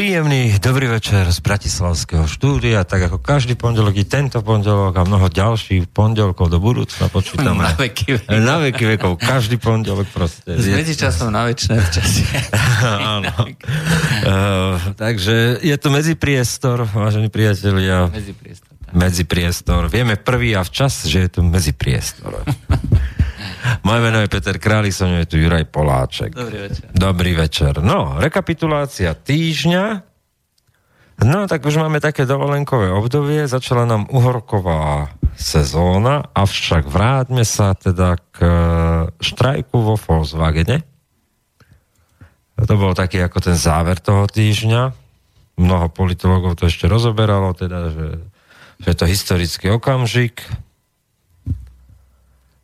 Príjemný dobrý večer z Bratislavského štúdia, tak ako každý pondelok i tento pondelok a mnoho ďalších pondelkov do budúcna počítame. Na veky vekov. Na veky vekov, každý pondelok proste. Z medzičasom na väčšie časy. Áno. uh, takže je to medzipriestor, vážení priatelia. Medzipriestor. Medzipriestor. Vieme prvý a včas, že je to medzipriestor. Moje meno je Peter Králik, som je tu Juraj Poláček. Dobrý večer. Dobrý večer. No, rekapitulácia týždňa. No, tak už máme také dovolenkové obdobie, začala nám uhorková sezóna, avšak vráťme sa teda k e, štrajku vo Volkswagene. To bol taký ako ten záver toho týždňa. Mnoho politologov to ešte rozoberalo, teda, že, že je to historický okamžik,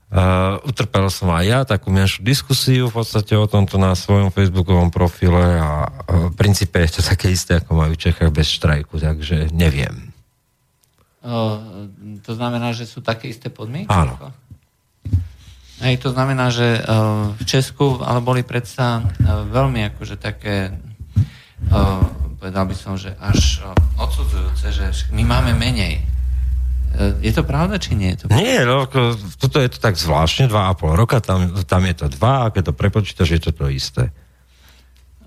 Uh, utrpel som aj ja takú menšiu diskusiu v podstate o tomto na svojom facebookovom profile a v princípe je to také isté, ako majú v Čechách bez štrajku, takže neviem. Uh, to znamená, že sú také isté podmienky? Áno. Hej, to znamená, že uh, v Česku ale boli predsa uh, veľmi akože také uh, povedal by som, že až uh, odsudzujúce, že my máme menej je to pravda, či nie je to pravda? Nie, no, toto je to tak zvláštne, 2,5 roka, tam, tam je to 2 a keď to prepočítaš, je to to isté.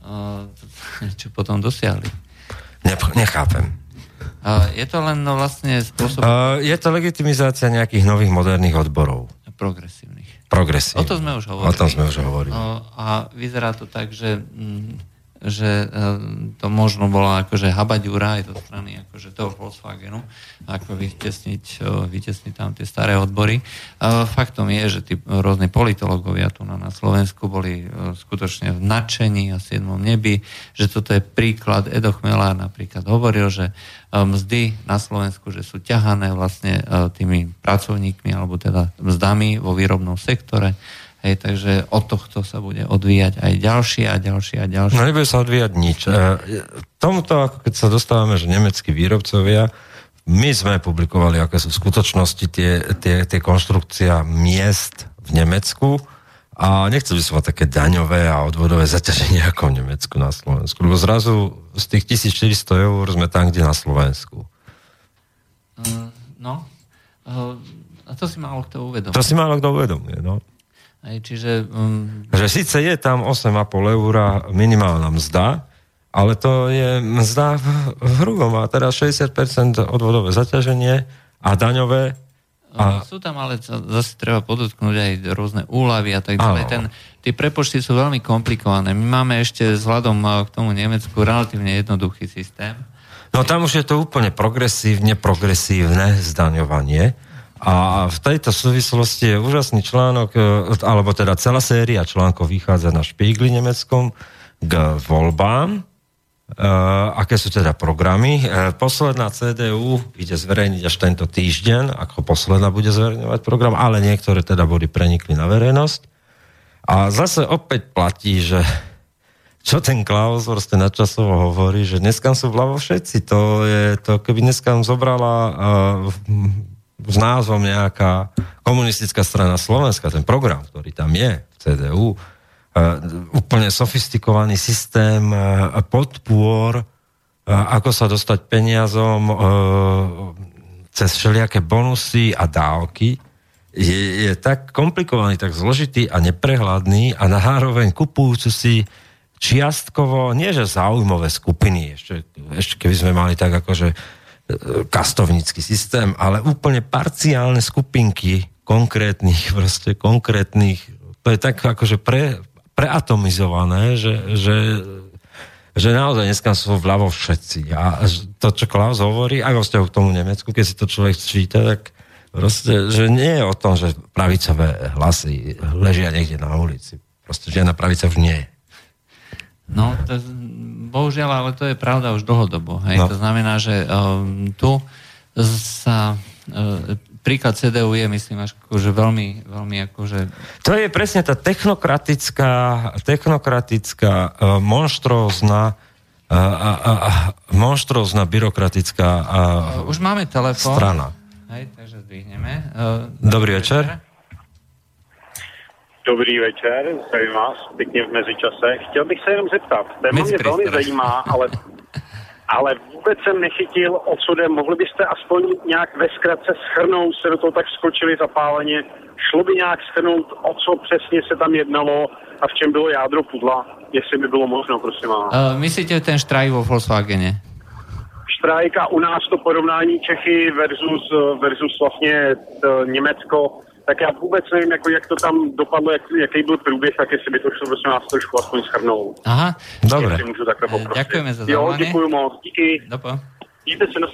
Uh, čo potom dosiahli? Ne, nechápem. Uh, je to len no, vlastne spôsob... Uh, je to legitimizácia nejakých nových moderných odborov. Progresívnych. Progresívnych. O tom sme už hovorili. O tom sme už hovorili. Uh, a vyzerá to tak, že... Mm, že e, to možno bola akože habaďúra aj zo strany akože toho Volkswagenu, ako vytesniť, e, vytesniť tam tie staré odbory. Faktom je, že tí rôzni politológovia tu na, na Slovensku boli e, skutočne v nadšení a siedmom nebi, že toto je príklad. Edo Chmelár napríklad hovoril, že mzdy na Slovensku, že sú ťahané vlastne tými pracovníkmi alebo teda mzdami vo výrobnom sektore Hej, takže od tohto sa bude odvíjať aj ďalšie a ďalšie a ďalšie. No nebude sa odvíjať nič. E, tomuto, ako keď sa dostávame, že nemeckí výrobcovia, my sme publikovali, aké sú v skutočnosti tie, tie, tie konštrukcia miest v Nemecku a nechcel by som mať také daňové a odvodové zaťaženie ako v Nemecku na Slovensku, lebo zrazu z tých 1400 eur sme tam, kde na Slovensku. Mm, no, a to si málo kto uvedomuje. To si málo kto uvedomuje, no. Aj, čiže... Um... Že síce je tam 8,5 eur minimálna mzda, ale to je mzda v, v hrubom a teda 60% odvodové zaťaženie a daňové. A... Sú tam ale zase treba podotknúť aj rôzne úlavy a tak ďalej. Ten, tie prepočty sú veľmi komplikované. My máme ešte vzhľadom k tomu Nemecku relatívne jednoduchý systém. No tam už je to úplne progresívne, progresívne zdaňovanie. A v tejto súvislosti je úžasný článok, e, alebo teda celá séria článkov vychádza na Špígli nemeckom k voľbám, Uh, aké sú teda programy. Uh, posledná CDU ide zverejniť až tento týždeň, ako posledná bude zverejňovať program, ale niektoré teda boli prenikli na verejnosť. A zase opäť platí, že čo ten Klaus proste nadčasovo hovorí, že dneska sú vľavo všetci. To je to, keby dneska zobrala uh, s názvom nejaká komunistická strana Slovenska, ten program, ktorý tam je v CDU, uh, úplne sofistikovaný systém uh, podpôr, uh, ako sa dostať peniazom cez všelijaké bonusy a dávky, je, je tak komplikovaný, tak zložitý a neprehľadný a nahároveň kupujúcu si čiastkovo, nie že záujmové skupiny, ešte, ešte keby sme mali tak akože kastovnícky systém, ale úplne parciálne skupinky konkrétnych, proste konkrétnych, to je tak akože pre, preatomizované, že, že, že naozaj dneska sú vľavo všetci. A to, čo Klaus hovorí, aj vo vzťahu k tomu Nemecku, keď si to človek číta, tak proste, že nie je o tom, že pravicové hlasy ležia niekde na ulici. Proste žiadna pravica už nie je. No, to, bohužiaľ, ale to je pravda už dlhodobo. Hej? No. To znamená, že um, tu sa uh, príklad CDU je, myslím, až akože veľmi, veľmi akože... To je presne tá technokratická, technokratická uh, monštrózna uh, uh, uh, monštrózna byrokratická uh, Už máme telefón. Strana. Hej, takže zdvihneme. Uh, Dobrý večer. večer. Dobrý večer, zdravím vás, pěkně v mezičase. Chtěl bych se jenom zeptat, téma mě velmi zajímá, ale ale vůbec jsem nechytil, o co jde. Mohli byste aspoň nějak ve zkratce schrnout, se do toho tak skočili zapáleně, šlo by nějak schrnout, o co přesně se tam jednalo a v čem bylo jádro pudla, jestli by bylo možno, prosím vás. Uh, myslíte ten štrajk vo Volkswagene? Štrajk a u nás to porovnání Čechy versus, versus vlastně Německo, tak já vůbec nevím, jako, jak to tam dopadlo, jak, jaký byl průběh, tak jestli by to šlo prosím vás trošku aspoň schrnout. Aha, dobre. Poprosit. Ďakujeme za Jo, zavolanie. děkuji moc, díky. Dopo. Díte se na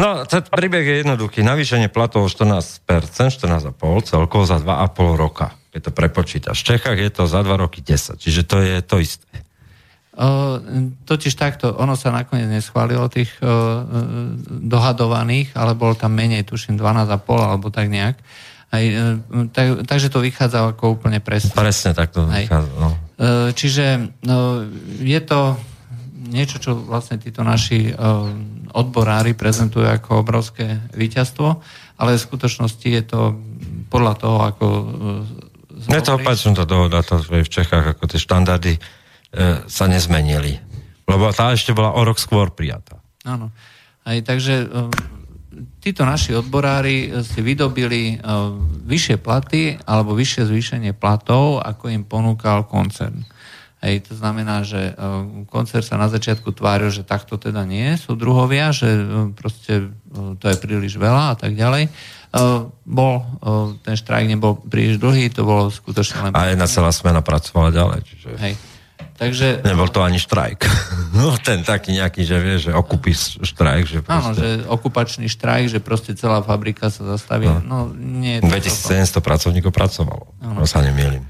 No, ten príbeh je jednoduchý. Navýšenie platov o 14%, 14,5 celkovo za 2,5 roka. Keď to prepočítaš. V Čechách je to za 2 roky 10, čiže to je to isté. O, totiž takto, ono sa nakoniec neschválilo tých o, dohadovaných, ale bolo tam menej, tuším 12,5 alebo tak nejak. Aj, e, tak, takže to vychádza ako úplne presne. Presne tak to vychádza. No. E, Čiže no, je to niečo, čo vlastne títo naši e, odborári prezentujú ako obrovské víťazstvo, ale v skutočnosti je to podľa toho, ako e, Je to opačne tá dohoda, to je v Čechách, ako tie štandardy e, sa nezmenili. Lebo tá ešte bola o rok skôr prijatá. Áno. Aj, takže e, títo naši odborári si vydobili e, vyššie platy alebo vyššie zvýšenie platov, ako im ponúkal koncern. Hej, to znamená, že e, koncern sa na začiatku tváril, že takto teda nie sú druhovia, že proste to je príliš veľa a tak ďalej. Bol, ten štrajk nebol príliš dlhý, to bolo skutočne len... A jedna celá smena pracovala ďalej. Čiže... Hej. Takže Nebol to ani štrajk. No ten taký nejaký, že vie, že okupí štrajk. Že Áno, proste... že okupačný štrajk, že proste celá fabrika sa zastaví. No, nie je to celkom. 2700 pracovníkov pracovalo. No sa nemýlim.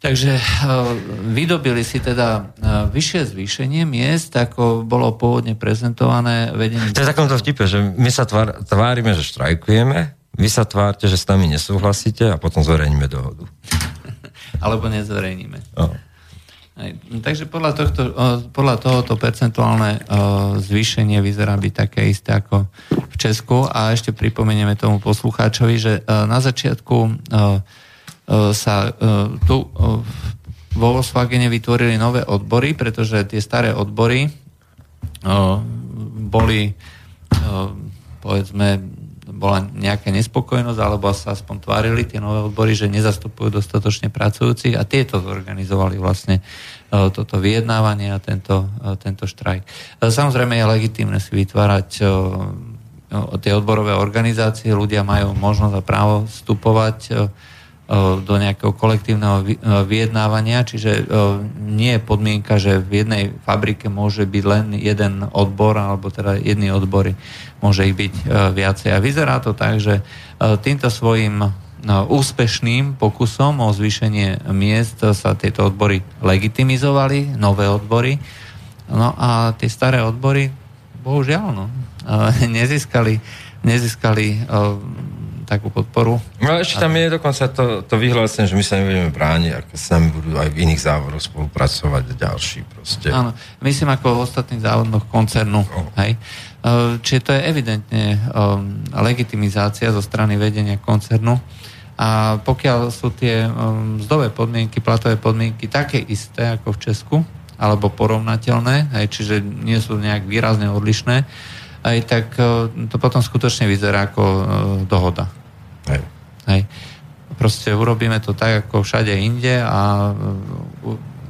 Takže uh, vydobili si teda uh, vyššie zvýšenie miest, ako bolo pôvodne prezentované vedením... To je takomto vtipe, že my sa tvár, tvárime, že štrajkujeme, vy sa tvárte, že s nami nesúhlasíte a potom zverejníme dohodu. Alebo nezverejníme. No. Hej. Takže podľa, tohto, podľa tohoto percentuálne uh, zvýšenie vyzerá byť také isté ako v Česku a ešte pripomenieme tomu poslucháčovi, že uh, na začiatku uh, uh, sa tu vo Volkswagene vytvorili nové odbory, pretože tie staré odbory boli povedzme bola nejaká nespokojnosť, alebo sa aspoň tvárili tie nové odbory, že nezastupujú dostatočne pracujúcich a tieto zorganizovali vlastne e, toto vyjednávanie a tento, e, tento štrajk. E, Samozrejme je legitímne si vytvárať tie odborové organizácie, ľudia majú možnosť a právo vstupovať do nejakého kolektívneho vy- vyjednávania, čiže nie je podmienka, že v jednej fabrike môže byť len jeden odbor, alebo teda jedny odbory, môže ich byť e, viacej. A vyzerá to tak, že e, týmto svojim no, úspešným pokusom o zvýšenie miest sa tieto odbory legitimizovali, nové odbory, no a tie staré odbory, bohužiaľ, no, e, nezískali, nezískali e, takú podporu. No ešte tam je dokonca to, to vyhlásenie, že my sa nebudeme brániť, ako s nami budú aj v iných závodoch spolupracovať ďalší proste. Áno, myslím ako v ostatných závodnoch koncernu. Oh. Hej. E, Čiže to je evidentne um, legitimizácia zo strany vedenia koncernu. A pokiaľ sú tie um, mzdové podmienky, platové podmienky také isté ako v Česku, alebo porovnateľné, hej, čiže nie sú nejak výrazne odlišné, aj tak uh, to potom skutočne vyzerá ako uh, dohoda. Hej. Hej. Proste urobíme to tak, ako všade inde a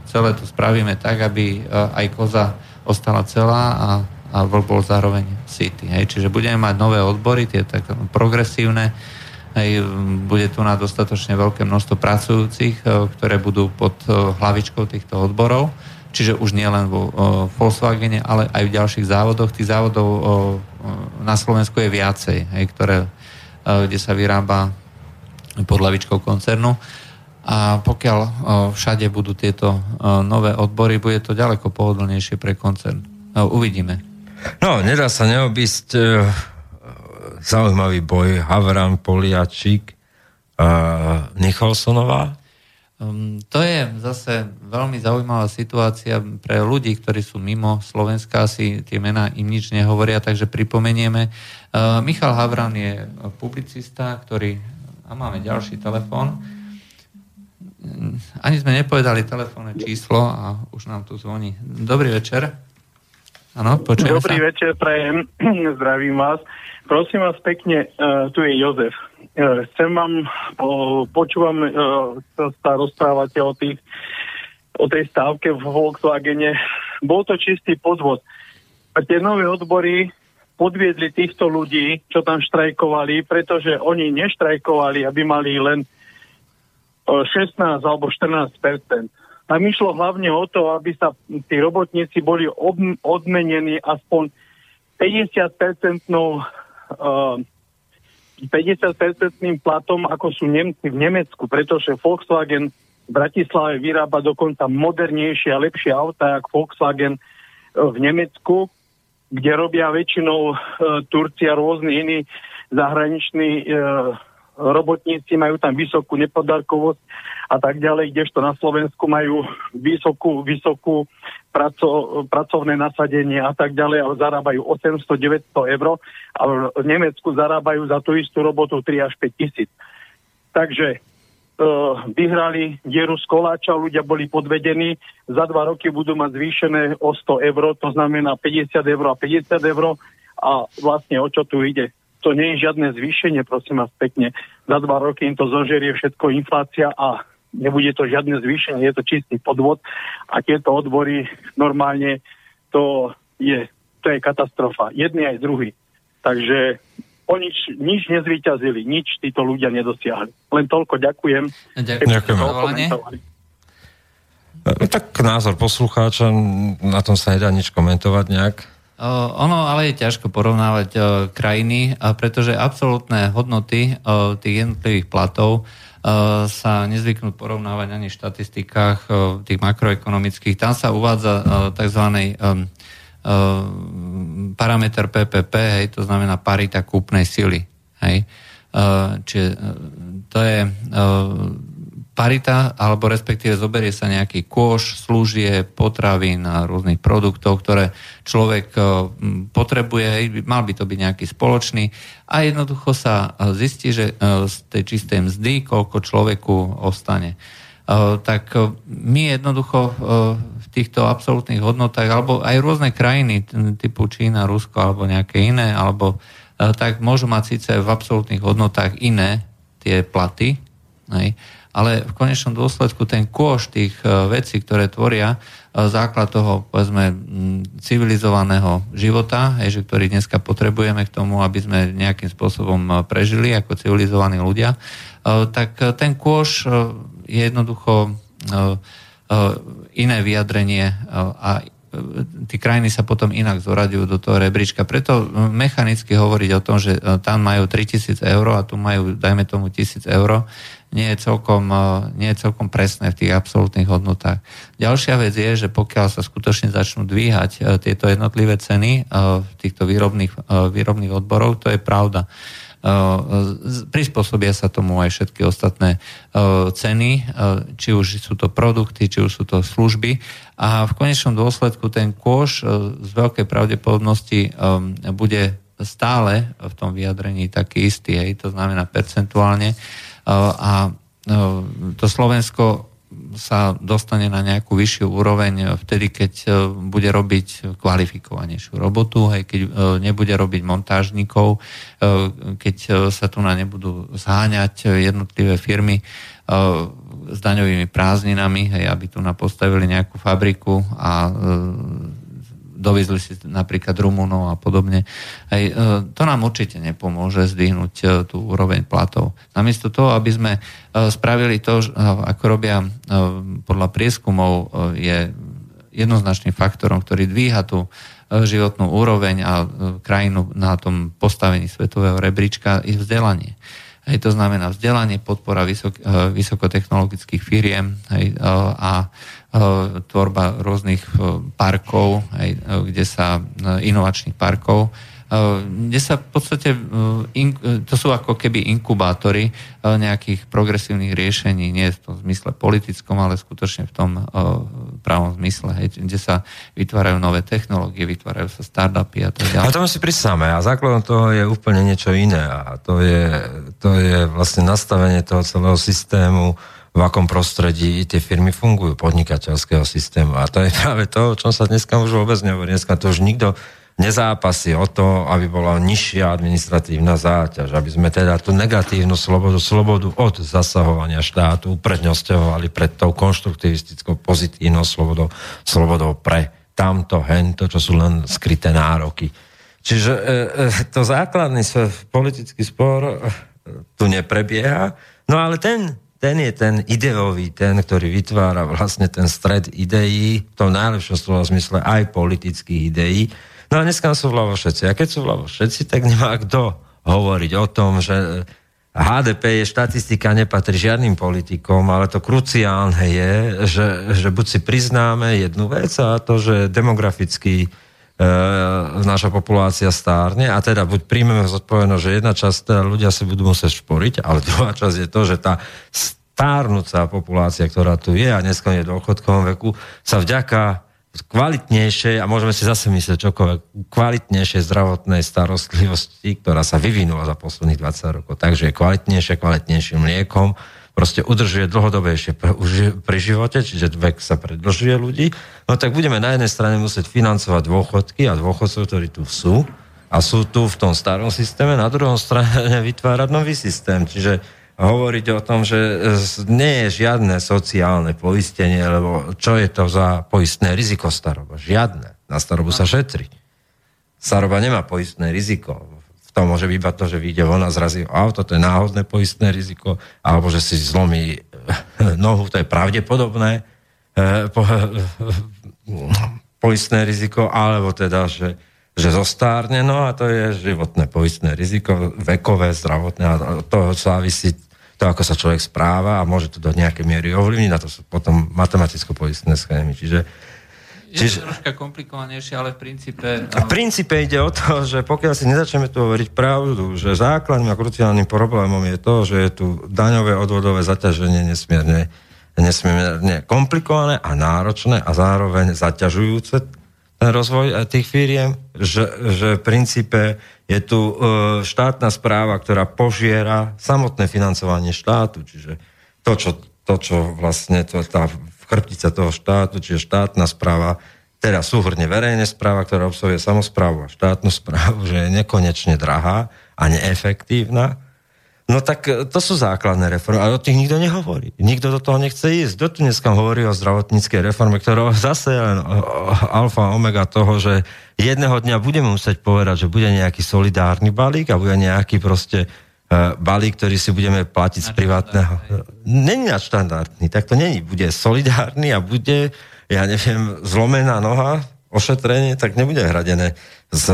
celé to spravíme tak, aby aj koza ostala celá a, a vlk bol zároveň city. Hej. Čiže budeme mať nové odbory, tie tak progresívne, hej, bude tu na dostatočne veľké množstvo pracujúcich, uh, ktoré budú pod uh, hlavičkou týchto odborov, čiže už nie len vo uh, Volkswagene, ale aj v ďalších závodoch. Tých závodov na Slovensku je viacej, hej, ktoré kde sa vyrába pod hlavičkou koncernu. A pokiaľ všade budú tieto nové odbory, bude to ďaleko pohodlnejšie pre koncern. Uvidíme. No, nedá sa neobísť e, zaujímavý boj Havran, Poliačík a Nicholsonová. Um, to je zase veľmi zaujímavá situácia pre ľudí, ktorí sú mimo Slovenska, asi tie mená im nič nehovoria, takže pripomenieme. Uh, Michal Havran je publicista, ktorý... A máme ďalší telefón. Ani sme nepovedali telefónne číslo a už nám tu zvoní. Dobrý večer. Áno, Dobrý sa. večer, prajem, zdravím vás. Prosím vás pekne, uh, tu je Jozef. Uh, chcem vám, uh, počúvam, uh, sa rozprávate o tých o tej stávke v Volkswagene. Bol to čistý podvod. A tie nové odbory podviedli týchto ľudí, čo tam štrajkovali, pretože oni neštrajkovali, aby mali len 16 alebo 14 tam išlo hlavne o to, aby sa tí robotníci boli odmenení aspoň 50-percentnou uh, 50-percentným platom, ako sú Nemci v Nemecku, pretože Volkswagen v Bratislave vyrába dokonca modernejšie a lepšie auta, ako Volkswagen uh, v Nemecku, kde robia väčšinou uh, Turcia rôzny iní zahraniční robotníci, majú tam vysokú nepodarkovosť a tak ďalej, kdežto na Slovensku majú vysokú, vysokú praco, pracovné nasadenie a tak ďalej, ale zarábajú 800-900 eur a v Nemecku zarábajú za tú istú robotu 3 až 5 tisíc. Takže uh, vyhrali dieru z koláča, ľudia boli podvedení, za dva roky budú mať zvýšené o 100 eur, to znamená 50 eur a 50 eur a vlastne o čo tu ide to nie je žiadne zvýšenie, prosím vás pekne. Za dva roky im to zožerie všetko inflácia a nebude to žiadne zvýšenie, je to čistý podvod a tieto odbory normálne to je, to je katastrofa. Jedný aj druhý. Takže o nič, nič nezvýťazili, nič títo ľudia nedosiahli. Len toľko ďakujem. Ďakujem. Tak názor poslucháča, na tom sa nedá nič komentovať nejak. Uh, ono ale je ťažko porovnávať uh, krajiny, uh, pretože absolútne hodnoty tých jednotlivých platov sa nezvyknú porovnávať ani v štatistikách tých makroekonomických. Tam sa uvádza tzv. Parameter PPP, hej, to znamená parita kúpnej sily. Hej. Čiže to je parita, alebo respektíve zoberie sa nejaký kôš, slúžie, potravín a rôznych produktov, ktoré človek e, potrebuje, mal by to byť nejaký spoločný a jednoducho sa e, zistí, že e, z tej čistej mzdy, koľko človeku ostane. Tak my jednoducho v týchto absolútnych hodnotách, alebo aj rôzne krajiny typu Čína, Rusko alebo nejaké iné, alebo tak môžu mať síce v absolútnych hodnotách iné tie platy, ale v konečnom dôsledku ten kôš tých e, vecí, ktoré tvoria e, základ toho, povedzme, civilizovaného života, že ktorý dneska potrebujeme k tomu, aby sme nejakým spôsobom e, prežili ako civilizovaní ľudia, tak ten kôš je jednoducho iné vyjadrenie a tí krajiny sa potom inak zoradujú do toho rebríčka. Preto mechanicky hovoriť o tom, že tam majú 3000 eur a tu majú, dajme tomu, 1000 eur, nie je celkom, e, nie je celkom presné v tých absolútnych hodnotách. Ďalšia vec je, že pokiaľ sa skutočne začnú dvíhať e, tieto jednotlivé ceny e, v týchto výrobných, výrobných odborov, to je pravda. Prispôsobia sa tomu aj všetky ostatné ceny, či už sú to produkty, či už sú to služby a v konečnom dôsledku ten kôš z veľkej pravdepodobnosti bude stále v tom vyjadrení taký istý, hej, to znamená percentuálne a to Slovensko sa dostane na nejakú vyššiu úroveň vtedy, keď e, bude robiť kvalifikovanejšiu robotu, aj keď e, nebude robiť montážnikov, e, keď sa tu na nebudú zháňať jednotlivé firmy s daňovými prázdninami, aby tu napostavili nejakú fabriku a dovezli si napríklad Rumunov a podobne. Hej, e, to nám určite nepomôže zdvihnúť e, tú úroveň platov. Namiesto toho, aby sme e, spravili to, ako robia podľa prieskumov, je jednoznačným faktorom, ktorý dvíha tú životnú úroveň a krajinu na tom postavení svetového rebríčka je vzdelanie. Hej, to znamená vzdelanie, podpora vysok, eh, vysokotechnologických firiem hej, eh, a eh, tvorba rôznych parkov, hej, kde sa inovačných parkov, kde sa v podstate, to sú ako keby inkubátory nejakých progresívnych riešení, nie v tom zmysle politickom, ale skutočne v tom pravom zmysle, hej, kde sa vytvárajú nové technológie, vytvárajú sa startupy a tak ďalej. A to si prisáme a základom toho je úplne niečo iné a to je, to je vlastne nastavenie toho celého systému v akom prostredí tie firmy fungujú, podnikateľského systému. A to je práve to, o čom sa dneska už vôbec nehovorí. Dneska to už nikto nezápasí o to, aby bola nižšia administratívna záťaž, aby sme teda tú negatívnu slobodu, slobodu od zasahovania štátu upredňosťovali pred tou konštruktivistickou pozitívnou slobodou, slobodou pre tamto, hento, čo sú len skryté nároky. Čiže e, e, to základný politický spor e, tu neprebieha, no ale ten ten je ten ideový, ten, ktorý vytvára vlastne ten stred ideí, v tom najlepšom slova zmysle aj politických ideí. No a dneska sú vľavo všetci. A keď sú vľavo všetci, tak nemá kto hovoriť o tom, že HDP je štatistika, nepatrí žiadnym politikom, ale to kruciálne je, že, že buď si priznáme jednu vec a to, že demograficky e, naša populácia stárne a teda buď príjmeme zodpovednosť, že jedna časť teda ľudia si budú musieť šporiť, ale druhá časť je to, že tá stárnúca populácia, ktorá tu je a dneska je v dôchodkovom veku, sa vďaka kvalitnejšej, a môžeme si zase myslieť čokoľvek, kvalitnejšej zdravotnej starostlivosti, ktorá sa vyvinula za posledných 20 rokov. Takže je kvalitnejšie, kvalitnejším liekom, proste udržuje dlhodobejšie pri živote, čiže vek sa predlžuje ľudí, no tak budeme na jednej strane musieť financovať dôchodky a dôchodcov, ktorí tu sú a sú tu v tom starom systéme, na druhom strane vytvárať nový systém. Čiže hovoriť o tom, že nie je žiadne sociálne poistenie, lebo čo je to za poistné riziko staroba? Žiadne. Na starobu sa šetri. Staroba nemá poistné riziko. To môže byť iba to, že vyjde von a zrazí auto, to je náhodné poistné riziko, alebo že si zlomí eh, nohu, to je pravdepodobné eh, poistné riziko, alebo teda, že, že zostárne, no a to je životné poistné riziko, vekové, zdravotné. A to závisí to, ako sa človek správa a môže to do nejakej miery ovplyvniť, na to sú potom matematicko-poistné schémy. Čiže je Čiže, to troška komplikovanejšie, ale v princípe... V princípe ide o to, že pokiaľ si nezačneme tu hovoriť pravdu, že základným a kruciálnym problémom je to, že je tu daňové odvodové zaťaženie nesmierne, nesmierne komplikované a náročné a zároveň zaťažujúce ten rozvoj tých firiem, že, že v princípe je tu e, štátna správa, ktorá požiera samotné financovanie štátu, čiže to, čo, to, čo vlastne to, tá chrbtica toho štátu, čiže štátna správa, teda súhrne verejná správa, ktorá obsahuje samozprávu a štátnu správu, že je nekonečne drahá a neefektívna, No tak e, to sú základné reformy, ale o tých nikto nehovorí. Nikto do toho nechce ísť. Kto tu dneska hovorí o zdravotníckej reforme, ktorá zase je len alfa omega toho, že jedného dňa budeme musieť povedať, že bude nejaký solidárny balík a bude nejaký proste E, balík, ktorý si budeme platiť z privátneho. Není štandardný, tak to není. Bude solidárny a bude, ja neviem, zlomená noha, ošetrenie, tak nebude hradené z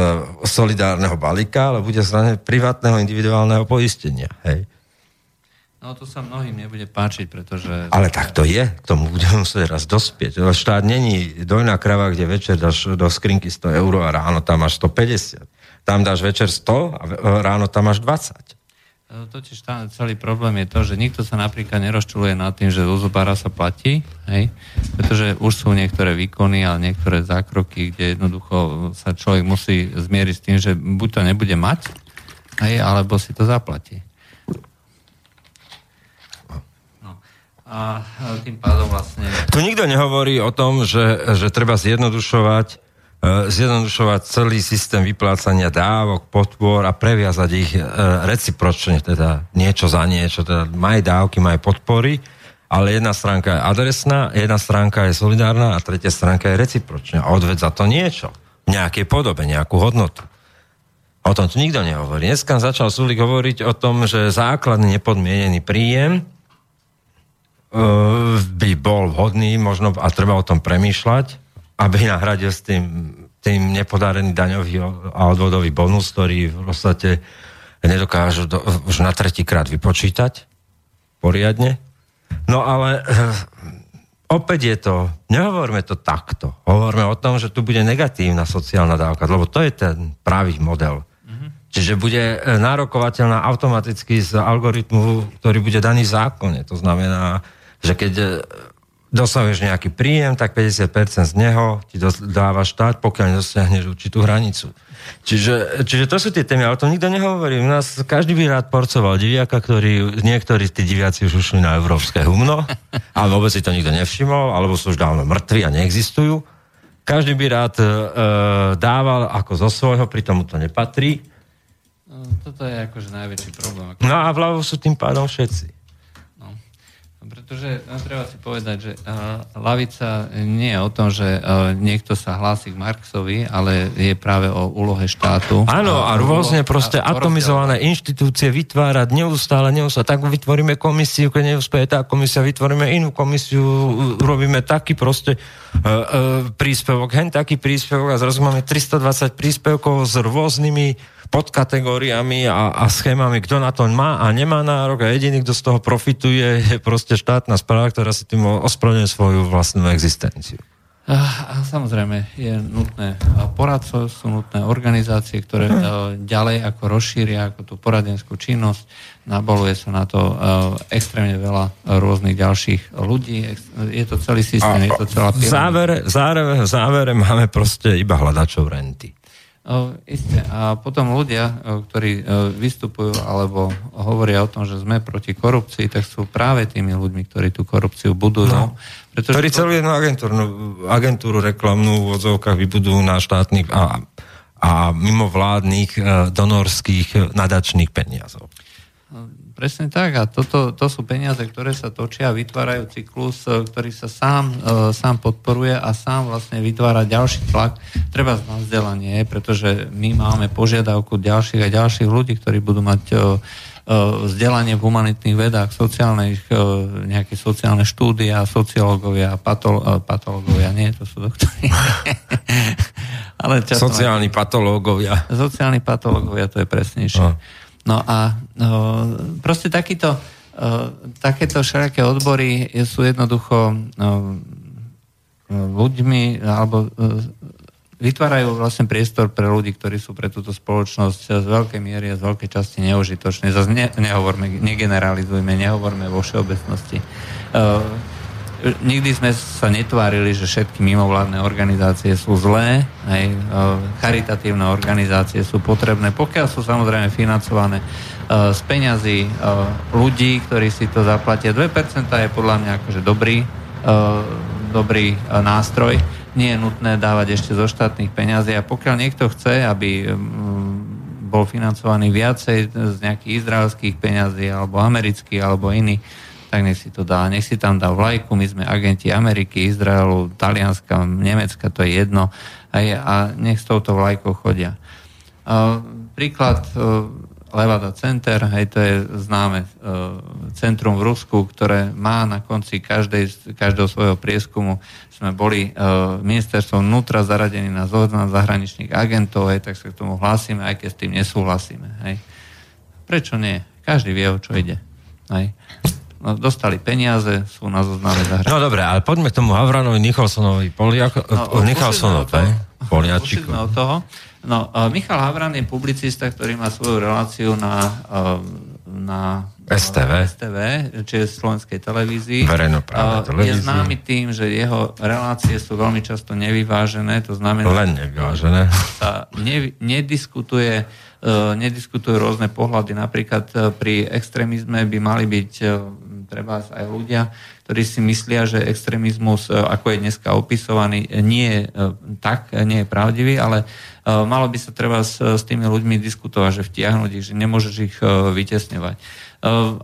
solidárneho balíka, ale bude z privátneho individuálneho poistenia. Hej. No to sa mnohým nebude páčiť, pretože... Ale tak to je, k tomu budeme musieť raz dospieť. Štát není dojná krava, kde večer dáš do skrinky 100 eur a ráno tam máš 150. Tam dáš večer 100 a ráno tam máš 20. E, totiž tá, celý problém je to, že nikto sa napríklad nerozčuluje nad tým, že zo zubára sa platí, hej? pretože už sú niektoré výkony a niektoré zákroky, kde jednoducho sa človek musí zmieriť s tým, že buď to nebude mať, hej, alebo si to zaplatí. No. A tým pádom vlastne... Tu nikto nehovorí o tom, že, že treba zjednodušovať zjednodušovať celý systém vyplácania dávok, podpor a previazať ich e, recipročne, teda niečo za niečo, teda maj dávky, maj podpory, ale jedna stránka je adresná, jedna stránka je solidárna a tretia stránka je recipročná. Odved za to niečo. V nejakej podobe, nejakú hodnotu. O tom tu nikto nehovorí. Dneska začal Sulik hovoriť o tom, že základný nepodmienený príjem e, by bol vhodný, možno a treba o tom premýšľať, aby nahradil s tým, tým nepodarený daňový a odvodový bonus, ktorý v podstate nedokážu do, už na tretíkrát vypočítať poriadne. No ale eh, opäť je to, nehovorme to takto. Hovorme o tom, že tu bude negatívna sociálna dávka, lebo to je ten pravý model. Mm-hmm. Čiže bude eh, nárokovateľná automaticky z algoritmu, ktorý bude daný v zákone. To znamená, že keď eh, dosahuješ nejaký príjem, tak 50% z neho ti dáva štát, pokiaľ nedosiahneš určitú hranicu. Čiže, čiže to sú tie témy, ale to nikto nehovorí. U nás každý by rád porcoval diviaka, ktorý, niektorí tí diviaci už ušli na európske humno, ale vôbec si to nikto nevšimol, alebo sú už dávno mŕtvi a neexistujú. Každý by rád e, dával ako zo svojho, pritom to nepatrí. No, toto je akože najväčší problém. No a vľavo sú tým pádom všetci. Pretože no, treba si povedať, že uh, lavica nie je o tom, že uh, niekto sa hlási k Marxovi, ale je práve o úlohe štátu. Áno, a, a rôzne proste a, atomizované a... inštitúcie vytvárať neustále, neustále. Tak vytvoríme komisiu, keď neúspeje tá komisia, vytvoríme inú komisiu, robíme taký proste uh, uh, príspevok, hen taký príspevok a zrazu máme 320 príspevkov s rôznymi podkategóriami a, a schémami, kto na to má a nemá nárok a jediný, kto z toho profituje, je proste štátna správa, ktorá si tým ospravedlňuje svoju vlastnú existenciu. A, samozrejme je nutné poradcov, sú nutné organizácie, ktoré hm. ďalej ako rozšíria ako tú poradenskú činnosť, naboluje sa na to uh, extrémne veľa rôznych ďalších ľudí. Je to celý systém, a, je to celá v závere, závere, závere máme proste iba hľadačov renty. O, isté. A potom ľudia, ktorí vystupujú alebo hovoria o tom, že sme proti korupcii, tak sú práve tými ľuďmi, ktorí tú korupciu budujú. No. Pretože ktorí celú jednu agentúru, agentúru reklamnú v odzovkách vybudujú na štátnych a, a mimovládnych donorských nadačných peniazov. Presne tak a toto, to sú peniaze, ktoré sa točia vytvárajú cyklus, e, ktorý sa sám, e, sám podporuje a sám vlastne vytvára ďalší tlak. Treba na vzdelanie, pretože my máme požiadavku ďalších a ďalších ľudí, ktorí budú mať e, vzdelanie v humanitných vedách, sociálnych, nejaké sociálne štúdia, sociológovia, patol, patológovia, nie, to sú doktori. Ale Sociálni patológovia. Sociálni patológovia, to je presnejšie. No. No a no, proste takýto, takéto všelijaké odbory sú jednoducho no, ľuďmi, alebo vytvárajú vlastne priestor pre ľudí, ktorí sú pre túto spoločnosť z veľkej miery a z veľkej časti neužitočné. Zase ne, nehovorme, negeneralizujme, nehovorme vo všeobecnosti nikdy sme sa netvárili, že všetky mimovládne organizácie sú zlé, aj e, charitatívne organizácie sú potrebné, pokiaľ sú samozrejme financované e, z peňazí e, ľudí, ktorí si to zaplatia. 2% je podľa mňa akože dobrý, dobrý nástroj. Nie je nutné dávať ešte zo štátnych peňazí a pokiaľ niekto chce, aby bol financovaný viacej z nejakých izraelských peňazí alebo amerických alebo iných, tak nech si to dá. Nech si tam dá vlajku, my sme agenti Ameriky, Izraelu, Talianska, Nemecka, to je jedno. A, je, a nech s touto vlajkou chodia. A, príklad uh, Levada Center, hej, to je známe uh, centrum v Rusku, ktoré má na konci každej, každého svojho prieskumu sme boli uh, ministerstvom vnútra zaradení na zoznam zahraničných agentov, hej, tak sa k tomu hlásime, aj keď s tým nesúhlasíme. Hej. Prečo nie? Každý vie, o čo ide. Hej. No, dostali peniaze, sú na zozname zahraničí. No dobre, ale poďme k tomu Havranovi Nicholsonovi, Poliako, no, Nicholsonov, Poliačiku. od toho. No, Michal Havran je publicista, ktorý má svoju reláciu na, uh, na STV. STV, čiže Slovenskej televízii. Verejnoprávne televízii. Je známy tým, že jeho relácie sú veľmi často nevyvážené, to znamená... Len nevyvážené. Sa ne, nediskutuje uh, nediskutujú rôzne pohľady. Napríklad uh, pri extrémizme by mali byť uh, treba aj ľudia, ktorí si myslia, že extrémizmus, e, ako je dneska opisovaný, nie je e, tak, nie je pravdivý, ale e, malo by sa treba s, s tými ľuďmi diskutovať, že vtiahnuť ich, že nemôžeš ich vytesňovať.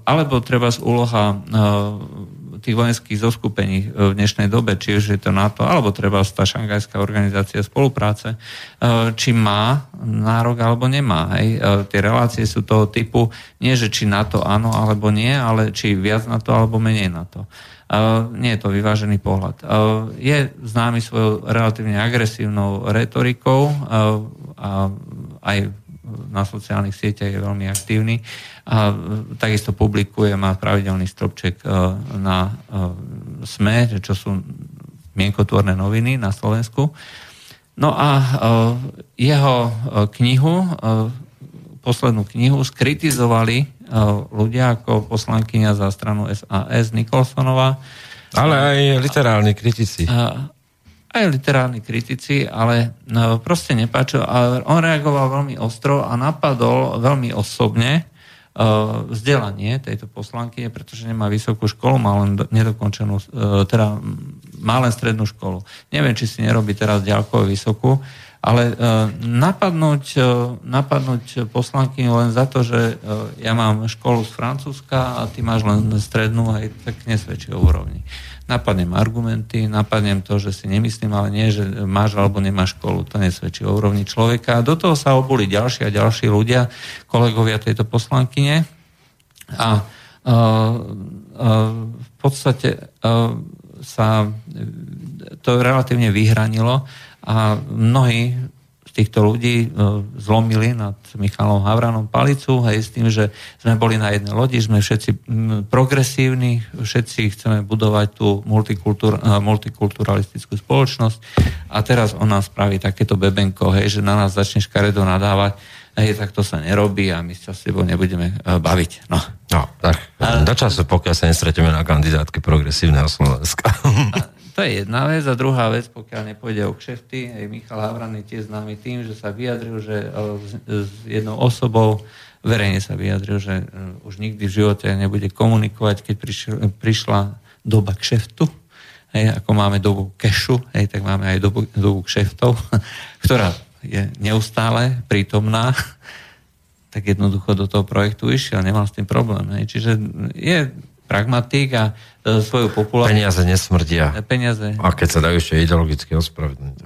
Alebo treba z úloha tých vojenských zoskupení v dnešnej dobe, či už je to NATO, alebo treba tá šangajská organizácia spolupráce, e, či má nárok alebo nemá. Hej. E, tie relácie sú toho typu, nie že či NATO áno alebo nie, ale či viac na to alebo menej na to. Nie je to vyvážený pohľad. Je známy svojou relatívne agresívnou retorikou a aj na sociálnych sieťach je veľmi aktívny a takisto publikuje, má pravidelný stropček e, na e, SME, čo sú mienkotvorné noviny na Slovensku. No a e, jeho knihu, poslednú knihu, skritizovali ľudia ako poslankyňa za stranu SAS Nikolsonová, Ale aj literálni kritici. A, aj literárni kritici, ale no, proste nepáčil. A on reagoval veľmi ostro a napadol veľmi osobne uh, vzdelanie tejto poslanky, pretože nemá vysokú školu, má len nedokončenú, uh, teda má len strednú školu. Neviem, či si nerobí teraz ďalkovo vysokú, ale uh, napadnúť, napadnúť poslanky len za to, že ja mám školu z Francúzska a ty máš len strednú, aj tak nesvedčí o úrovni napadnem argumenty, napadnem to, že si nemyslím, ale nie, že máš alebo nemáš školu, to nesvedčí o úrovni človeka. A do toho sa obuli ďalší a ďalší ľudia, kolegovia tejto poslankyne. A uh, uh, v podstate uh, sa to relatívne vyhranilo a mnohí týchto ľudí e, zlomili nad Michalom Havranom palicu aj s tým, že sme boli na jednej lodi, sme všetci progresívni, všetci chceme budovať tú multikultur, e, multikulturalistickú spoločnosť a teraz on nás spraví takéto bebenko, hej, že na nás začne škaredo nadávať, hej, tak to sa nerobí a my sa s tebou nebudeme uh, baviť. No. no tak do času, pokiaľ sa nestretíme na kandidátke progresívneho Slovenska. To je jedna vec. A druhá vec, pokiaľ nepôjde o kšefty, aj Michal Havran je tiež známy tým, že sa vyjadril, že e, s jednou osobou verejne sa vyjadril, že e, už nikdy v živote nebude komunikovať, keď prišla doba kšeftu, hej, ako máme dobu kešu, hej, tak máme aj dobu, dobu kšeftov, ktorá je neustále prítomná, tak jednoducho do toho projektu išiel, nemal s tým problém. Hej. Čiže je pragmatik a e, svoju populáciu... Peniaze nesmrdia. E, peniaze... A keď sa dajú ešte ideologicky ospravedlniť.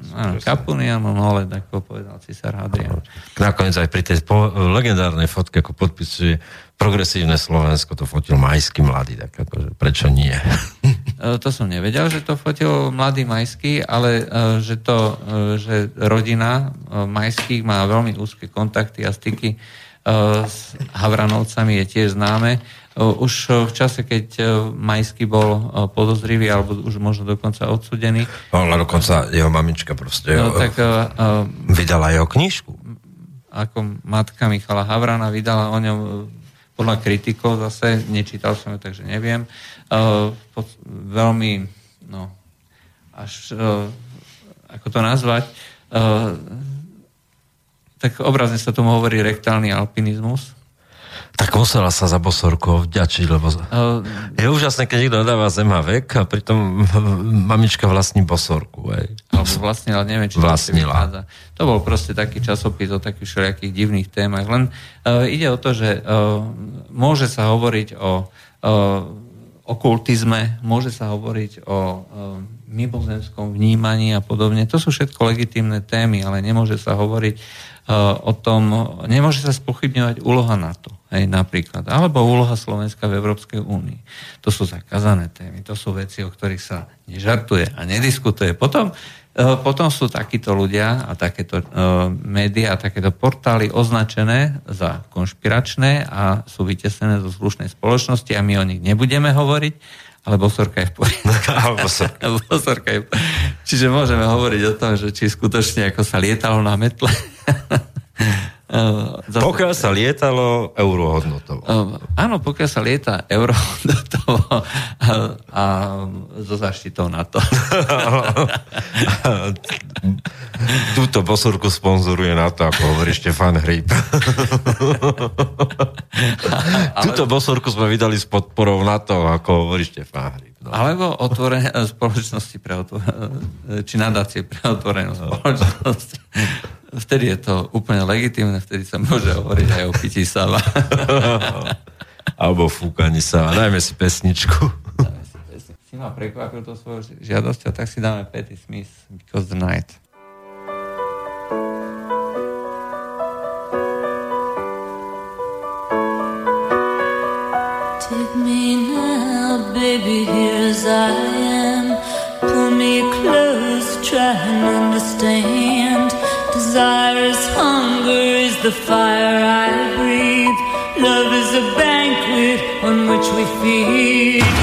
Kapunian Noled, ako povedal Cisár Hadrian. Nakoniec aj pri tej po, legendárnej fotke, ako podpisuje progresívne Slovensko, to fotil Majský mladý, tak akože prečo nie? E, to som nevedel, že to fotil mladý Majský, ale že to, že rodina Majských má veľmi úzke kontakty a styky s Havranovcami je tiež známe už v čase, keď Majský bol podozrivý, alebo už možno dokonca odsudený. No, ale dokonca jeho mamička proste no, tak, uh, vydala jeho knižku. Ako matka Michala Havrana vydala o ňom podľa kritikov zase, nečítal som ju, takže neviem. Uh, pod, veľmi, no, až, uh, ako to nazvať, uh, tak obrazne sa tomu hovorí rektálny alpinizmus tak musela sa za bosorkou vďačiť, lebo uh, je úžasné, keď niekto dáva zema vek a pritom mamička vlastní bosorku. Aj. Alebo vlastnila, neviem, či vlastnila. To, to bol proste taký časopis o takých všelijakých divných témach. Len uh, ide o to, že uh, môže sa hovoriť o uh, okultizme, môže sa hovoriť o uh, mimozemskom vnímaní a podobne. To sú všetko legitímne témy, ale nemôže sa hovoriť uh, o tom, nemôže sa spochybňovať úloha NATO hej, napríklad, alebo úloha Slovenska v Európskej únii. To sú zakázané témy, to sú veci, o ktorých sa nežartuje a nediskutuje. Potom, e, potom sú takíto ľudia a takéto uh, médiá a takéto portály označené za konšpiračné a sú vytesnené zo slušnej spoločnosti a my o nich nebudeme hovoriť, ale bosorka je v poriadku. bosorka je... Čiže môžeme hovoriť o tom, že či skutočne ako sa lietalo na metle zase, pokiaľ sa lietalo eurohodnotovo. Áno, pokiaľ sa lieta eurohodnotovo a, a so zaštitou na to. Túto bosurku sponzoruje na to, ako hovorí Štefan Hryb. Túto bosurku sme vydali s podporou na to, ako hovorí Štefan Hryb. No. Alebo otvorenie spoločnosti pre otvorenú, či nadácie pre otvorenú spoločnosť vtedy je to úplne legitimné, vtedy sa môže hovoriť aj o pití sava. Alebo fúkaní sa. Dajme si pesničku. Dajme si pesničku. Si ma prekvapil to svojou žiadosťou, tak si dáme Patty Smith, Because the Night. Take me now, baby, here as I am. Pull me close, try and understand. Desire is hunger, is the fire I breathe. Love is a banquet on which we feed.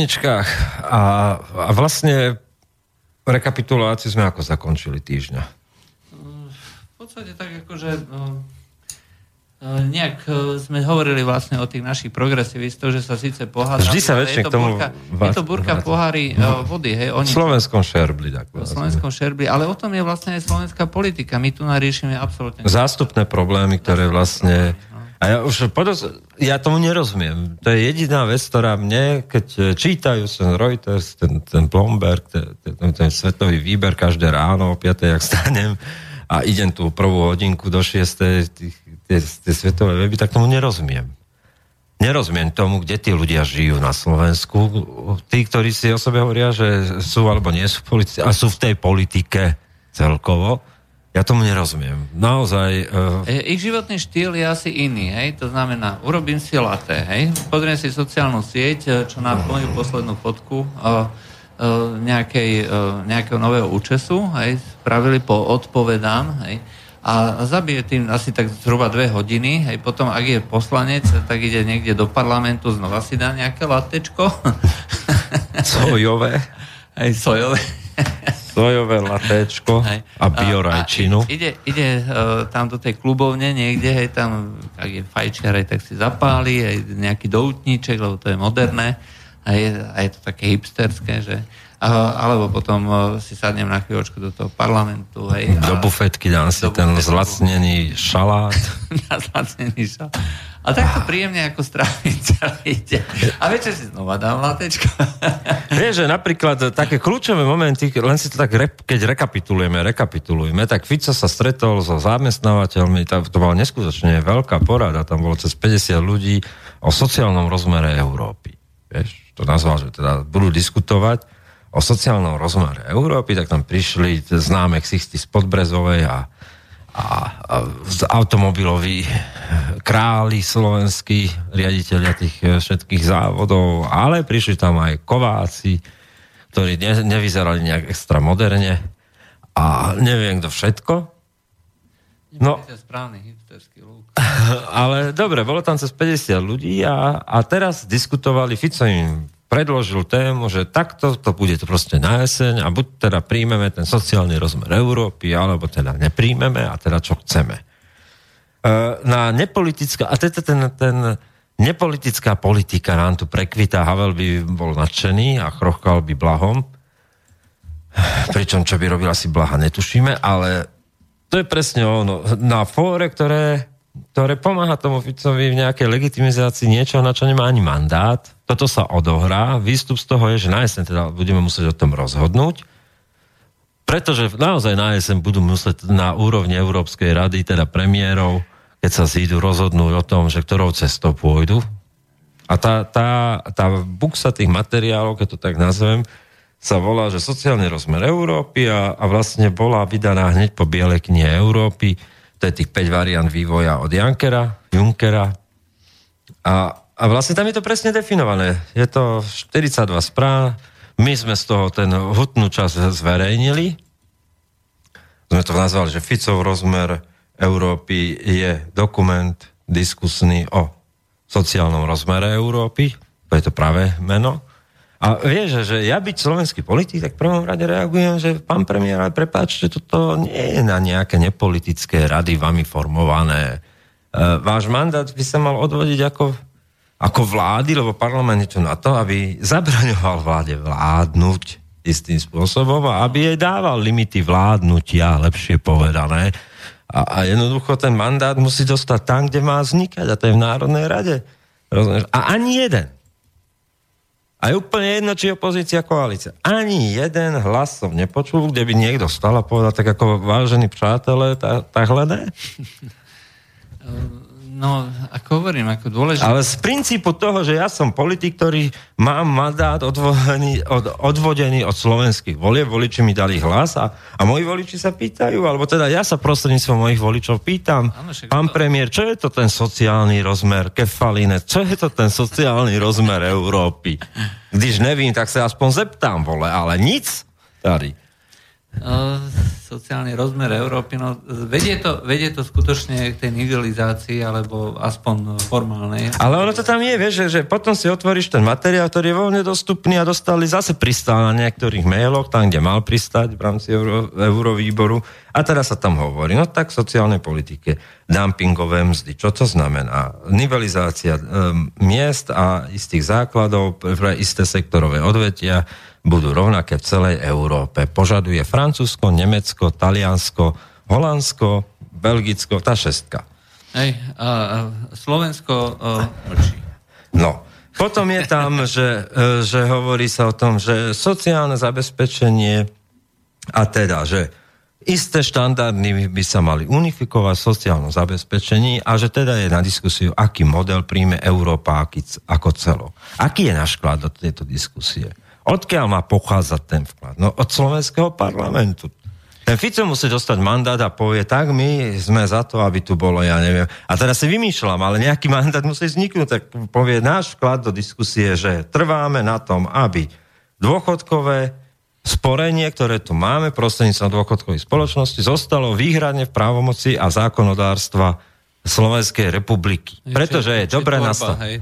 Pesničkách a, a vlastne rekapituláciu sme ako zakončili týždňa. V podstate tak akože no, e, nejak e, sme hovorili vlastne o tých našich progresivistoch, že sa síce pohádali, Vždy sa väčšine k tomu... Burka, je to burka v pohári no. vody, hej? Oni, v slovenskom šerbli. Tak v slovenskom šerbli, ale o tom je vlastne aj slovenská politika. My tu nariešime absolútne... Zástupné problémy, ktoré vlastne a ja už podos- ja tomu nerozumiem. To je jediná vec, ktorá mne, keď čítajú ten Reuters, ten, ten Blomberg, ten, ten, ten svetový výber každé ráno o 5. jak stanem a idem tú prvú hodinku do 6. tie svetové weby, tak tomu nerozumiem. Nerozumiem tomu, kde tí ľudia žijú na Slovensku. Tí, ktorí si o sebe hovoria, že sú alebo nie sú v politike, a sú v tej politike celkovo, ja tomu nerozumiem. Naozaj... Uh... Ich životný štýl je asi iný, hej? To znamená, urobím si laté, hej? Pozriem si sociálnu sieť, e, čo na moju poslednú fotku uh, uh, nejakej, uh, nejakého nového účesu, hej? Spravili po odpovedám, hej? A zabije tým asi tak zhruba dve hodiny, hej? Potom, ak je poslanec, tak ide niekde do parlamentu, znova si dá nejaké latečko. Sojové. Hej, sojové sojové latéčko hej. a biorajčinu. A ide, ide uh, tam do tej klubovne niekde, hej, tam, ak je fajčiar, tak si zapáli, aj nejaký doutníček, lebo to je moderné a je, a je to také hipsterské, že a, alebo potom uh, si sadnem na chvíľočku do toho parlamentu. Hej, a, do bufetky dám si ten bufetku. zlacnený šalát. na zlacnený šalát. A takto príjemne ako stráviť celý deň. A večer si znova dám latečko. Vieš, že napríklad také kľúčové momenty, len si to tak, rep, keď rekapitulujeme, rekapitulujeme, tak Fico sa stretol so zamestnávateľmi, to, to bola neskutočne veľká porada, tam bolo cez 50 ľudí o sociálnom rozmere Európy. Vieš, to nazval, že teda budú diskutovať o sociálnom rozmere Európy, tak tam prišli známe ksichty z Podbrezovej a a, a automobiloví králi slovenskí, riaditeľia tých e, všetkých závodov, ale prišli tam aj kováci, ktorí ne, nevyzerali nejak extra moderne a neviem kto všetko. No, správny hipsterský lúk. Ale dobre, bolo tam cez 50 ľudí a, a teraz diskutovali, Fico im predložil tému, že takto to bude to proste na jeseň a buď teda príjmeme ten sociálny rozmer Európy, alebo teda nepríjmeme a teda čo chceme. E, na nepolitická, a teda ten, ten nepolitická politika nám tu prekvita, Havel by bol nadšený a chrochkal by blahom, pričom čo by robil asi blaha netušíme, ale to je presne ono. Na fóre, ktoré ktoré pomáha tomu Ficovi v nejakej legitimizácii niečo, na čo nemá ani mandát. Toto sa odohrá. Výstup z toho je, že na jeseň teda budeme musieť o tom rozhodnúť. Pretože naozaj na jeseň budú musieť na úrovni Európskej rady, teda premiérov, keď sa zídu, rozhodnúť o tom, že ktorou cestou pôjdu. A tá, tá, tá buksa tých materiálov, keď to tak nazvem, sa volá, že sociálny rozmer Európy a, a vlastne bola vydaná hneď po Bielej knihe Európy to je tých 5 variant vývoja od Jankera, Junkera. A, a vlastne tam je to presne definované. Je to 42 správ, my sme z toho ten hutnú časť zverejnili. Sme to nazvali, že Ficov rozmer Európy je dokument diskusný o sociálnom rozmere Európy. To je to práve meno. A vieš, že ja byť slovenský politik, tak v prvom rade reagujem, že pán premiér, ale prepáčte, toto nie je na nejaké nepolitické rady vami formované. E, váš mandát by sa mal odvodiť ako, ako vlády, lebo parlament je tu na to, aby zabraňoval vláde vládnuť istým spôsobom a aby jej dával limity vládnutia, lepšie povedané. A, a jednoducho ten mandát musí dostať tam, kde má vznikať, a to je v Národnej rade. Rozumieš? A ani jeden a je úplne jedno, či opozícia, koalícia. Ani jeden hlas som nepočul, kde by niekto stal a povedal, tak ako vážení přátelé, tá, takhle ne? No, ako hovorím, ako dôležité... Ale z princípu toho, že ja som politik, ktorý mám mandát odvodený od, odvodený od slovenských volieb, voliči mi dali hlas a, a moji voliči sa pýtajú, alebo teda ja sa prostredníctvom mojich voličov pýtam, ano, pán to... premiér, čo je to ten sociálny rozmer kefaline, čo je to ten sociálny rozmer Európy? Když nevím, tak sa aspoň zeptám, vole, ale nic tady. Sociálny rozmer Európy, no vedie to, vedie to skutočne k tej nivelizácii, alebo aspoň formálnej. Ale ono to tam je, vieš, že, že potom si otvoríš ten materiál, ktorý je voľne dostupný a dostali zase pristál na niektorých mailoch, tam, kde mal pristať v rámci Euro, Eurovýboru. A teraz sa tam hovorí, no tak sociálnej politike, dumpingové mzdy, čo to znamená? Nivelizácia um, miest a istých základov pre isté sektorové odvetia, budú rovnaké v celej Európe. Požaduje Francúzsko, Nemecko, Taliansko, Holandsko, Belgicko, tá šestka. Hej, a, Slovensko mlčí. No, potom je tam, že, e, že hovorí sa o tom, že sociálne zabezpečenie a teda, že isté štandardy by sa mali unifikovať v sociálnom zabezpečení a že teda je na diskusiu, aký model príjme Európa aký, ako celo. Aký je náš vklad do tejto diskusie? Odkiaľ má pochádzať ten vklad? No od slovenského parlamentu. Ten Fico musí dostať mandát a povie, tak my sme za to, aby tu bolo, ja neviem. A teraz si vymýšľam, ale nejaký mandát musí vzniknúť, tak povie náš vklad do diskusie, že trváme na tom, aby dôchodkové sporenie, ktoré tu máme prostredníctvom dôchodkovej spoločnosti, zostalo výhradne v právomoci a zákonodárstva Slovenskej republiky. Pretože je, je dobre nastavené. Hej?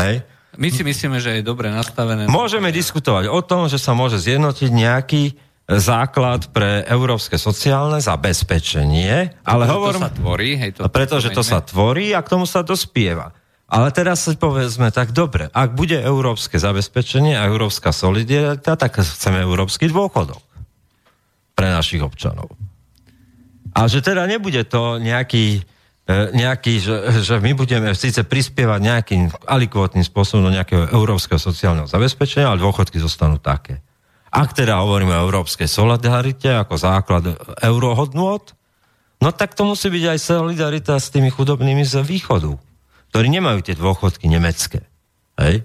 hej? My si myslíme, že je dobre nastavené. Môžeme diskutovať o tom, že sa môže zjednotiť nejaký základ pre európske sociálne zabezpečenie, ale hovorím... To sa tvorí, hej, to pretože to sa tvorí a k tomu sa dospieva. Ale teraz si povedzme, tak dobre, ak bude európske zabezpečenie a európska solidarita, tak chceme európsky dôchodok pre našich občanov. A že teda nebude to nejaký E, nejaký, že, že my budeme síce prispievať nejakým alikvotným spôsobom do nejakého európskeho sociálneho zabezpečenia, ale dôchodky zostanú také. Ak teda hovoríme o európskej solidarite ako základ eurohodnôt, no tak to musí byť aj solidarita s tými chudobnými z východu, ktorí nemajú tie dôchodky nemecké. Hej?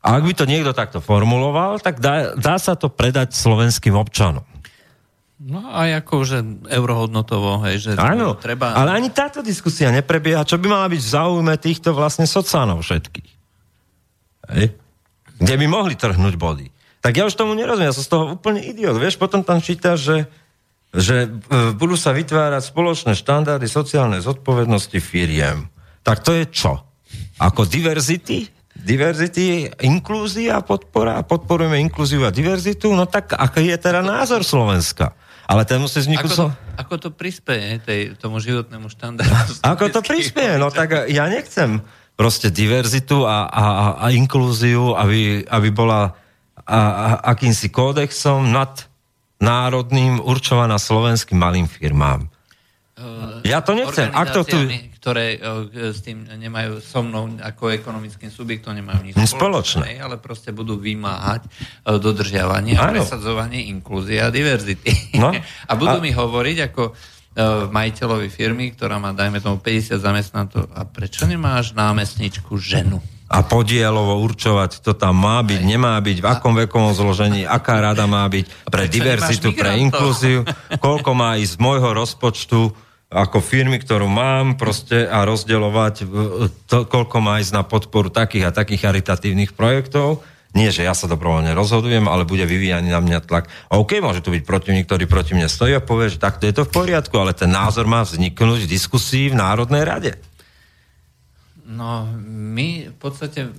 A ak by to niekto takto formuloval, tak dá, dá sa to predať slovenským občanom. No aj ako, že eurohodnotovo, hej, že Áno, treba... ale ani táto diskusia neprebieha, čo by mala byť v záujme týchto vlastne sociánov všetkých. Hej? Kde by mohli trhnúť body. Tak ja už tomu nerozumiem, ja som z toho úplne idiot. Vieš, potom tam číta, že, že e, budú sa vytvárať spoločné štandardy sociálnej zodpovednosti firiem. Tak to je čo? Ako diverzity? Diverzity, inklúzia, podpora, podporujeme inklúziu a diverzitu, no tak aký je teda názor Slovenska? Ale ten musí vzniknúť... Ako, to, ako to prispieje tej, tomu životnému štandardu? Ako to prispieje? No tak ja nechcem proste diverzitu a, a, a inklúziu, aby, aby bola a, a, akýmsi kódexom nad národným určovaná slovenským malým firmám. Ja to nechcem. Ak to tu... ktoré uh, s tým nemajú so mnou ako ekonomickým subjektom nemajú nič spoločné, ale proste budú vymáhať uh, dodržiavanie a presadzovanie inklúzie a diverzity. No? a budú a... mi hovoriť ako uh, majiteľovi firmy, ktorá má, dajme tomu, 50 zamestnancov, a prečo nemáš námestničku ženu? a podielovo určovať, to tam má byť, nemá byť, v akom vekovom zložení, aká rada má byť pre diverzitu, pre inklúziu, koľko má ísť z môjho rozpočtu ako firmy, ktorú mám proste a rozdeľovať to, koľko má ísť na podporu takých a takých charitatívnych projektov. Nie, že ja sa dobrovoľne rozhodujem, ale bude vyvíjaný na mňa tlak. OK, môže tu byť protivník, ktorý proti mne stojí a povie, že takto je to v poriadku, ale ten názor má vzniknúť v diskusii v Národnej rade. No, my v podstate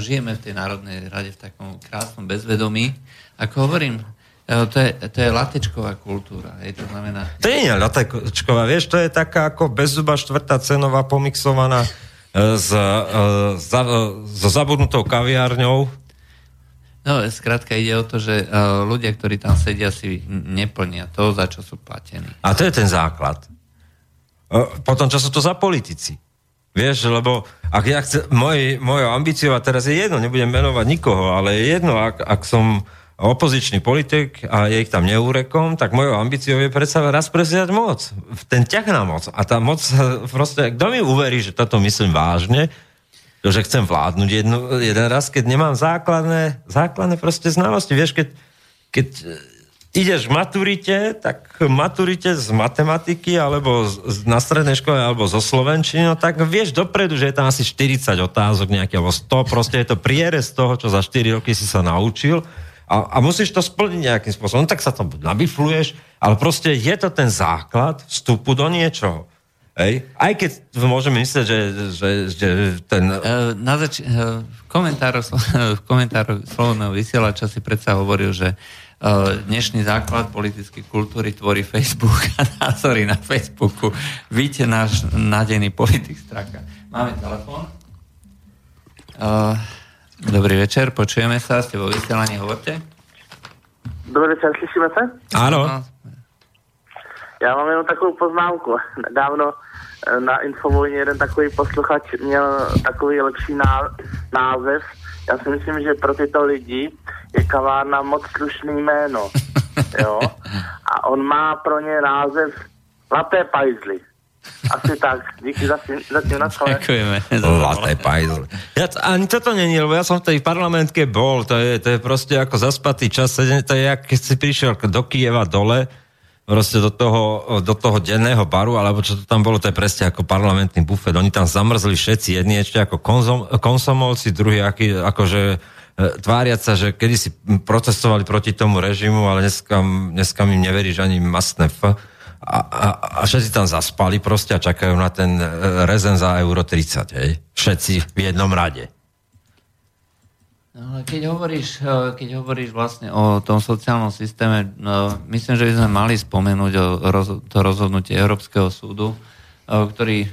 žijeme v tej Národnej rade v takom krásnom bezvedomí. Ako hovorím, to je, to je latečková kultúra. Je to znamená... To nie je latečková, vieš, to je taká ako bezzuba štvrtá cenová pomixovaná e, s, e, za, e, so zabudnutou kaviárňou. No, skrátka ide o to, že ľudia, ktorí tam sedia, si neplnia to, za čo sú platení. A to je ten základ. Potom, čo sú to za politici? Vieš, lebo ak ja chcem, moj, mojou ambíciou, a teraz je jedno, nebudem menovať nikoho, ale je jedno, ak, ak som opozičný politik a je ich tam neúrekom, tak mojou ambíciou je predsa raz prevziať moc. Ten ťah na moc. A tá moc, proste, kto mi uverí, že toto myslím vážne, že chcem vládnuť jednu, jeden raz, keď nemám základné, základné proste znalosti. Vieš, keď, keď ideš v maturite, tak maturite z matematiky alebo z, na strednej škole alebo zo Slovenčiny, no tak vieš dopredu, že je tam asi 40 otázok nejaké, alebo 100, proste je to prierez toho, čo za 4 roky si sa naučil a, a musíš to splniť nejakým spôsobom. No, tak sa to nabifluješ, ale proste je to ten základ vstupu do niečoho. Hej? Aj keď môžeme myslieť, že, že, že ten... E, na zač- e, v komentároch, v komentároch slovného vysielača si predsa hovoril, že e, dnešný základ politickej kultúry tvorí Facebook a názory na Facebooku. Víte náš nádený politik Straka. Máme telefón. Dobrý večer, počujeme sa, ste vo vysielaní, hovorte. Dobrý večer, slyšíme se? Áno. Já mám jenom takovou poznámku. Nedávno eh, na Infovojně jeden takový posluchač měl takový lepší ná, název. Já si myslím, že pro tyto lidi je kavárna moc slušný jméno. Jo? A on má pro ně název Laté pajzly. Asi tak. Díky za, za tým Ďakujeme. Laté. Ja, ani toto není, lebo ja som v tej parlamentke bol. To je, to je proste ako zaspatý čas. To je, jak keď si prišiel do Kieva dole, proste do toho, do toho denného baru, alebo čo to tam bolo, to je presne ako parlamentný bufet. Oni tam zamrzli všetci, jedni ešte ako konzom, konsomovci, druhí aký, akože e, tváriať sa, že kedy si protestovali proti tomu režimu, ale dneska, dneska mi neveríš ani mastné F. A, a, a všetci tam zaspali proste a čakajú na ten e, rezen za euro 30, hej? Všetci v jednom rade. No, keď hovoríš, eh, keď hovoríš vlastne o tom sociálnom systéme, no, myslím, že by sme mali spomenúť o roz, to rozhodnutie Európskeho súdu, ktorý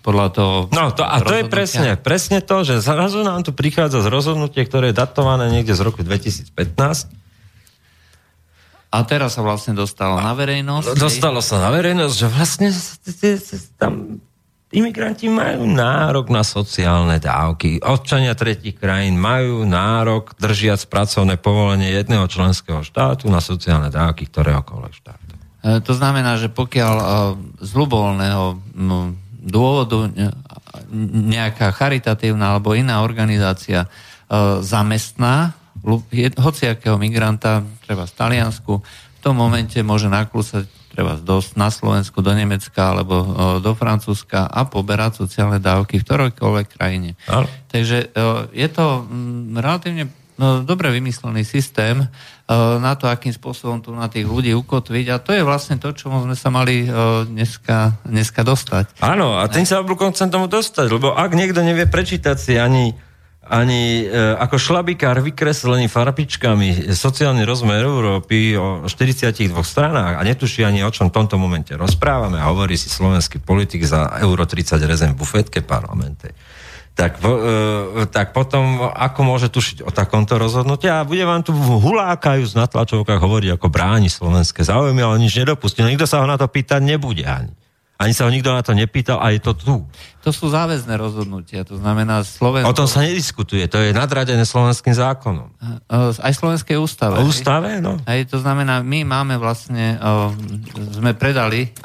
podľa toho... No to, a to je presne, presne to, že zrazu nám tu prichádza z rozhodnutie, ktoré je datované niekde z roku 2015. A teraz sa vlastne dostalo na verejnosť. Dostalo sa na verejnosť, že vlastne tam Imigranti majú nárok na sociálne dávky. Občania tretich krajín majú nárok držiac pracovné povolenie jedného členského štátu na sociálne dávky ktoréhokoľvek štátu. E, to znamená, že pokiaľ e, z ľubovoľného dôvodu nejaká charitatívna alebo iná organizácia e, zamestná hociakého migranta, treba z Taliansku, v tom momente môže naklúsať treba dosť na Slovensku, do Nemecka alebo do Francúzska a poberať sociálne dávky v ktorojkoľvek krajine. Ale. Takže je to m, relatívne no, dobre vymyslený systém na to, akým spôsobom tu na tých ľudí ukotviť a to je vlastne to, čo sme sa mali dneska, dneska dostať. Áno, a tým sa chcem tomu dostať, lebo ak niekto nevie prečítať si ani ani e, ako šlabikár vykreslený farbičkami sociálny rozmer Európy o 42 stranách a netuší ani o čom v tomto momente rozprávame a hovorí si slovenský politik za euro 30 rezen bufetke parlamente. Tak, e, tak potom ako môže tušiť o takomto rozhodnutí a bude vám tu hulákajú z natlačovkách hovoriť ako bráni slovenské záujmy, ale nič nedopustí. Nikto sa ho na to pýtať nebude ani. Ani sa ho nikto na to nepýtal a je to tu. To sú záväzné rozhodnutia, to znamená Slovensko... O tom sa nediskutuje, to je nadradené slovenským zákonom. Aj slovenskej ústave. O ústave, no. Aj to znamená, my máme vlastne, sme predali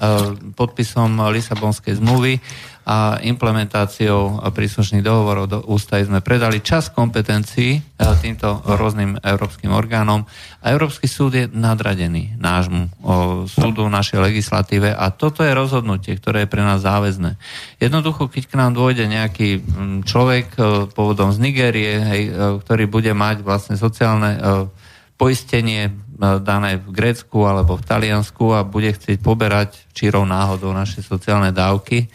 podpisom Lisabonskej zmluvy a implementáciou príslušných dohovorov do ústavy sme predali čas kompetencií e, týmto rôznym európskym orgánom a Európsky súd je nadradený nášmu súdu, našej legislatíve a toto je rozhodnutie, ktoré je pre nás záväzné. Jednoducho, keď k nám dôjde nejaký človek e, pôvodom z Nigérie, e, ktorý bude mať vlastne sociálne poistenie dané v Grécku alebo v Taliansku a bude chcieť poberať čírov náhodou naše sociálne dávky,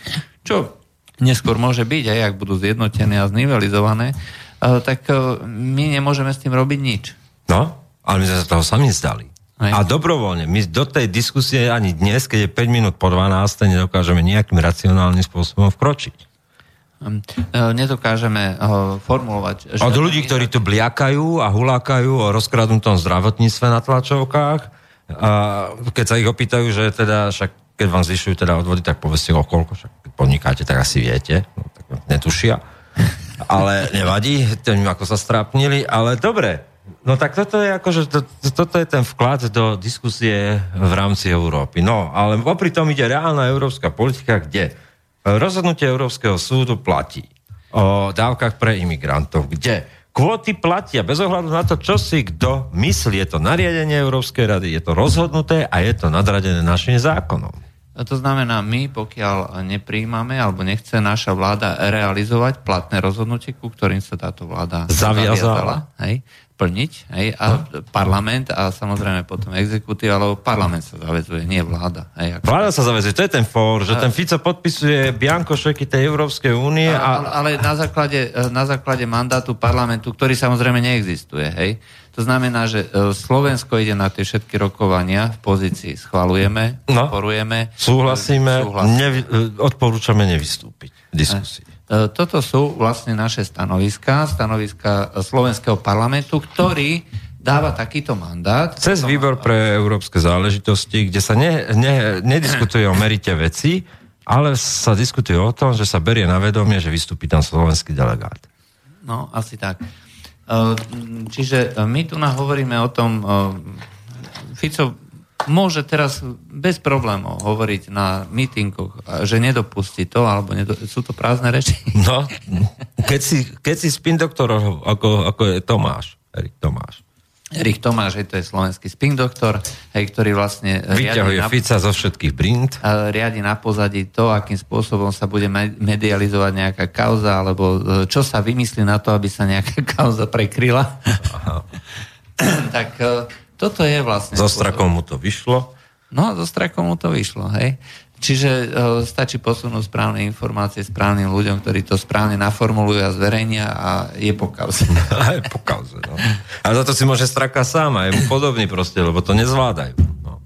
čo neskôr môže byť, aj ak budú zjednotené a znivelizované, tak e, my nemôžeme s tým robiť nič. No, ale my sme sa toho sami zdali. Aj. A dobrovoľne. My do tej diskusie ani dnes, keď je 5 minút po 12, nedokážeme nejakým racionálnym spôsobom vkročiť. Hm, e, nedokážeme formulovať. Od ľudí, ktorí tu bliakajú a hulákajú o rozkradnutom zdravotníctve na tlačovkách, a keď sa ich opýtajú, že teda však keď vám zvyšujú teda odvody, tak povedzte o koľko, však keď podnikáte, tak asi viete, no, tak netušia. Ale nevadí, tým ako sa strápnili, ale dobre. No tak toto je akože, to, toto je ten vklad do diskusie v rámci Európy. No, ale popri tom ide reálna európska politika, kde rozhodnutie Európskeho súdu platí o dávkach pre imigrantov, kde kvóty platia bez ohľadu na to, čo si kto myslí. Je to nariadenie Európskej rady, je to rozhodnuté a je to nadradené našim zákonom. A to znamená, my pokiaľ nepríjmame alebo nechce naša vláda realizovať platné rozhodnutie, ku ktorým sa táto vláda zaviazala, hej, plniť, hej, a parlament a samozrejme potom exekutíva, alebo parlament sa zavezuje, nie vláda. Hej, ako... Vláda sa zavezuje, to je ten fór, že ten Fico podpisuje biankošeky tej Európskej únie a... Ale na základe, na základe mandátu parlamentu, ktorý samozrejme neexistuje, hej. To znamená, že e, Slovensko ide na tie všetky rokovania v pozícii schvalujeme, no, podporujeme, súhlasíme, súhlasíme. Nevi, e, odporúčame nevystúpiť v diskusii. E, toto sú vlastne naše stanoviska, stanoviska Slovenského parlamentu, ktorý dáva takýto mandát. Cez výbor pre európske záležitosti, kde sa ne, ne, nediskutuje o merite veci, ale sa diskutuje o tom, že sa berie na vedomie, že vystúpi tam slovenský delegát. No, asi tak. E, čiže my tu hovoríme o tom, e, Fico môže teraz bez problémov hovoriť na mítingoch, že nedopustí to, alebo nedo... sú to prázdne reči. No, keď si, keď si spin doktor, ako, ako je Tomáš, Erik Tomáš. Erik Tomáš, hej, to je slovenský spin doktor, hej, ktorý vlastne... Vyťahuje na, Fica zo všetkých brint. Riadi na pozadí to, akým spôsobom sa bude medializovať nejaká kauza, alebo e, čo sa vymyslí na to, aby sa nejaká kauza prekryla. tak e, toto je vlastne... Zo strakom mu to vyšlo? No, zo strakom mu to vyšlo, hej. Čiže uh, stačí posunúť správne informácie správnym ľuďom, ktorí to správne naformulujú a zverejnia a je po kauze. je po kauze, no. A za to si môže straka sám a je mu podobný proste, lebo to nezvládajú. No,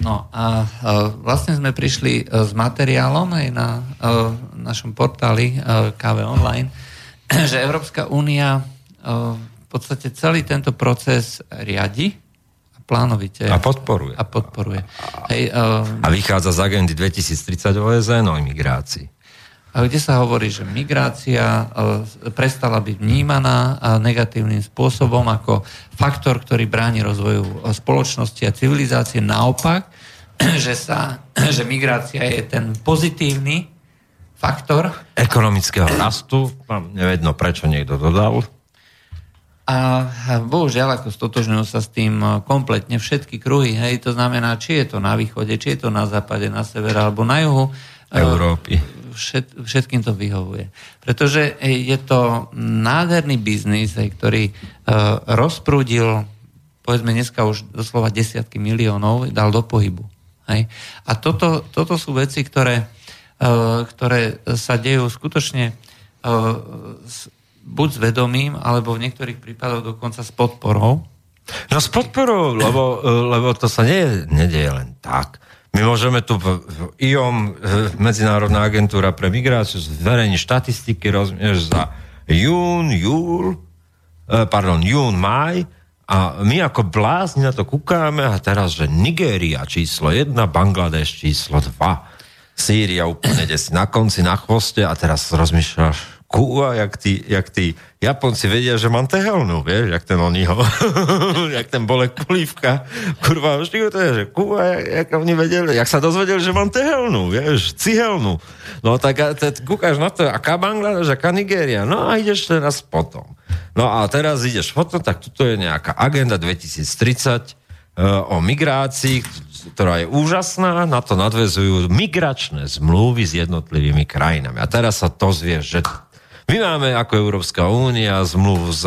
no a uh, vlastne sme prišli uh, s materiálom aj na uh, našom portáli uh, KV Online, že Európska únia uh, podstate celý tento proces riadi a plánovite. A podporuje. A podporuje. Hej, um, a vychádza z agendy 2030 OSN o imigrácii. Kde sa hovorí, že migrácia uh, prestala byť vnímaná negatívnym spôsobom ako faktor, ktorý bráni rozvoju spoločnosti a civilizácie. Naopak, že, sa, že migrácia je ten pozitívny faktor. Ekonomického rastu, nevedno prečo niekto dodal. A bohužiaľ, ako stotožňujú sa s tým e, kompletne všetky kruhy, hej, to znamená, či je to na východe, či je to na západe, na severe alebo na juhu. E, Európy. Všet, všetkým to vyhovuje. Pretože je to nádherný biznis, hej, ktorý uh, rozprúdil, povedzme dneska už doslova desiatky miliónov, dal do pohybu. Hej. A toto, toto sú veci, ktoré, uh, ktoré sa dejú skutočne uh, buď s vedomím, alebo v niektorých prípadoch dokonca s podporou. No s podporou, lebo, lebo to sa nie, nedieje len tak. My môžeme tu v, IOM, Medzinárodná agentúra pre migráciu, zverejniť štatistiky, rozumieš, za jún, júl, e, pardon, jún, maj, a my ako blázni na to kúkáme a teraz, že Nigéria číslo 1, Bangladeš číslo 2, Sýria úplne desi na konci, na chvoste a teraz rozmýšľaš, kúva, jak tí, jak tí Japonci vedia, že mám tehelnú, vieš, jak ten oniho, jak ten bolek polívka, kurva, už to je, že kúva, jak, jak oni vedeli, jak sa dozvedeli, že mám tehelnú, vieš, cihelnú. No tak kúkaš na to, aká Bangladeš, aká Nigéria, no a ideš teraz potom. No a teraz ideš potom, tak tuto je nejaká agenda 2030 uh, o migrácii, ktorá je úžasná, na to nadvezujú migračné zmluvy s jednotlivými krajinami. A teraz sa to zvie, že my máme ako Európska únia zmluvu s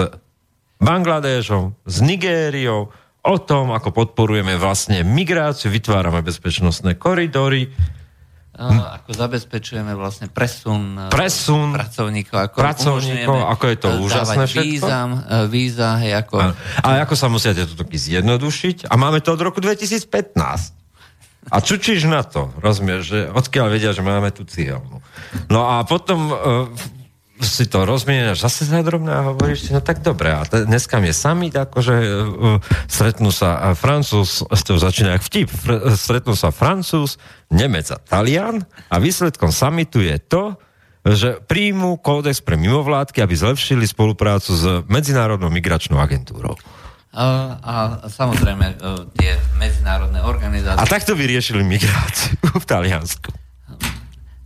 Bangladéšom, s Nigériou, o tom, ako podporujeme vlastne migráciu, vytvárame bezpečnostné koridory, ako zabezpečujeme vlastne presun, presun pracovníkov, ako, pracovníkov, ako je to úžasné všetko. Vízam, víza, hej, ako... A, ale ako sa musia tieto toky zjednodušiť? A máme to od roku 2015. A čučíš na to, rozumieš, že odkiaľ vedia, že máme tú cieľnu. No a potom si to rozmieňaš zase za drobné a hovoríš si, no tak dobre, a te, dneska je summit, akože uh, stretnú sa uh, Francúz, to začína jak vtip, fr- stretnú sa Francúz, Nemec a Talian a výsledkom summitu je to, že príjmu kódex pre mimovládky, aby zlepšili spoluprácu s Medzinárodnou migračnou agentúrou. A, a samozrejme tie medzinárodné organizácie... A takto vyriešili migráciu v Taliansku.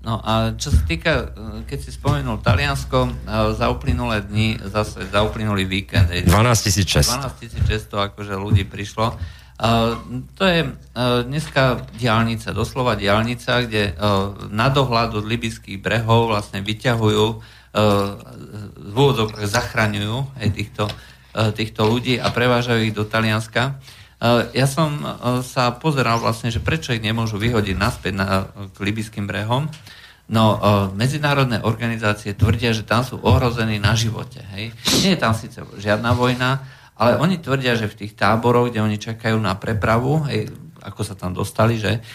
No a čo sa týka, e, keď si spomenul Taliansko, e, za uplynulé dni, zase za uplynulý víkend... 12 600. 12 600 akože ľudí prišlo. Uh, to je dneska diálnica, doslova diálnica, kde na dohľad od libyských brehov vlastne vyťahujú, v úvodzovkách zachraňujú aj týchto týchto ľudí a prevážajú ich do Talianska. Ja som sa pozeral vlastne, že prečo ich nemôžu vyhodiť naspäť na, k libyským brehom. No, medzinárodné organizácie tvrdia, že tam sú ohrození na živote. Hej. Nie je tam síce žiadna vojna, ale oni tvrdia, že v tých táboroch, kde oni čakajú na prepravu, hej, ako sa tam dostali, že?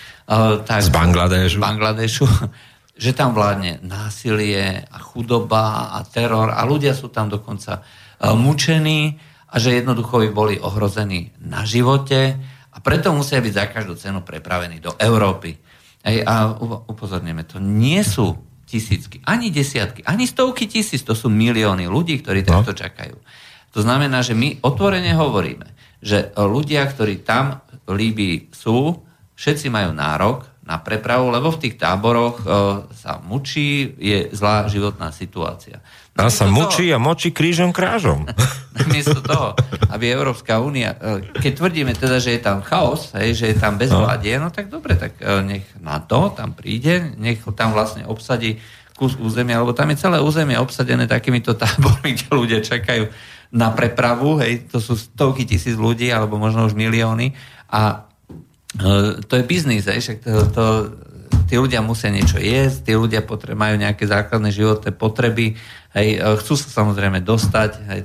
tak, z Bangladešu. Z Bangladešu že tam vládne násilie a chudoba a teror a ľudia sú tam dokonca e, mučení a že jednoducho by boli ohrození na živote a preto musia byť za každú cenu prepravení do Európy. Ej, a upozorníme, to nie sú tisícky, ani desiatky, ani stovky tisíc, to sú milióny ľudí, ktorí no. takto čakajú. To znamená, že my otvorene hovoríme, že ľudia, ktorí tam v Líbii sú, všetci majú nárok na prepravu, lebo v tých táboroch e, sa mučí, je zlá životná situácia. A sa mučí toho, a močí krížom krážom. Namiesto toho, aby Európska únia, e, keď tvrdíme teda, že je tam chaos, hej, že je tam bezvládie, no. no tak dobre, tak e, nech na to tam príde, nech tam vlastne obsadí kus územia, lebo tam je celé územie obsadené takýmito tábormi, kde ľudia čakajú na prepravu, hej, to sú stovky tisíc ľudí, alebo možno už milióny a to je biznis, aj, však to, to, tí ľudia musia niečo jesť, tí ľudia potre, majú nejaké základné životné potreby, hej, eh, chcú sa samozrejme dostať, hej,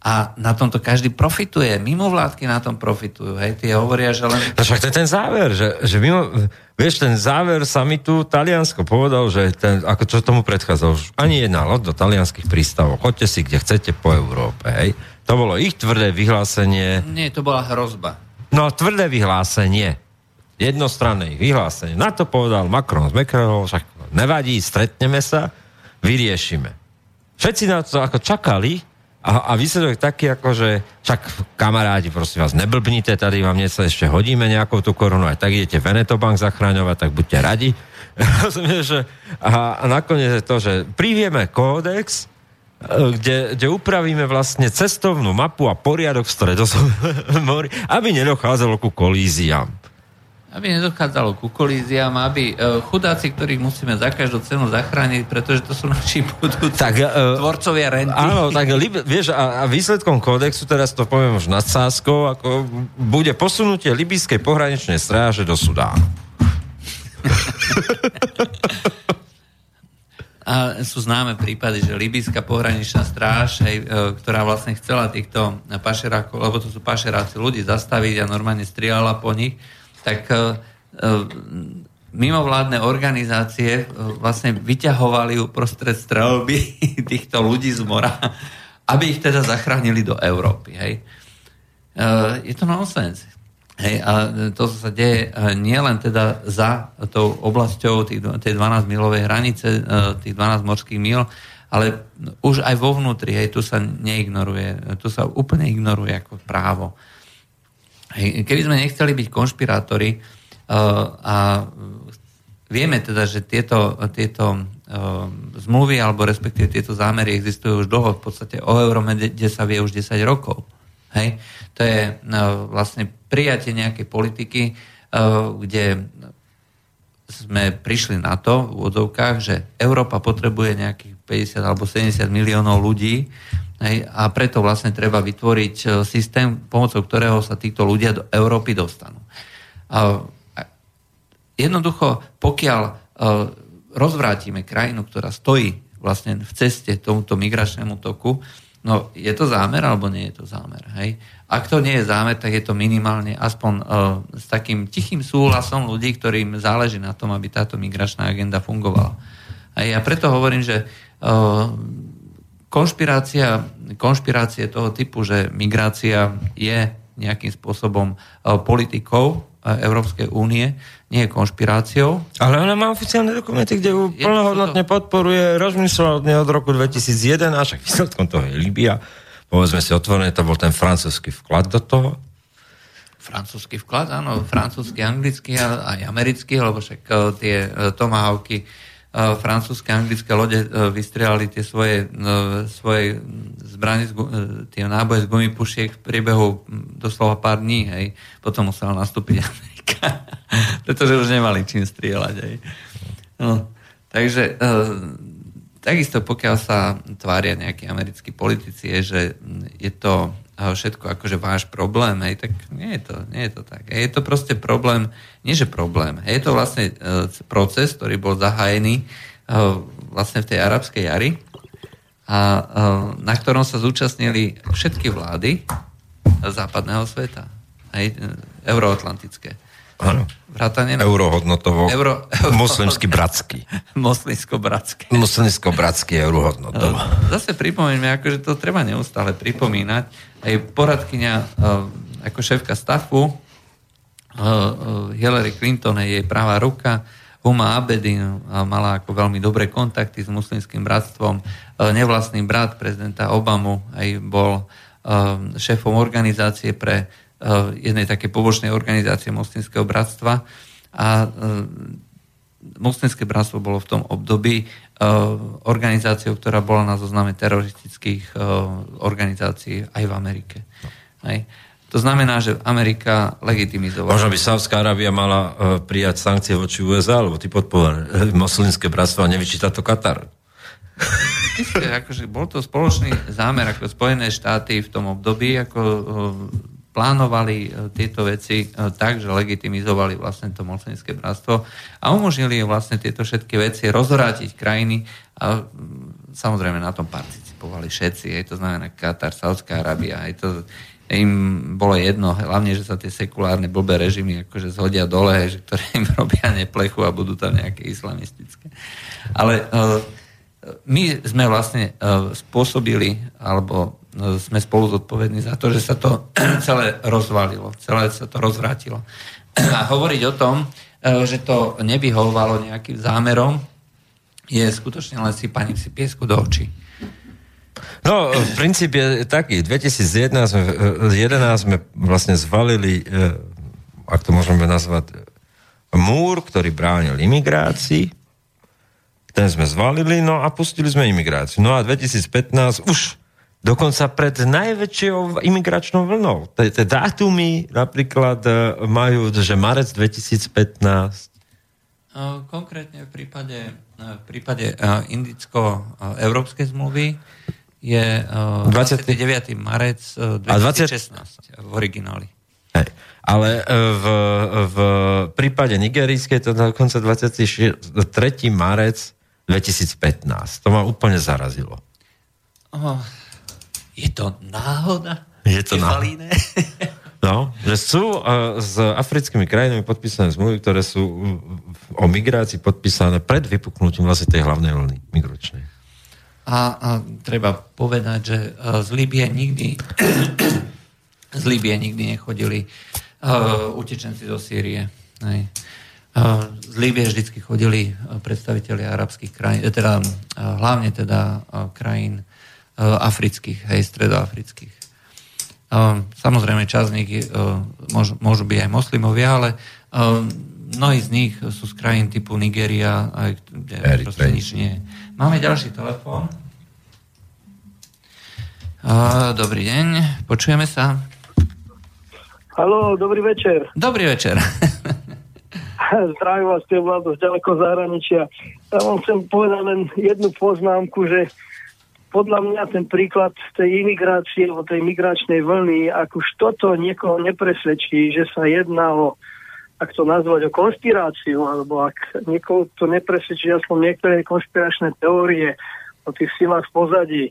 a na tomto každý profituje, mimovládky na tom profitujú, hej, tie hovoria, že len... No však to je ten záver, že, že mimo, vieš, ten záver sa mi tu Taliansko povedal, že ten, ako čo tomu predchádzal, ani jedna loď do talianských prístavov, choďte si kde chcete po Európe, hej. To bolo ich tvrdé vyhlásenie. Nie, to bola hrozba. No tvrdé vyhlásenie. Jednostranné vyhlásenie. Na to povedal Macron z Macronom, však nevadí, stretneme sa, vyriešime. Všetci na to ako čakali a, a výsledok taký, ako že však kamarádi, prosím vás, neblbnite, tady vám niečo ešte hodíme nejakou tú korunu, aj tak idete Veneto Bank zachraňovať, tak buďte radi. že, a, a nakoniec je to, že privieme kódex, kde, kde upravíme vlastne cestovnú mapu a poriadok v mori, aby nedochádzalo ku kolíziám. Aby nedochádzalo ku kolíziám, aby uh, chudáci, ktorých musíme za každú cenu zachrániť, pretože to sú naši budúci tak, uh, tvorcovia renty. Áno, tak vieš, a, a výsledkom kódexu, teraz to poviem už nad Sáskou, ako bude posunutie libyskej pohraničnej stráže do Sudánu. A sú známe prípady, že libyská pohraničná stráž, hej, e, ktorá vlastne chcela týchto pašerákov, lebo to sú pašeráci ľudí, zastaviť a normálne strieľala po nich, tak e, e, mimovládne organizácie vlastne vyťahovali uprostred strelby týchto ľudí z mora, aby ich teda zachránili do Európy. Hej. Je to nonsens. Hej, a to sa deje e, nielen teda za tou oblasťou tých, tej 12 milovej hranice, e, tých 12 morských mil, ale už aj vo vnútri, hej, tu sa neignoruje, tu sa úplne ignoruje ako právo. Hej, keby sme nechceli byť konšpirátori uh, a vieme teda, že tieto, tieto uh, zmluvy alebo respektíve tieto zámery existujú už dlho, v podstate o Euromede sa vie už 10 rokov. Hej? To je uh, vlastne prijatie nejakej politiky, e, kde sme prišli na to v úvodzovkách, že Európa potrebuje nejakých 50 alebo 70 miliónov ľudí a preto vlastne treba vytvoriť e, systém, pomocou ktorého sa títo ľudia do Európy dostanú. Jednoducho, pokiaľ e, rozvrátime krajinu, ktorá stojí vlastne v ceste tomuto migračnému toku, No, je to zámer alebo nie je to zámer? Hej? Ak to nie je zámer, tak je to minimálne aspoň uh, s takým tichým súhlasom ľudí, ktorým záleží na tom, aby táto migračná agenda fungovala. A ja preto hovorím, že uh, konšpirácia, konšpirácie toho typu, že migrácia je nejakým spôsobom uh, politikou Európskej únie, nie je konšpiráciou. Ale ona má oficiálne dokumenty, kde ju plnohodnotne podporuje, rozmyslel od roku 2001, a však výsledkom toho je Libia. Povedzme si otvorené, to bol ten francúzsky vklad do toho. Francúzsky vklad, áno, francúzsky, anglický a aj americký, lebo však uh, tie uh, tomahawky uh, francúzske, anglické lode vystrelali tie svoje, svoje zbranie, tie náboje z gumipušiek v priebehu doslova pár dní, hej. Potom musela nastúpiť Pretože už nemali čím strieľať. Aj. No, takže takisto pokiaľ sa tvária nejakí americkí politici, je, že je to všetko akože váš problém, hej, tak nie je to, nie je to tak. Je to proste problém, nie že problém, hej, je to vlastne uh, proces, ktorý bol zahájený uh, vlastne v tej arabskej jari a uh, na ktorom sa zúčastnili všetky vlády západného sveta, hej, euroatlantické. Áno. Vrátane... Eurohodnotovo. Euro, euro... Moslimsky bratský. Moslimsko-bratský. Moslimsko-bratský eurohodnotovo. Zase pripomeňme, akože to treba neustále pripomínať. Aj poradkyňa ako šéfka stafu Hillary Clinton je jej pravá ruka, Huma Abedin mala ako veľmi dobré kontakty s muslimským bratstvom. Nevlastný brat prezidenta Obamu aj bol šéfom organizácie pre jednej také pobočnej organizácie moslimského bratstva a eh, moslimské bratstvo bolo v tom období eh, organizáciou, ktorá bola na zozname teroristických organizácií aj v Amerike. Hej. To znamená, že Amerika legitimizovala. Možno by Sávská Arábia mala prijať sankcie voči USA, lebo ty podporujú moslimské bratstvo a nevyčíta to Katar. Isté, akože bol to spoločný zámer, ako Spojené štáty v tom období, ako plánovali e, tieto veci e, tak, že legitimizovali vlastne to mocnické bratstvo a umožnili vlastne tieto všetky veci rozhrátiť krajiny a samozrejme na tom participovali všetci, aj to znamená Katar, Saudská Arábia, aj to im bolo jedno, hlavne, že sa tie sekulárne blbé režimy akože zhodia dole, že ktoré im robia neplechu a budú tam nejaké islamistické. Ale uh, my sme vlastne uh, spôsobili, alebo sme spolu zodpovední za to, že sa to celé rozvalilo, celé sa to rozvrátilo. A hovoriť o tom, e, že to nevyhovovalo nejakým zámerom, je skutočne len sypaním si piesku do očí. No, princíp je taký. 2011 sme, 11 sme vlastne zvalili, e, ak to môžeme nazvať, múr, ktorý bránil imigrácii. Ten sme zvalili, no a pustili sme imigráciu. No a 2015 už dokonca pred najväčšou imigračnou vlnou. Tie dátumy napríklad e, majú, že marec 2015. Konkrétne v prípade, e, v prípade e, indicko-európskej zmluvy je 29. marec 2016 v origináli. Hej. Ale v, v prípade nigerijskej to dokonca 23. marec 2015. To ma úplne zarazilo. Oh, je to náhoda? Je to náhoda. No, že sú uh, s africkými krajinami podpísané zmluvy, ktoré sú o migrácii podpísané pred vypuknutím vlastne tej hlavnej vlny migračnej. A, a treba povedať, že uh, z Líbie nikdy z Líbie nikdy nechodili uh, utečenci do Sýrie. Nej. Uh, z Líbie vždycky chodili predstaviteľi arabských krajín, teda uh, hlavne teda uh, krajín afrických, hej, stredoafrických. Eh, samozrejme, časť z nich eh, môžu, môžu byť aj moslimovia, ale mnohí z nich sú z krajín typu Nigeria, aj, kde proste nič nie Máme ďalší telefón. Dobrý deň, počujeme sa. Haló, dobrý večer. Dobrý večer. Zdravím vás, ste z ďaleko zahraničia. Ja vám chcem povedať len jednu poznámku, že podľa mňa ten príklad tej imigrácie, o tej migračnej vlny, ak už toto niekoho nepresvedčí, že sa jedná o, ak to nazvať, o konspiráciu, alebo ak niekoho to nepresvedčí aspoň niektoré konspiračné teórie o tých silách v pozadí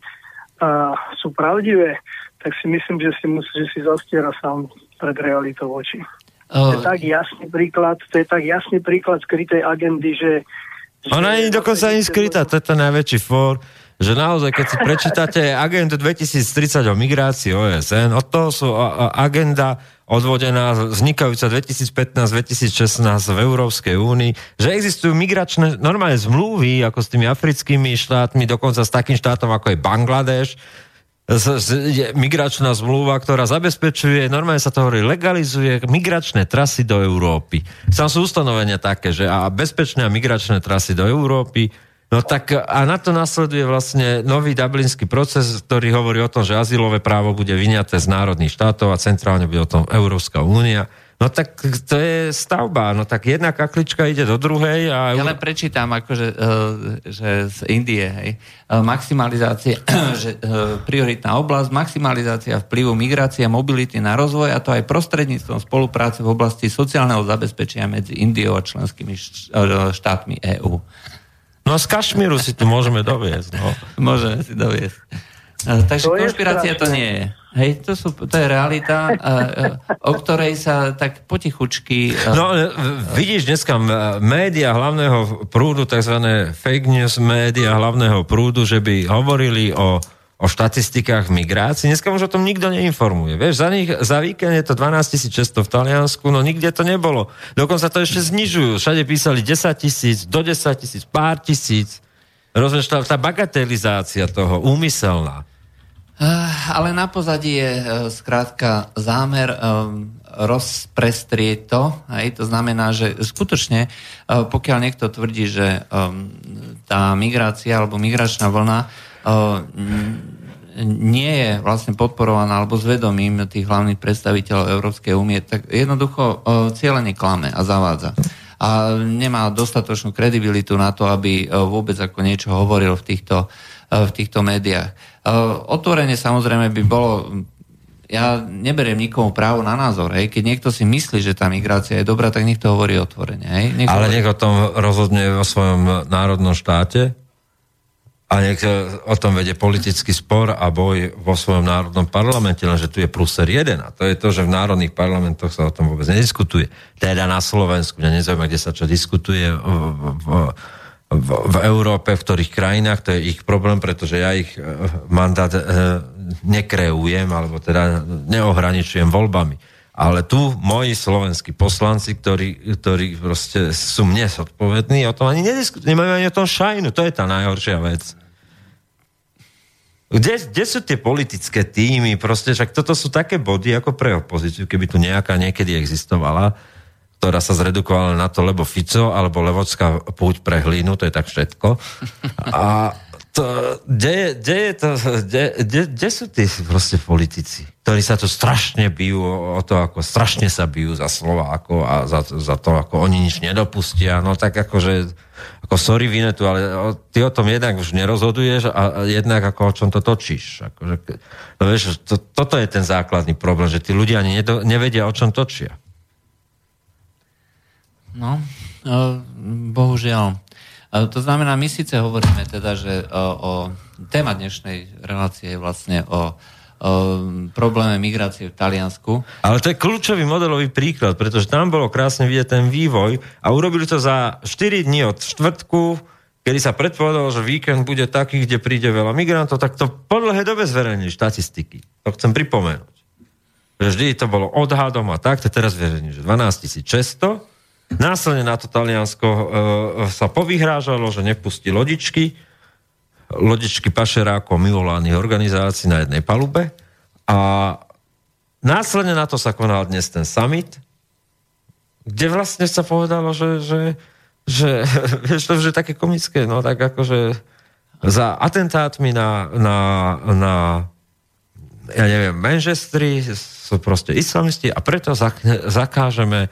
a sú pravdivé, tak si myslím, že si musí, že si zastiera sám pred realitou oči. Uh, to je tak jasný príklad, to je tak jasný príklad skrytej agendy, že... Ona je dokonca ani skrytá, to je ten najväčší fór že naozaj, keď si prečítate agendu 2030 o migrácii OSN, od toho sú agenda odvodená vznikajúca 2015-2016 v Európskej únii, že existujú migračné normálne zmluvy ako s tými africkými štátmi, dokonca s takým štátom ako je Bangladeš, je migračná zmluva, ktorá zabezpečuje, normálne sa to hovorí, legalizuje migračné trasy do Európy. Sam sú ustanovenia také, že a bezpečné migračné trasy do Európy, No tak a na to nasleduje vlastne nový dublinský proces, ktorý hovorí o tom, že azylové právo bude vyňaté z národných štátov a centrálne bude o tom Európska únia. No tak to je stavba, no tak jedna kaklička ide do druhej a... Ja len prečítam, akože, uh, že z Indie, hej, uh, maximalizácie, že uh, prioritná oblasť, maximalizácia vplyvu migrácie a mobility na rozvoj a to aj prostredníctvom spolupráce v oblasti sociálneho zabezpečenia medzi Indiou a členskými štátmi EÚ. No z Kašmíru si tu môžeme doviesť. No. Môžeme si doviesť. Takže to konšpirácia to nie je. Hej, to, sú, to je realita, o ktorej sa tak potichučky... No, vidíš dneska média hlavného prúdu, tzv. fake news média hlavného prúdu, že by hovorili o, o štatistikách migrácie. Dneska už o tom nikto neinformuje. Vieš, za, nich, za víkend je to 12 600 v Taliansku, no nikde to nebolo. Dokonca to ešte znižujú. Všade písali 10 tisíc, do 10 tisíc, pár tisíc. Rozumieš, tá, tá bagatelizácia toho, úmyselná. Eh, ale na pozadí je eh, skrátka zámer eh, rozprestrieť to. Hej? To znamená, že skutočne, pokiaľ niekto tvrdí, že tá migrácia alebo migračná vlna nie je vlastne podporovaná alebo zvedomím tých hlavných predstaviteľov Európskej únie, tak jednoducho cieľene klame a zavádza. A nemá dostatočnú kredibilitu na to, aby vôbec ako niečo hovoril v týchto, v týchto médiách. Otvorenie samozrejme by bolo ja neberiem nikomu právo na názor. Hej. Keď niekto si myslí, že tá migrácia je dobrá, tak nech to hovorí otvorene. Hej. Nech Ale hovorí... nech o tom rozhodne vo svojom národnom štáte a nech o tom vedie politický spor a boj vo svojom národnom parlamente, lenže tu je pluser jeden a to je to, že v národných parlamentoch sa o tom vôbec nediskutuje. Teda na Slovensku, mňa nezaujíma, kde sa čo diskutuje v, v, v, v Európe, v ktorých krajinách, to je ich problém, pretože ja ich e, mandát e, nekreujem, alebo teda neohraničujem voľbami. Ale tu moji slovenskí poslanci, ktorí, ktorí proste sú mne zodpovední, o tom ani nediskutujú, nemajú ani o tom šajnu, to je tá najhoršia vec. Kde, kde sú tie politické týmy? Proste, však toto sú také body ako pre opozíciu, keby tu nejaká niekedy existovala ktorá sa zredukovala na to, lebo Fico alebo Levocká púť pre hlínu, to je tak všetko. A to, kde, kde, je to, kde, kde, kde sú tí proste politici, ktorí sa tu strašne bijú o to, ako strašne sa bijú za Slováko a za, za to, ako oni nič nedopustia. No tak akože, ako sorry Vinetu, ale ty o tom jednak už nerozhoduješ a jednak ako o čom to točíš. Akože, no vieš, to, toto je ten základný problém, že tí ľudia ani nedo, nevedia, o čom točia. No, e, bohužiaľ. E, to znamená, my síce hovoríme teda, že o, o téma dnešnej relácie je vlastne o, probléme migrácie v Taliansku. Ale to je kľúčový modelový príklad, pretože tam bolo krásne vidieť ten vývoj a urobili to za 4 dní od štvrtku, kedy sa predpovedalo, že víkend bude taký, kde príde veľa migrantov, tak to podľa dobe zverejnili štatistiky. To chcem pripomenúť. Vždy to bolo odhadom a tak, to teraz verejní, že 12 600 Následne na to Taliansko e, sa povyhrážalo, že nepustí lodičky, lodičky pašerákov mimovládnych organizácií na jednej palube. A následne na to sa konal dnes ten summit, kde vlastne sa povedalo, že, že, že vieš, to už je také komické, no tak akože za atentátmi na, na, na ja neviem, Manchestri sú proste islamisti a preto zakážeme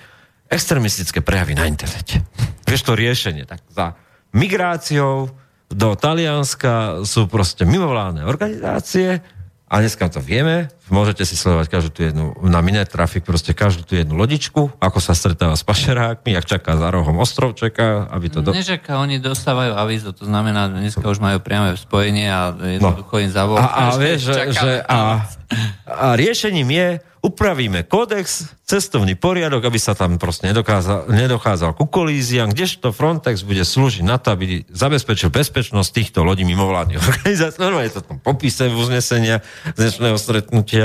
extremistické prejavy na internete. Vieš to riešenie, tak za migráciou do Talianska sú proste mimovládne organizácie a dneska to vieme, môžete si sledovať každú tú jednu, na Minetrafik proste každú tú jednu lodičku, ako sa stretáva s pašerákmi, ak čaká za rohom ostrovčeka, aby to... Do... Nežaká, oni dostávajú avízo, to znamená, že dneska už majú priame spojenie a jednoducho no. im zavolajú. A, a, vieš, že, že a, a riešením je upravíme kódex, cestovný poriadok, aby sa tam proste nedokázal, nedochádzal ku kolíziám, kdežto Frontex bude slúžiť na to, aby zabezpečil bezpečnosť týchto lodí mimovládnych organizácií. Normálne je to tam popise uznesenia dnešného stretnutia.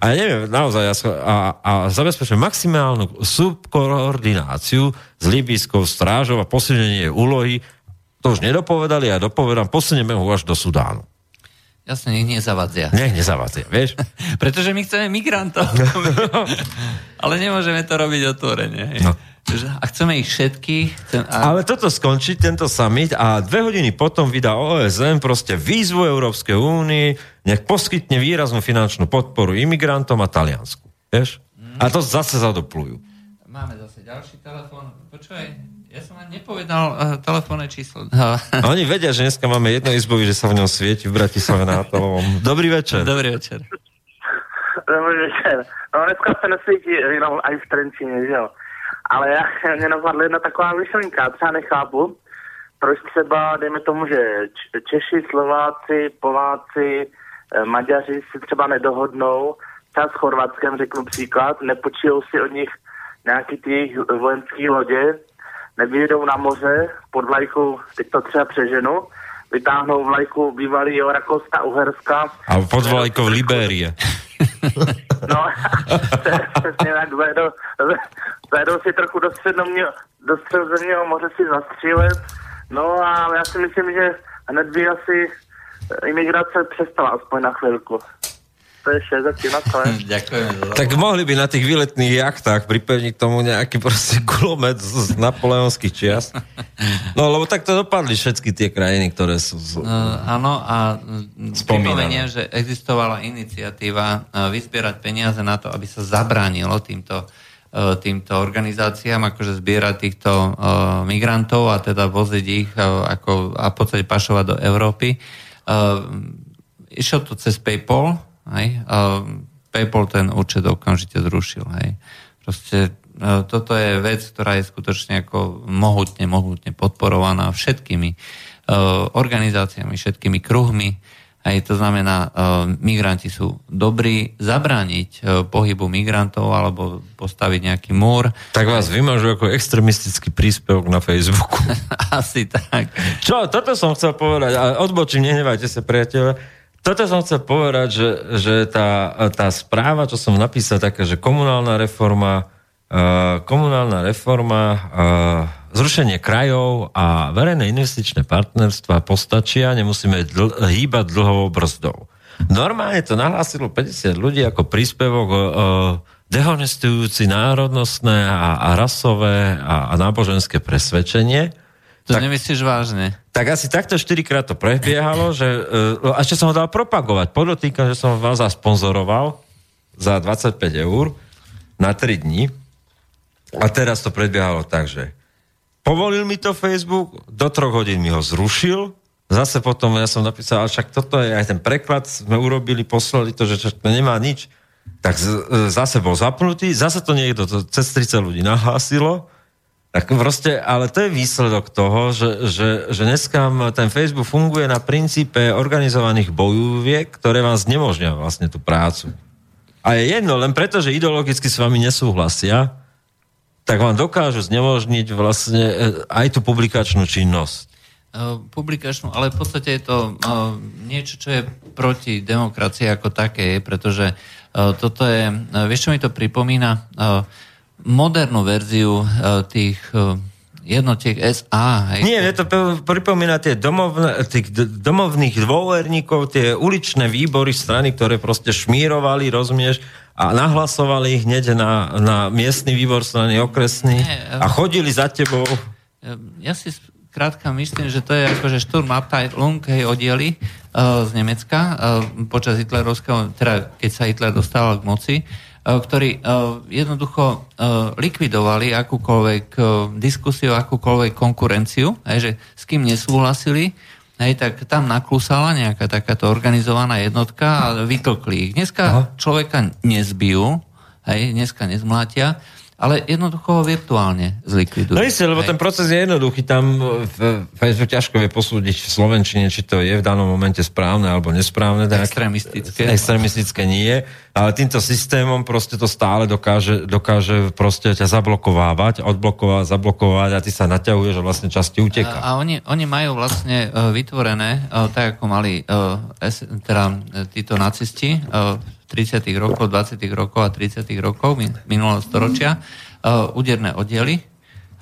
A ja neviem, naozaj, a, a zabezpečil maximálnu subkoordináciu s libijskou strážou a posilnenie úlohy. To už nedopovedali a dopovedám, posunieme ho až do Sudánu. Jasne, nech nezavadzia. Nech nezavadzia, vieš? Pretože my chceme migrantov. Ale nemôžeme to robiť otvorene. No. A chceme ich všetky. Chcem, a... Ale toto skončí, tento summit a dve hodiny potom vydá OSN proste výzvu Európskej únii, nech poskytne výraznú finančnú podporu imigrantom a Taliansku. Vieš? Mm. A to zase zadoplujú. máme zase ďalší telefón. Počúvaj, ja som vám nepovedal uh, telefónne číslo. Oni vedia, že dneska máme jedno izbový, že sa v ňom svieti v Bratislave na atomovom. Dobrý večer. Dobrý večer. Dobrý večer. No dneska se nesvítí jenom i v Trenčíně, že jo. Ale já, mě napadla jedna taková myšlenka, třeba nechápu, proč třeba, dejme tomu, že Češi, Slováci, Poláci, eh, Maďaři si třeba nedohodnou, třeba s Chorvatskem řeknu příklad, nepočijou si od nich nějaký ty jejich vojenský lodě, nevyjedou na moře pod vlajkou, teď to třeba přeženu, vytáhnou vlajku bývalého Rakouska, Uherska. A pod vlajkou Libérie. No, přesně tak, zajedou, zajedou si trochu do, středoměho, do středozemního moře si zastřílet, no a já si myslím, že hned by asi imigrace přestala aspoň na chvilku to je všetko, Ďakujem. Tak mohli by na tých výletných jachtách pripevniť tomu nejaký proste kulomet z, z napoleonských čias. No, lebo tak to dopadli všetky tie krajiny, ktoré sú... Z... Uh, áno, a pripomenie, že existovala iniciatíva uh, vyzbierať peniaze na to, aby sa zabránilo týmto uh, týmto organizáciám, akože zbierať týchto uh, migrantov a teda voziť ich uh, ako, a v podstate pašovať do Európy. Uh, išlo to cez PayPal, Hej? A PayPal ten účet okamžite zrušil. Hej? Proste e, toto je vec, ktorá je skutočne ako mohutne, mohutne podporovaná všetkými uh, organizáciami, všetkými kruhmi. Aj to znamená, uh, migranti sú dobrí zabrániť pohybu migrantov alebo postaviť nejaký múr. Tak vás vymažu ako extremistický príspevok na Facebooku. Asi tak. Čo, toto som chcel povedať. Odbočím, nehnevajte sa, priateľe toto som chcel povedať, že, že tá, tá správa, čo som napísal, taká, že komunálna reforma, uh, komunálna reforma, uh, zrušenie krajov a verejné investičné partnerstva postačia, nemusíme dl- hýbať dlhovou brzdou. Normálne to nahlásilo 50 ľudí ako príspevok uh, dehonestujúci národnostné a, a rasové a, a náboženské presvedčenie. To tak, nemyslíš vážne? Tak asi takto 4 krát to prebiehalo, že, uh, a ešte som ho dal propagovať. Podotýkam, že som vás zasponzoroval za 25 eur na 3 dní. A teraz to prebiehalo tak, že povolil mi to Facebook, do troch hodín mi ho zrušil, zase potom ja som napísal, ale však toto je aj ten preklad, sme urobili, poslali to, že to nemá nič. Tak z, e, zase bol zapnutý, zase to niekto, to cez 30 ľudí nahlásilo, tak proste, ale to je výsledok toho, že, že, že dneska ten Facebook funguje na princípe organizovaných bojúviek, ktoré vám znemožňujú vlastne tú prácu. A je jedno, len preto, že ideologicky s vami nesúhlasia, tak vám dokážu znemožniť vlastne e, aj tú publikačnú činnosť. Uh, publikačnú, ale v podstate je to uh, niečo, čo je proti demokracii ako také, pretože toto je, vieš, čo mi to pripomína? Modernú verziu uh, tých uh, jednotiek SA. Hej. Nie, to pripomína tie domovne, tých domovných dôverníkov, tie uličné výbory strany, ktoré proste šmírovali, rozumieš, a nahlasovali ich hneď na, na miestny výbor strany okresný Nie, a chodili za tebou. Ja si krátka myslím, že to je akože Sturmabteilung, hej, oddiely uh, z Nemecka uh, počas hitlerovského, teda keď sa Hitler dostával k moci, E, ktorí e, jednoducho e, likvidovali akúkoľvek diskusiu, akúkoľvek konkurenciu, že s kým nesúhlasili, hej, tak tam naklúsala nejaká takáto organizovaná jednotka a vytlkli ich. Dneska Aha. človeka nezbijú, hej, dneska nezmlátia, ale jednoducho ho virtuálne zlikvidujú. No isté, lebo Hej. ten proces je jednoduchý. Tam v Facebook ťažko je posúdiť v Slovenčine, či to je v danom momente správne alebo nesprávne. Extremistické. Extremistické nie. Ale týmto systémom proste to stále dokáže, dokáže proste ťa zablokovávať, odblokovať, zablokovať a ty sa naťahuješ a vlastne časti uteka. A, a oni, oni majú vlastne uh, vytvorené, uh, tak ako mali teda, títo nacisti 30. rokov, 20. rokov a 30. rokov minulého storočia uh, úderné oddiely,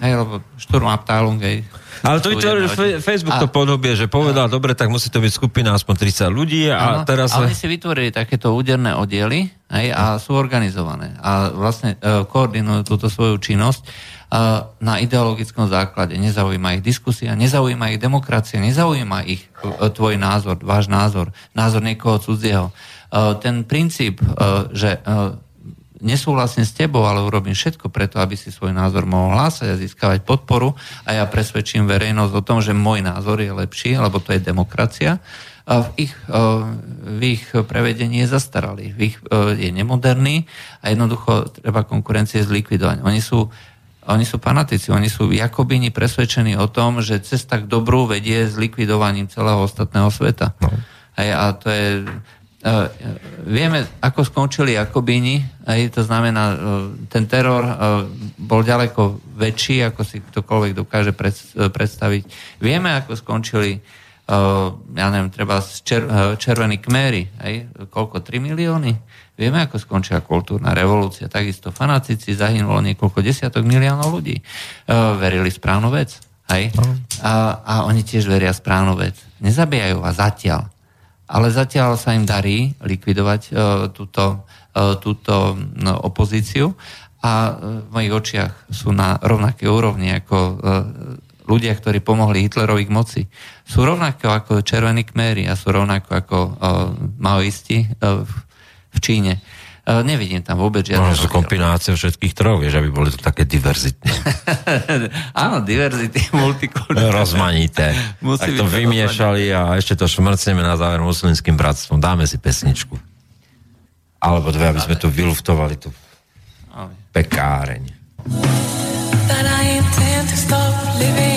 hej, lebo Sturmabteilung, hej, ale to vytvoril Facebook to podobie, že povedal, a, dobre, tak musí to byť skupina aspoň 30 ľudí a áno, teraz... Ale si vytvorili takéto úderné oddiely hej, a sú organizované a vlastne uh, koordinujú túto svoju činnosť uh, na ideologickom základe. Nezaujíma ich diskusia, nezaujíma ich demokracia, nezaujíma ich uh, tvoj názor, váš názor, názor niekoho cudzieho. Uh, ten princíp, uh, že uh, nesúhlasím s tebou, ale urobím všetko preto, aby si svoj názor mohol hlásať a získavať podporu a ja presvedčím verejnosť o tom, že môj názor je lepší, lebo to je demokracia, a v ich, v ich prevedení je zastaralý, v ich, je nemoderný a jednoducho treba konkurencie zlikvidovať. Oni sú, oni sú fanatici, oni sú jakobini presvedčení o tom, že cesta k dobru vedie s likvidovaním celého ostatného sveta. No. Hej, a to je... Uh, vieme, ako skončili Jakobíni, aj to znamená, uh, ten teror uh, bol ďaleko väčší, ako si ktokoľvek dokáže pred, predstaviť. Vieme, ako skončili ja neviem, treba čer, červení kméry, aj, koľko, 3 milióny? Vieme, ako skončila kultúrna revolúcia. Takisto fanatici zahynulo niekoľko desiatok miliónov ľudí. Verili správnu vec. Hej? No. A, a oni tiež veria správnu vec. Nezabíjajú vás zatiaľ ale zatiaľ sa im darí likvidovať uh, túto, uh, túto no, opozíciu a uh, v mojich očiach sú na rovnaké úrovni ako ľudia, ktorí pomohli Hitlerovi k moci. Sú rovnako ako červení kméry a sú rovnako ako maoisti v Číne. Uh, nevidím tam vôbec žiadne... Možno sú kombinácie všetkých troch, vieš, aby boli to také diverzitné. Áno, diverzity, multikultúrne. Rozmanité. Musí tak to vymiešali a ešte to šmrcneme na záver muslimským bratstvom. Dáme si pesničku. Alebo dve, aby sme tu vyluftovali tú pekáreň. That I intend to stop living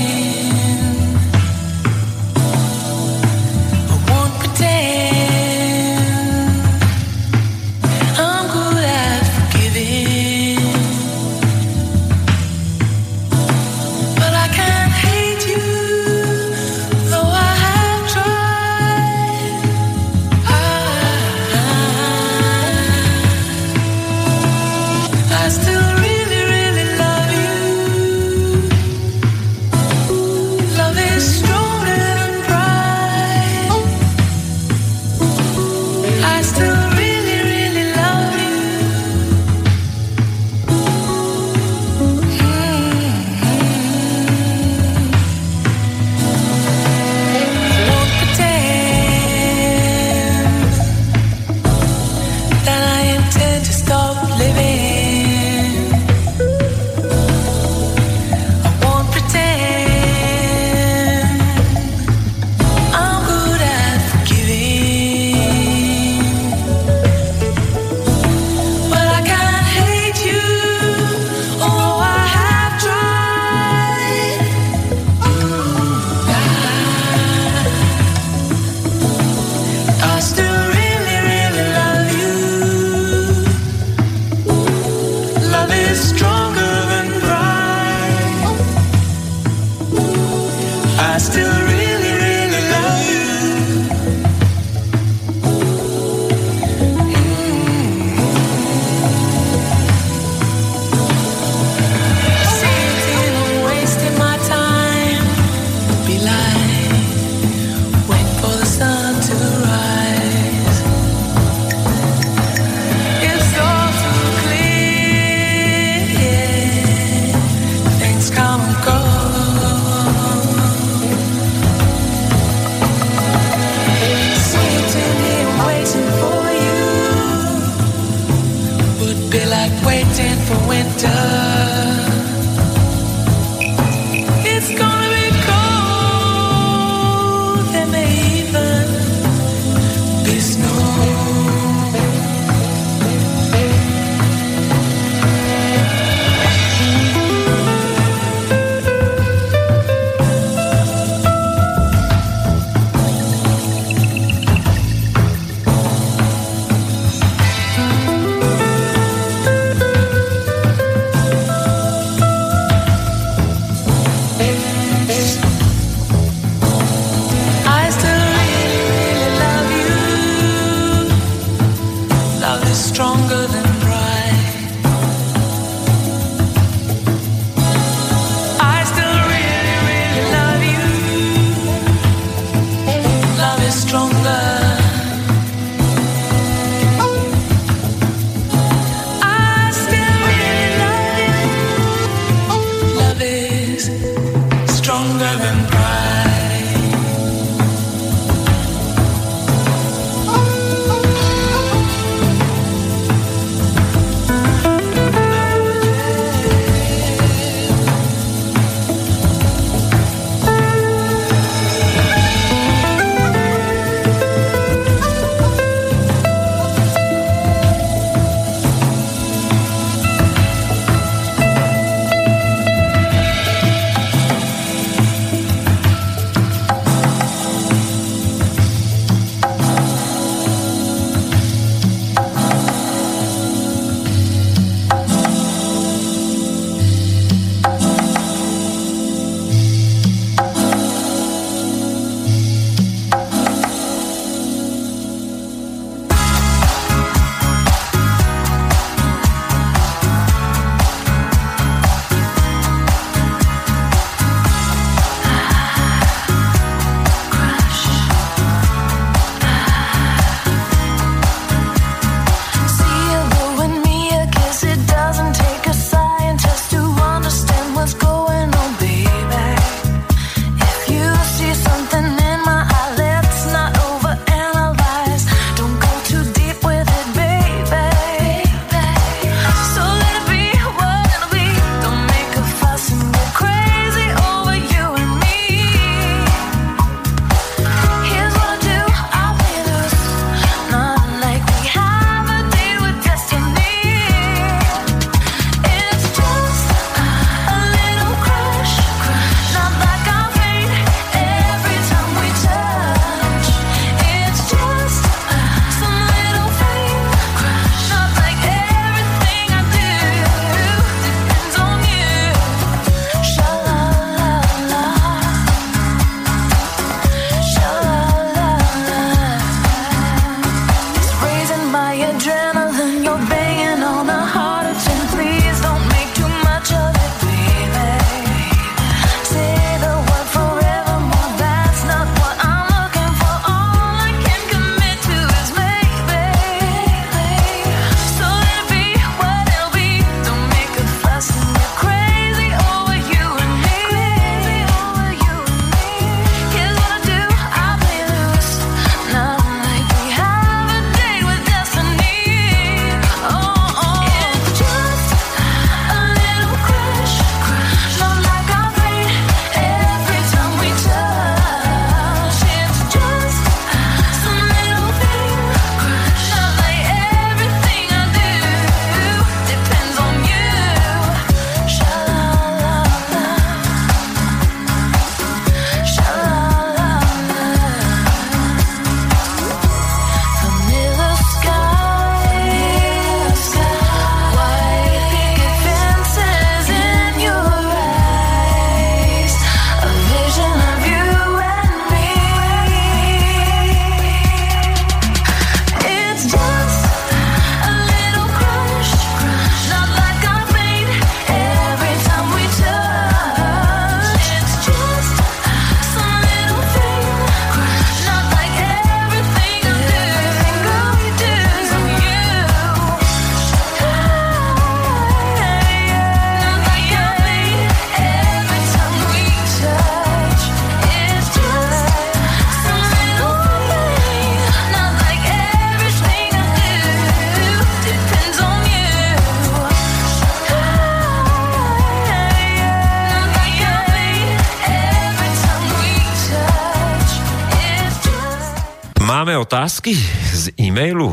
máme otázky z e-mailu?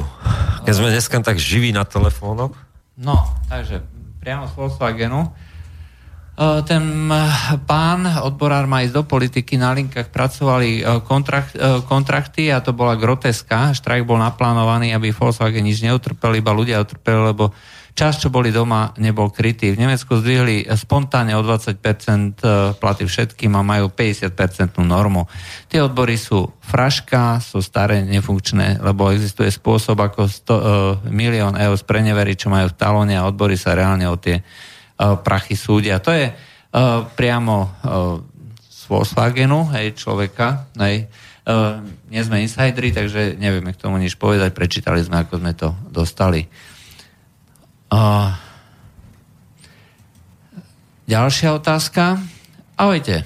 Keď sme dneska tak živí na telefónoch. No, takže priamo z Volkswagenu. E, ten e, pán, odborár má ísť do politiky, na linkách pracovali e, kontrakt, kontrakty a to bola groteska. Štrajk bol naplánovaný, aby Volkswagen nič neutrpel, iba ľudia utrpeli, lebo čas, čo boli doma, nebol krytý. V Nemecku zdvihli spontánne o 20% platy všetkým a majú 50% normu. Tie odbory sú fraška, sú staré, nefunkčné, lebo existuje spôsob, ako 100, uh, milión eur spreneveriť, čo majú v talóne a odbory sa reálne o tie uh, prachy súdia. To je uh, priamo z Volkswagenu, hej, človeka, hej, Uh, nie sme insideri, takže nevieme k tomu nič povedať. Prečítali sme, ako sme to dostali. Ďalšia otázka. Ahojte.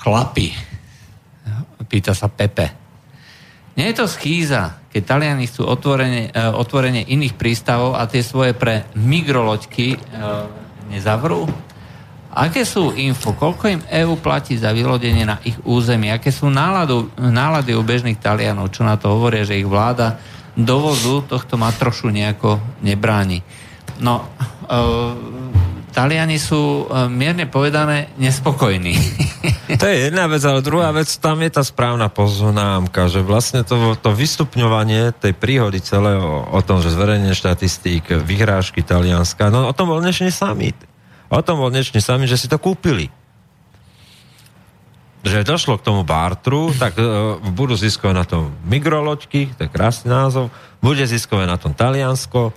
Chlapi. Pýta sa Pepe. Nie je to schýza, keď Taliani chcú otvorenie, uh, otvorenie iných prístavov a tie svoje pre migroloďky uh, nezavrú? Aké sú info? Koľko im EÚ platí za vylodenie na ich území? Aké sú náladu, nálady u bežných Talianov? Čo na to hovoria, že ich vláda dovozu tohto matrošu nejako nebráni? No, uh, Taliani sú uh, mierne povedané nespokojní. To je jedna vec, ale druhá vec, tam je tá správna poznámka, že vlastne to, to vystupňovanie tej príhody celého o tom, že zverejne štatistík, vyhrážky Talianska, no o tom bol dnešný summit. O tom bol dnešný summit, že si to kúpili. Že došlo k tomu bartru, tak uh, budú ziskové na tom migroloďky, to je krásny názov, bude ziskové na tom Taliansko,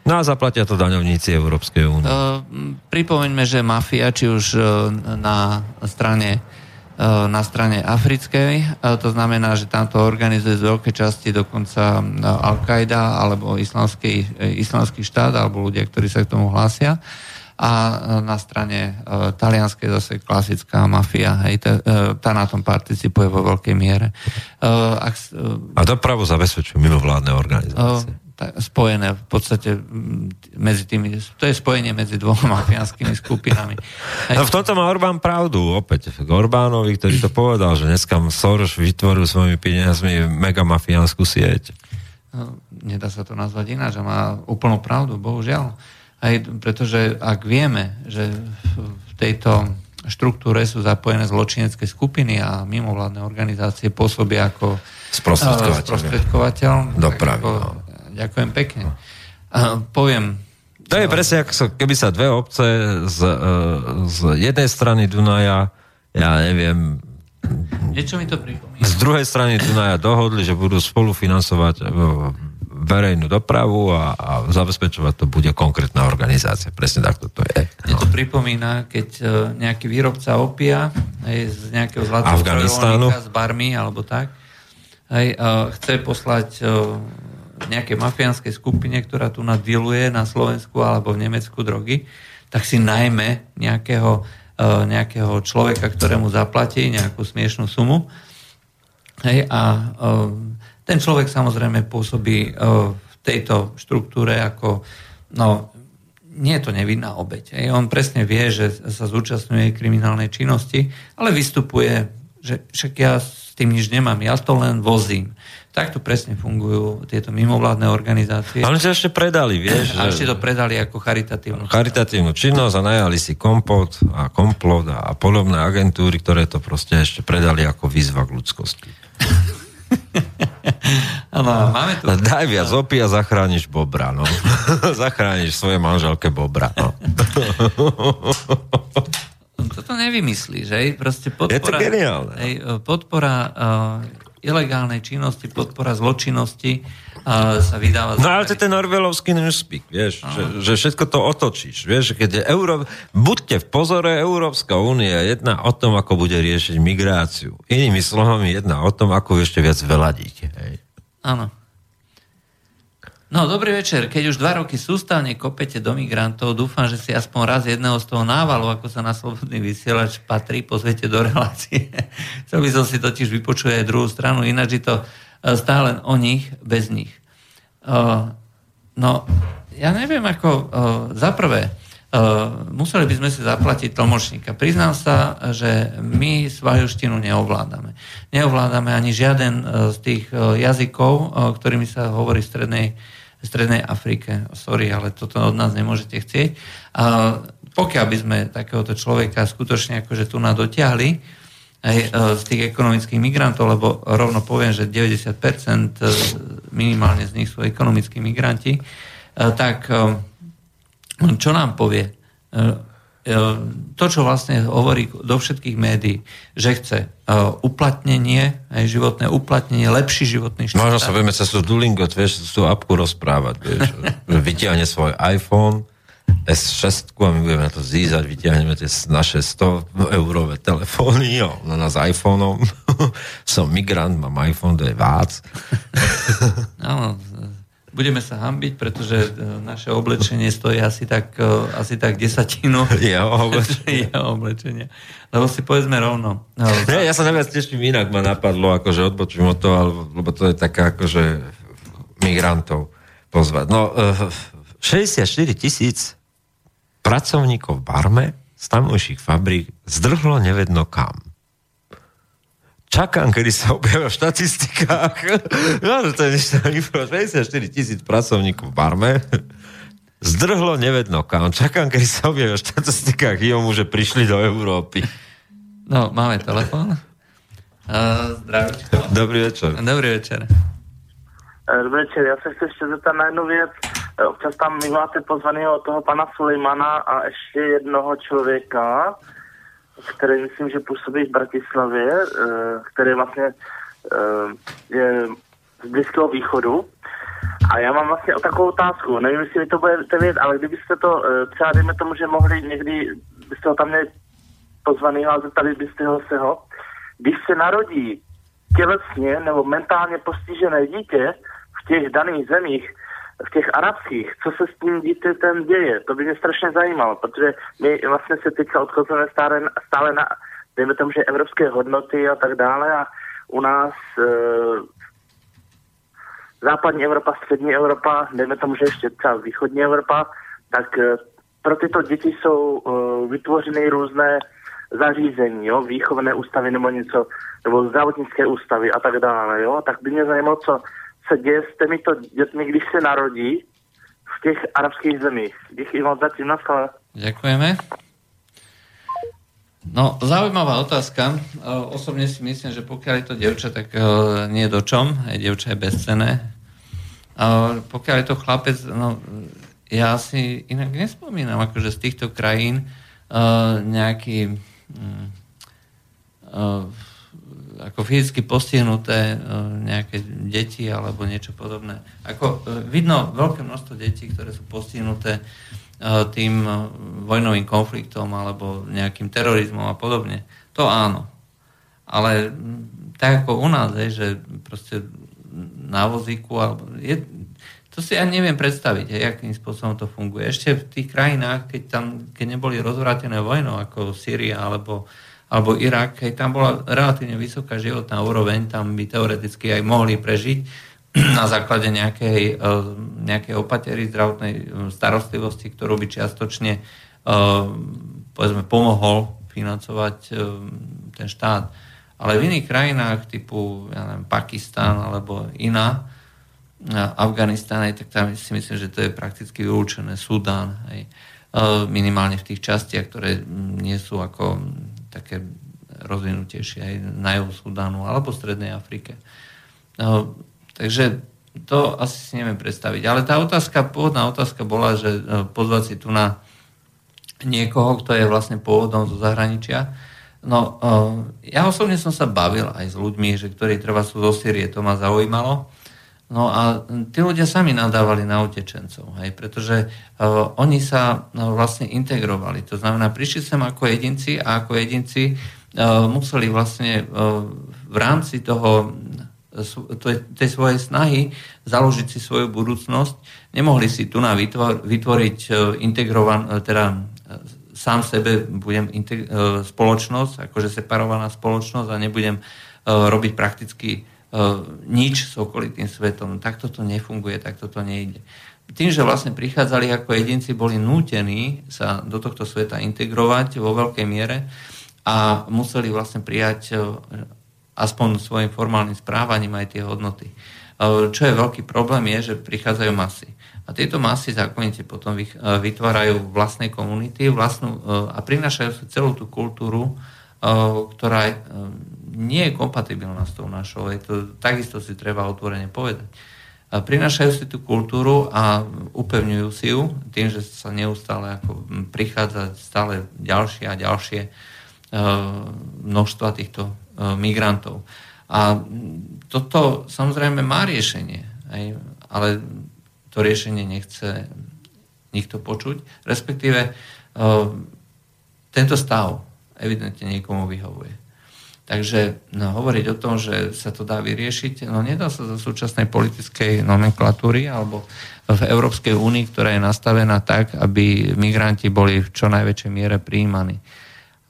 No a zaplatia to daňovníci Európskej únie. Uh, pripomeňme, že mafia, či už uh, na strane uh, na strane africkej, to znamená, že tamto organizuje z veľkej časti dokonca Al-Qaida alebo islamský, islamský štát alebo ľudia, ktorí sa k tomu hlásia a na strane uh, talianskej zase klasická mafia, hej, tá, uh, tá na tom participuje vo veľkej miere. Uh, ak, uh, a dopravu zabezpečujú mimovládne organizácie. Uh, spojené v podstate medzi tými, to je spojenie medzi dvoma mafiánskymi skupinami. No v tomto má Orbán pravdu, opäť k Orbánovi, ktorý to povedal, že dneska Soros vytvoril svojimi peniazmi megamafiánsku sieť. No, nedá sa to nazvať ináč, že má úplnú pravdu, bohužiaľ. Aj pretože ak vieme, že v tejto štruktúre sú zapojené zločinecké skupiny a mimovládne organizácie pôsobia ako sprostredkovateľ, sprostredkovateľ dopravy. Ako, no Ďakujem pekne. A poviem, to je presne ako keby sa dve obce z, e, z jednej strany Dunaja, ja neviem, Niečo mi to pripomína. Z druhej strany Dunaja dohodli, že budú spolufinancovať e, verejnú dopravu a, a zabezpečovať to bude konkrétna organizácia. Presne takto to je. Mne to pripomína, keď e, nejaký výrobca opia aj z nejakého zlatého z barmy alebo tak, aj, chce poslať nejakej mafiánskej skupine, ktorá tu nadiluje na Slovensku alebo v Nemecku drogy, tak si najmä nejakého, e, nejakého človeka, ktorému zaplatí nejakú smiešnú sumu. Hej, a e, ten človek samozrejme pôsobí e, v tejto štruktúre ako, no, nie je to nevinná obeď. Hej. On presne vie, že sa zúčastňuje kriminálnej činnosti, ale vystupuje, že však ja s tým nič nemám, ja to len vozím. Takto presne fungujú tieto mimovládne organizácie. Ale sa ešte predali, vieš. A ešte to predali ako charitatívnu. Charitatívnu činnosť a najali si kompot a komplot a podobné agentúry, ktoré to proste ešte predali ako výzva k ľudskosti. ano, máme tu... Daj viac opí a zachrániš bobra, no. zachrániš svoje manželke bobra, no. Toto nevymyslíš, že? Proste podpora, Je to geniálne. Hej, podpora uh, ilegálnej činnosti, podpora zločinnosti a sa vydáva... No ale to je ten orvelovský newspeak, vieš, že, že všetko to otočíš, vieš, keď je Euró... Buďte v pozore, Európska únia jedna o tom, ako bude riešiť migráciu. Inými slovami, jedna o tom, ako ešte viac veladiť. Áno. No, dobrý večer. Keď už dva roky sústavne kopete do migrantov, dúfam, že si aspoň raz jedného z toho návalu, ako sa na slobodný vysielač patrí, pozviete do relácie. Chcel by som si totiž vypočuť aj druhú stranu, ináč je to e, stále o nich, bez nich. Uh, no, ja neviem, ako uh, za prvé, museli by sme si zaplatiť tlmočníka. Priznám sa, že my svahilštinu neovládame. Neovládame ani žiaden z tých jazykov, ktorými sa hovorí v Strednej, v Strednej Afrike. Sorry, ale toto od nás nemôžete chcieť. A pokiaľ by sme takéhoto človeka skutočne akože tu na dotiahli, aj e, z tých ekonomických migrantov, lebo rovno poviem, že 90% e, minimálne z nich sú ekonomickí migranti, e, tak čo nám povie? To, čo vlastne hovorí do všetkých médií, že chce uplatnenie, aj životné uplatnenie, lepší životný štát. Možno sa vieme cez tú Duolingo, vieš, tú apku rozprávať, vieš. Vytiahne svoj iPhone, S6 a my budeme to zízať, vyťahneme tie naše 100 eurové telefóny, jo, na nás iPhoneom. Som migrant, mám iPhone, to je vác. Áno, budeme sa hambiť, pretože e, naše oblečenie stojí asi tak, e, asi tak desatinu jeho oblečenia. jeho oblečenia. Lebo si povedzme rovno. No, ja, ja sa najviac teším inak ma napadlo, akože odbočím od toho, lebo to je taká akože migrantov pozvať. No, 64 e, tisíc pracovníkov v Barme z tamojších fabrík zdrhlo nevedno kam. Čakám, kedy sa objavia v štatistikách. No, to je niečo 54 tisíc pracovníkov v Barme. Zdrhlo nevedno kam. Čakám, kedy sa objavia v štatistikách IOMu, že prišli do Európy. No, máme telefón. Uh, Dobrý večer. Dobrý večer. Dobrý večer, já se chci ještě zeptat na jednu věc. Občas tam vy máte pozvaného toho pana Sulejmana a ještě jednoho člověka, který myslím, že působí v Bratislavě, eh, který vlastně eh, je z Blízkého východu. A já mám vlastně o takovou otázku, nevím, jestli vy to budete vědět, ale kdybyste to, eh, třeba dejme tomu, že mohli někdy, byste ho tam měli pozvaný a zeptali byste ho se ho, když se narodí tělesně nebo mentálně postižené dítě v těch daných zemích, v těch arabských, co se s tím dítětem děje, to by mě strašně zajímalo, protože my vlastně se teďka odchozujeme stále, stále na, dejme tomu, že evropské hodnoty a tak dále a u nás e, západní Evropa, střední Evropa, dejme tomu, že ještě třeba východní Evropa, tak e, pro tyto děti jsou e, vytvořeny různé zařízení, jo, výchovné ústavy nebo něco, nebo zdravotnické ústavy a tak dále, jo, tak by mě zajímalo, co se děje s těmito dětmi, když se narodí v těch arabských zemích. Díky moc zatím na Ďakujeme. No, zaujímavá otázka. Osobne si myslím, že pokiaľ je to devča, tak nie je do čom. Aj devča je bezcené. Pokiaľ je to chlapec, no, ja si inak nespomínam, akože z týchto krajín nejaký mm, ako fyzicky postihnuté e, nejaké deti alebo niečo podobné. Ako e, vidno veľké množstvo detí, ktoré sú postihnuté e, tým vojnovým konfliktom alebo nejakým terorizmom a podobne. To áno. Ale tak ako u nás, je, že proste na vozíku, alebo je, to si ja neviem predstaviť, je, akým spôsobom to funguje. Ešte v tých krajinách, keď tam keď neboli rozvrátené vojnou, ako Syria alebo uh, alebo Irak, keď tam bola relatívne vysoká životná úroveň, tam by teoreticky aj mohli prežiť na základe nejakej, e, nejakej opatery zdravotnej e, starostlivosti, ktorú by čiastočne e, povedzme, pomohol financovať ten štát. Ale v iných krajinách typu ja neviem, Pakistan alebo iná, Afganistán, tak tam si myslím, že to je prakticky vylúčené. Sudán, aj, minimálne v tých častiach, ktoré nie sú ako také rozvinutejšie aj na juhu Sudánu alebo Strednej Afrike. No, takže to asi si neviem predstaviť. Ale tá otázka, pôvodná otázka bola, že e, pozvať si tu na niekoho, kto je vlastne pôvodom zo zahraničia. No, e, ja osobne som sa bavil aj s ľuďmi, že ktorí treba sú zo Syrie, to ma zaujímalo. No a tí ľudia sami nadávali na utečencov, hej, pretože uh, oni sa uh, vlastne integrovali. To znamená, prišli sem ako jedinci a ako jedinci uh, museli vlastne uh, v rámci toho tej svojej snahy založiť si svoju budúcnosť, nemohli si tu na vytvor, vytvoriť integrovan, teda sám sebe budem integ- spoločnosť, akože separovaná spoločnosť a nebudem robiť prakticky nič s okolitým svetom. Takto to nefunguje, takto to nejde. tým, že vlastne prichádzali ako jedinci, boli nútení sa do tohto sveta integrovať vo veľkej miere a museli vlastne prijať aspoň svojim formálnym správaním aj tie hodnoty. Čo je veľký problém je, že prichádzajú masy. A tieto masy zákonite potom vytvárajú vlastné komunity vlastnú, a prinášajú si celú tú kultúru, ktorá nie je kompatibilná s tou našou. Je to, takisto si treba otvorene povedať. A prinášajú si tú kultúru a upevňujú si ju tým, že sa neustále ako prichádza stále ďalšie a ďalšie množstva týchto migrantov. A toto samozrejme má riešenie, ale to riešenie nechce nikto počuť, respektíve tento stav evidentne niekomu vyhovuje. Takže no, hovoriť o tom, že sa to dá vyriešiť, no nedá sa za súčasnej politickej nomenklatúry alebo v Európskej únii, ktorá je nastavená tak, aby migranti boli v čo najväčšej miere prijímaní.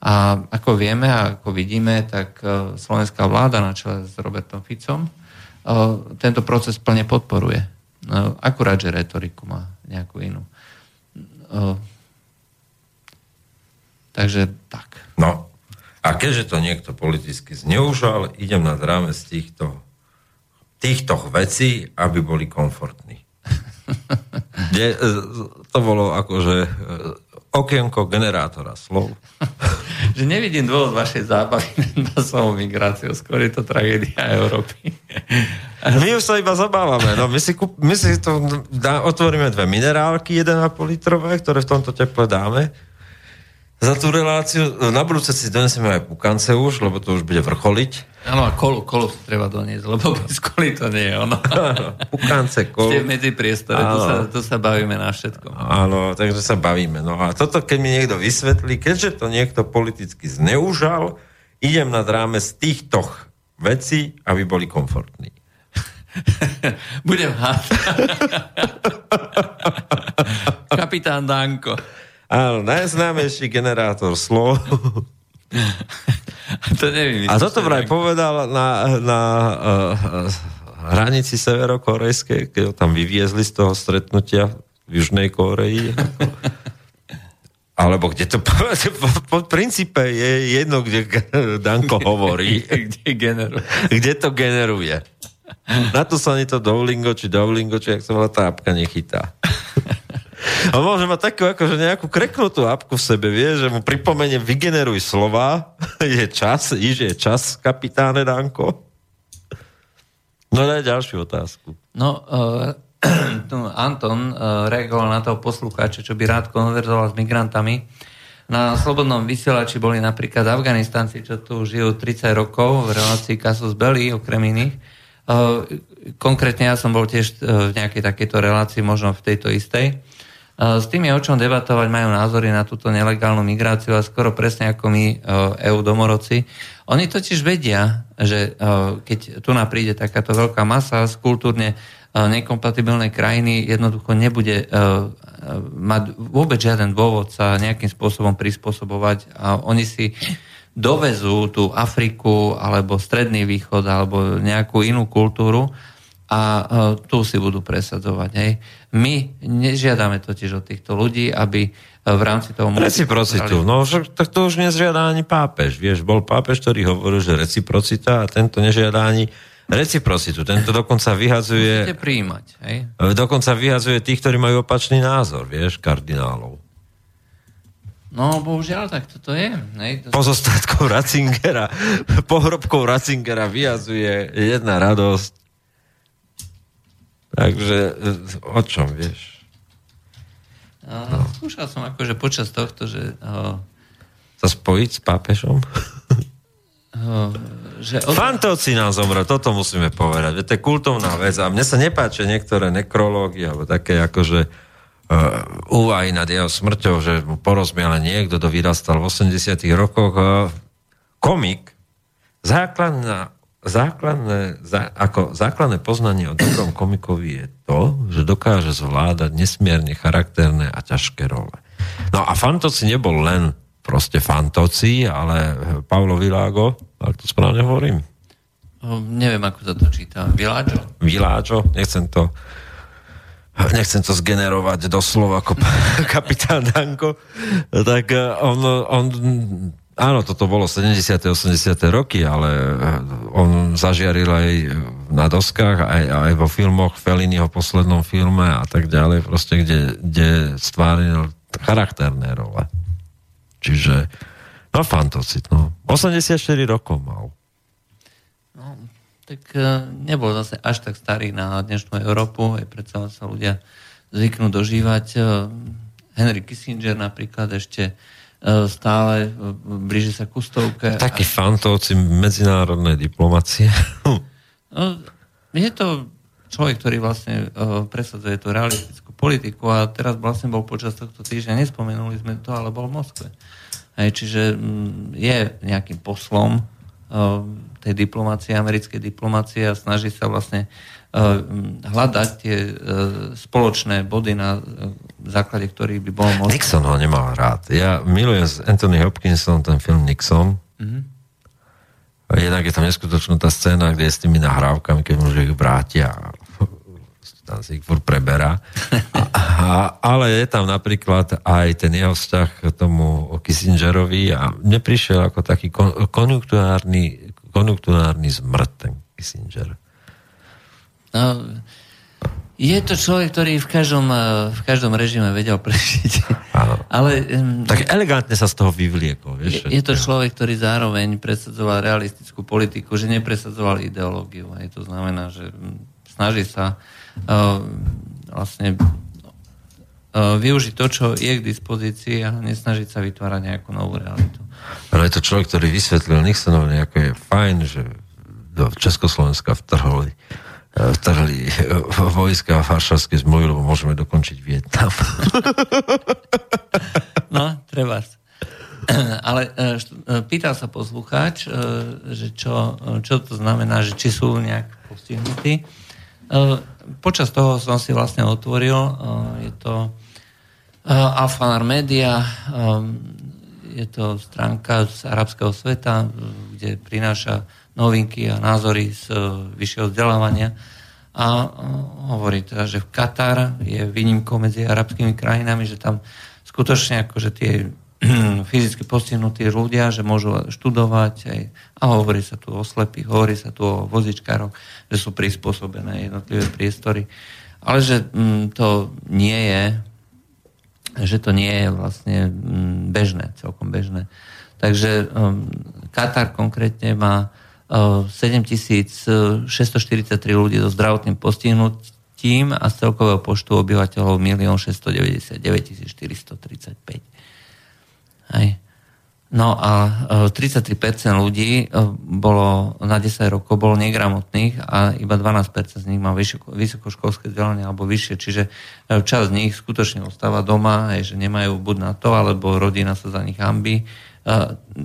A ako vieme a ako vidíme, tak e, slovenská vláda na čele s Robertom Ficom e, tento proces plne podporuje. No, akurát, že retoriku má nejakú inú. E, takže tak. No, a keďže to niekto politicky zneužal, idem nad z týchto, týchto vecí, aby boli komfortní. Kde, to bolo akože okienko generátora slov. že nevidím dôvod vašej zábavy masovou migráciou, skôr je to tragédia Európy. my už sa iba zabávame. No, my, si, kúp, my si to dá, otvoríme dve minerálky, 1,5 litrové, ktoré v tomto teple dáme za tú reláciu. Na budúce si donesieme aj pukance už, lebo to už bude vrcholiť. Áno, a kolu, kolu treba doniesť, lebo bez koly to nie je ono. pukance, kolu. Ste v medzipriestore, tu sa, tu sa bavíme na všetko. Áno, takže sa bavíme. No a toto, keď mi niekto vysvetlí, keďže to niekto politicky zneužal, idem nad ráme z týchto vecí, aby boli komfortní. Budem hád. Kapitán Danko. Áno, najznámejší generátor slov. to neviem. A toto vraj povedal na, na uh, hranici severokorejskej, keď ho tam vyviezli z toho stretnutia v Južnej Koreji. Alebo kde to po, po princípe je jedno, kde Danko hovorí. kde generuje. Kde to generuje. Na to sa ani to Dowlingo, či Dowlingo, či jak sa volá tá apka nechytá. A môže mať takú akože nejakú kreknutú apku v sebe, vie, že mu pripomenie vygeneruj slova, je čas, že je čas, kapitáne Danko. No daj ďalšiu otázku. No, uh, Anton uh, reagoval na toho poslucháča, čo by rád konverzoval s migrantami. Na Slobodnom vysielači boli napríklad Afganistanci, čo tu žijú 30 rokov v relácii Kasus Belli, okrem iných. Uh, konkrétne ja som bol tiež v nejakej takejto relácii, možno v tejto istej. S tým je o čom debatovať, majú názory na túto nelegálnu migráciu a skoro presne ako my, EU domorodci. Oni totiž vedia, že keď tu príde takáto veľká masa z kultúrne nekompatibilnej krajiny, jednoducho nebude mať vôbec žiaden dôvod sa nejakým spôsobom prispôsobovať a oni si dovezú tú Afriku alebo Stredný východ alebo nejakú inú kultúru a tu si budú presadzovať. Hej. My nežiadame totiž od týchto ľudí, aby e, v rámci toho... Reciprocitu. No, tak to už nezžiada ani pápež. Vieš, bol pápež, ktorý hovoril, že reciprocita a tento nežiada ani reciprocitu. Tento dokonca vyhazuje... Musíte príjmať, hej? E, dokonca vyhazuje tých, ktorí majú opačný názor, vieš, kardinálov. No, bohužiaľ, tak toto je. Nej, to... Pozostatkou Ratzingera, pohrobkou Ratzingera vyhazuje jedna radosť, Takže o čom, vieš? No. Skúšal som akože počas tohto, že... Uh, sa spojiť s pápežom? Uh, že od... Fantovci nám zomrel, toto musíme povedať. To je kultovná vec a mne sa nepáčia niektoré nekrológy alebo také akože uh, úvahy nad jeho smrťou, že mu porozmiel niekto, kto vyrastal v 80 rokoch. Uh, komik, základná základné, zá, ako základné poznanie o dobrom komikovi je to, že dokáže zvládať nesmierne charakterné a ťažké role. No a Fantoci nebol len proste Fantoci, ale Paolo Világo, ak to správne hovorím? O, neviem, ako sa to číta. Viláčo? Viláčo, nechcem to nechcem to zgenerovať doslova ako kapitán Danko, tak eh, on, on Áno, toto bolo 70. 80. roky, ale eh, on zažiaril aj na doskách, aj, aj vo filmoch, Felliniho poslednom filme a tak ďalej, proste, kde, kde stváril charakterné role. Čiže, no fantocit, no. 84 rokov mal. No, tak uh, nebol zase až tak starý na dnešnú Európu, aj predsa sa ľudia zvyknú dožívať. Uh, Henry Kissinger napríklad ešte stále e, blíži sa ku stovke. Taký fantovci medzinárodnej diplomácie. No, je to človek, ktorý vlastne uh, presadzuje tú realistickú politiku a teraz vlastne bol počas tohto týždňa, nespomenuli sme to, ale bol v Moskve. Hej, čiže m, je nejakým poslom uh, tej diplomácie, americkej diplomácie a snaží sa vlastne hľadať tie uh, spoločné body na základe ktorých by bol možné... Nixon ho nemal rád. Ja milujem s Anthony Hopkinsom ten film Nixon. Mm-hmm. Jednak je tam neskutočná tá scéna, kde je s tými nahrávkami, keď môže ich vrátia tam si ich furt preberá. A, a, ale je tam napríklad aj ten jeho vzťah k tomu Kissingerovi a mne prišiel ako taký konjunkturárny, konjunkturárny zmrt ten Kissinger. No, je to človek, ktorý v každom, eh, v každom režime vedel prežiť. Áno. Ale, tak elegantne sa z toho vyvliekol. Vieš, je, je to človek, ktorý zároveň presadzoval realistickú politiku, že nepresadzoval ideológiu. Aj to znamená, že hm, snaží sa uh, vlastne uh, využiť to, čo je k dispozícii a nesnažiť sa vytvárať nejakú novú realitu. Ale je to človek, ktorý vysvetlil Nixonovi, ako je fajn, že do Československa vtrhli vtrhli vojska Varšavské zmluvy, lebo môžeme dokončiť Vietnam. No, treba. Ale e, e, pýtal sa poslucháč, e, že čo, čo to znamená, že či sú nejak postihnutí. Počas toho som si vlastne otvoril, je to Alfanar Media, je to stránka z arabského sveta, kde prináša novinky a názory z e, vyššieho vzdelávania. A e, hovorí teda, že v Katar je výnimkou medzi arabskými krajinami, že tam skutočne akože tie fyzicky postihnutí ľudia, že môžu študovať aj, a hovorí sa tu o slepých, hovorí sa tu o vozičkároch, že sú prispôsobené jednotlivé priestory. Ale že m, to nie je že to nie je vlastne bežné, celkom bežné. Takže um, Katar konkrétne má 7643 ľudí so zdravotným postihnutím a z celkového počtu obyvateľov 1 699 435. Hej. No a 33% ľudí bolo na 10 rokov bolo negramotných a iba 12% z nich má vysokoškolské vzdelanie alebo vyššie, čiže časť z nich skutočne ostáva doma, že nemajú buď na to, alebo rodina sa za nich hambí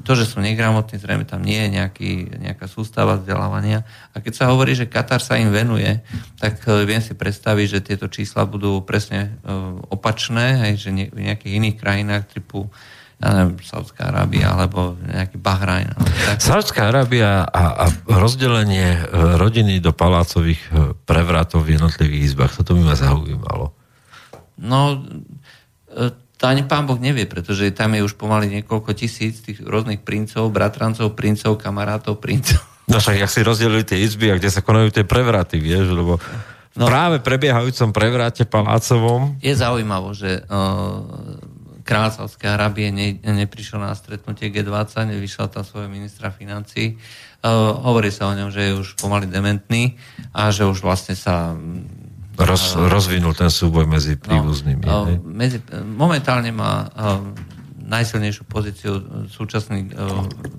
to, že sú negramotní, zrejme tam nie je nejaký, nejaká sústava vzdelávania. A keď sa hovorí, že Katar sa im venuje, tak e, viem si predstaviť, že tieto čísla budú presne e, opačné, hej, že v nejakých iných krajinách typu ja neviem, Saudská Arábia alebo nejaký Bahrajn. Saudská Arábia a, a rozdelenie e, rodiny do palácových prevratov v jednotlivých izbách, toto by ma zaujímalo. No, to ani pán Boh nevie, pretože tam je už pomaly niekoľko tisíc tých rôznych princov, bratrancov, princov, kamarátov, princov. No však, jak si rozdelili tie izby a kde sa konajú tie prevraty, vieš, lebo no, práve prebiehajúcom prevráte palácovom... Je zaujímavé, že uh, kráľ Sávskej Arábie ne, neprišiel na stretnutie G20, nevyšiel tam svojho ministra financí. Uh, hovorí sa o ňom, že je už pomaly dementný a že už vlastne sa Roz, rozvinul ten súboj medzi no, príbuznými. No, medzi, momentálne má najsilnejšiu pozíciu súčasný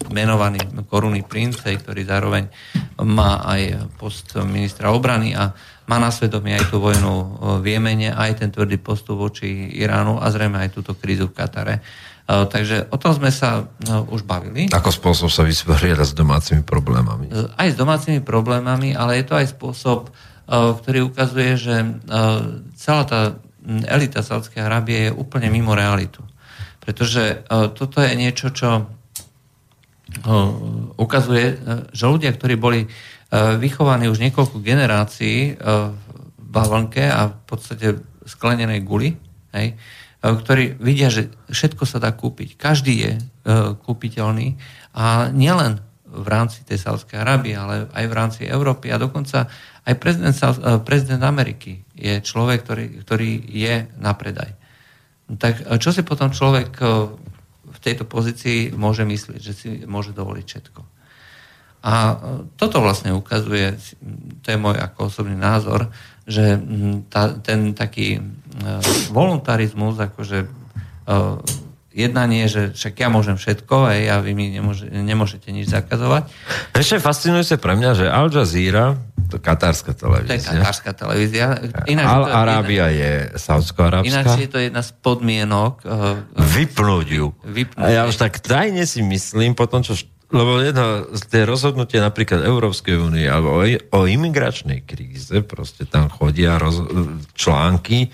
menovaný korunný princ, ktorý zároveň má aj post ministra obrany a má na svedomí aj tú vojnu v Jemene, aj ten tvrdý postup voči Iránu a zrejme aj túto krízu v Katare. Takže o tom sme sa už bavili. Ako spôsob sa vysporiadať s domácimi problémami? Aj s domácimi problémami, ale je to aj spôsob ktorý ukazuje, že eh, celá tá elita Sádskej Arábie je úplne mimo realitu. Pretože eh, toto je niečo, čo ukazuje, že ľudia, ktorí boli vychovaní už niekoľko generácií v bavlnke a v podstate sklenenej guli, hej, e, ktorí vidia, že všetko sa dá kúpiť. Každý je e, kúpiteľný a nielen v rámci tej Sávskej Arábie, ale aj v rámci Európy a dokonca aj prezident, e, prezident Ameriky je človek, ktorý, ktorý je na predaj. Tak e, čo si potom človek e, v tejto pozícii môže myslieť, že si môže dovoliť všetko. A toto vlastne ukazuje, to je môj ako osobný názor, že tá, ten taký voluntarizmus, akože jednanie, že však ja môžem všetko aj a vy mi nemôže, nemôžete nič zakazovať. Ešte fascinujúce pre mňa, že Al Jazeera, to katárska televízia. To je katárska televízia. Ináč Al Arábia je saudsko-arabská. Ináč je to jedna z podmienok. Uh, vypnúť ju. Vypnúť. A ja už tak tajne si myslím, potom čo lebo jedno z tie rozhodnutie napríklad Európskej únie alebo o, o imigračnej kríze, proste tam chodia roz, články,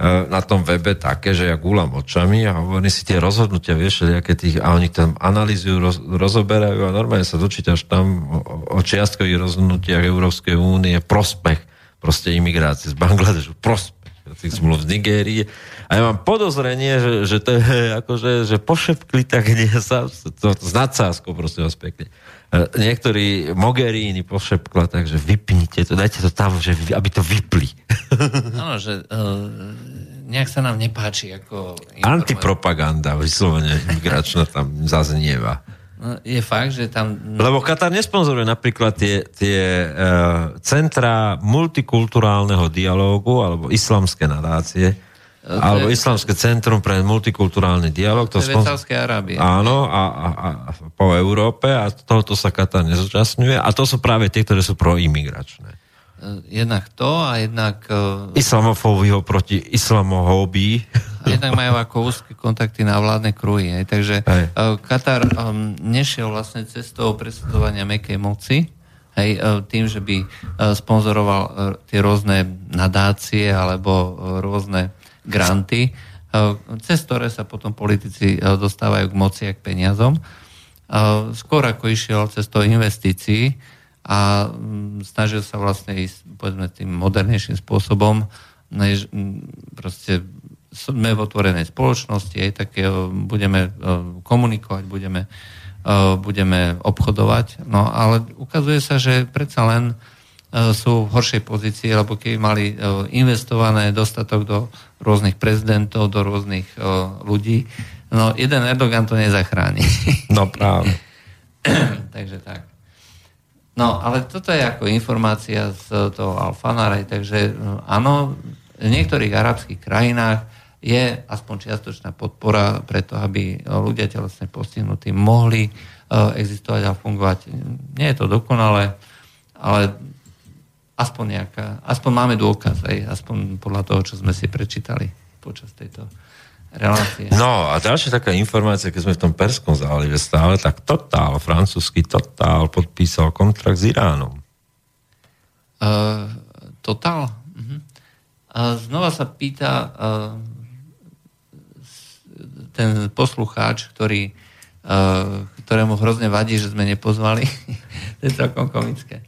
na tom webe také, že ja gúlam očami a hovorím si tie rozhodnutia, vieš, aké tých, a oni tam analýzujú, roz, rozoberajú a normálne sa dočítaš tam o, o čiastkových rozhodnutiach Európskej únie, prospech proste imigrácie z Bangladešu, prospech tých zmluv z Nigérie. A ja mám podozrenie, že, že to je akože, že pošepkli tak nie sa, to, s nadsázkou prosím vás pekne. E, niektorí Mogherini pošepkla, takže vypnite to, dajte to tam, že, aby to vypli. Áno, že uh, nejak sa nám nepáči. Ako Antipropaganda, vyslovene migračná tam zaznieva. No, je fakt, že tam... Lebo Katar nesponzoruje napríklad tie, tie uh, centra multikulturálneho dialógu alebo islamské nadácie, to alebo je, Islamské centrum pre multikulturálny dialog. To, to je spon... Arábie. Áno, a, a, a po Európe a tohoto sa Katar nezúčastňuje a to sú práve tie, ktoré sú proimigračné. Eh, jednak to a jednak... Uh, Islamofóbiou proti islamohóbii. A jednak majú ako úzke kontakty na vládne kruhy. Hej. Takže uh, Katar um, nešiel vlastne cestou presadzovania mekej moci, hej, tým, že by sponzoroval tie rôzne nadácie alebo rôzne granty, cez ktoré sa potom politici dostávajú k moci a k peniazom. Skôr ako išiel cestou investícií, a mm, snažil sa vlastne ísť povedzme tým modernejším spôsobom. Než, mm, proste sme v otvorenej spoločnosti, aj také budeme e, komunikovať, budeme, e, budeme obchodovať. No ale ukazuje sa, že predsa len e, sú v horšej pozícii, lebo keby mali investované dostatok do rôznych prezidentov, do rôznych ľudí, no jeden Erdogan to nezachráni. No práve. Takže tak. No, ale toto je ako informácia z toho Alfanare, takže e, áno, v niektorých arabských krajinách je aspoň čiastočná podpora preto, aby ľudia telesne postihnutí mohli e, existovať a fungovať. Nie je to dokonalé, ale aspoň nejaká, aspoň máme dôkaz, aj, aspoň podľa toho, čo sme si prečítali počas tejto relácie. No a ďalšia taká informácia, keď sme v tom Perskom zálive stále, tak Total, francúzsky Total podpísal kontrakt s Iránom. Uh, total? Uh-huh. Uh, znova sa pýta uh, ten poslucháč, ktorý, uh, ktorému hrozne vadí, že sme nepozvali. to je celkom komické.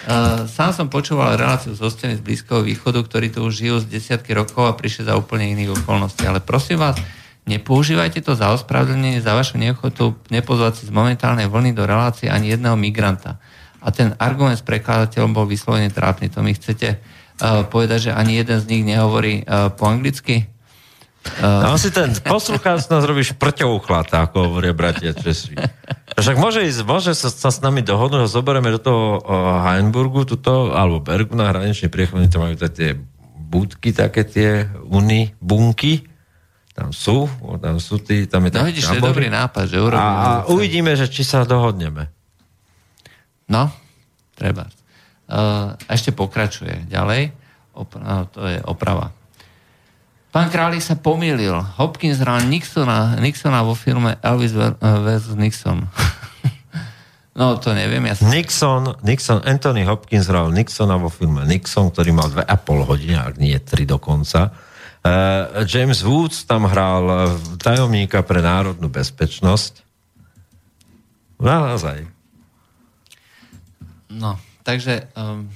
Uh, sám som počúval reláciu z hostení z Blízkoho východu, ktorí tu už žijú z desiatky rokov a prišli za úplne iných okolností. Ale prosím vás, nepoužívajte to za ospravedlnenie za vašu neochotu nepozvať si z momentálnej vlny do relácie ani jedného migranta. A ten argument s prekladateľom bol vyslovene trápny. To mi chcete uh, povedať, že ani jeden z nich nehovorí uh, po anglicky? Uh... No si ten poslucháč nás robí šprťovú chlata, ako hovoria bratia Česi. Však môže ísť, môže sa, sa s nami dohodnúť a zoberieme do toho uh, Heinburgu, tuto, alebo Bergu na hraničnej priechode, to majú tie budky, také tie uni, bunky, tam sú, tam sú tí, tam je No vidíš, to je dobrý nápad, že urobíme. A, a uvidíme, že či sa dohodneme. No, treba. Uh, ešte pokračuje ďalej. Opra- no, to je oprava. Pán Králik sa pomýlil. Hopkins hral Nixona, Nixona vo filme Elvis vs. Nixon. no, to neviem. Ja som... Nixon, Nixon, Anthony Hopkins hral Nixona vo filme Nixon, ktorý mal 2,5 hodiny, ak nie 3 dokonca. Uh, James Woods tam hral tajomníka pre národnú bezpečnosť. No, naozaj. No, takže um,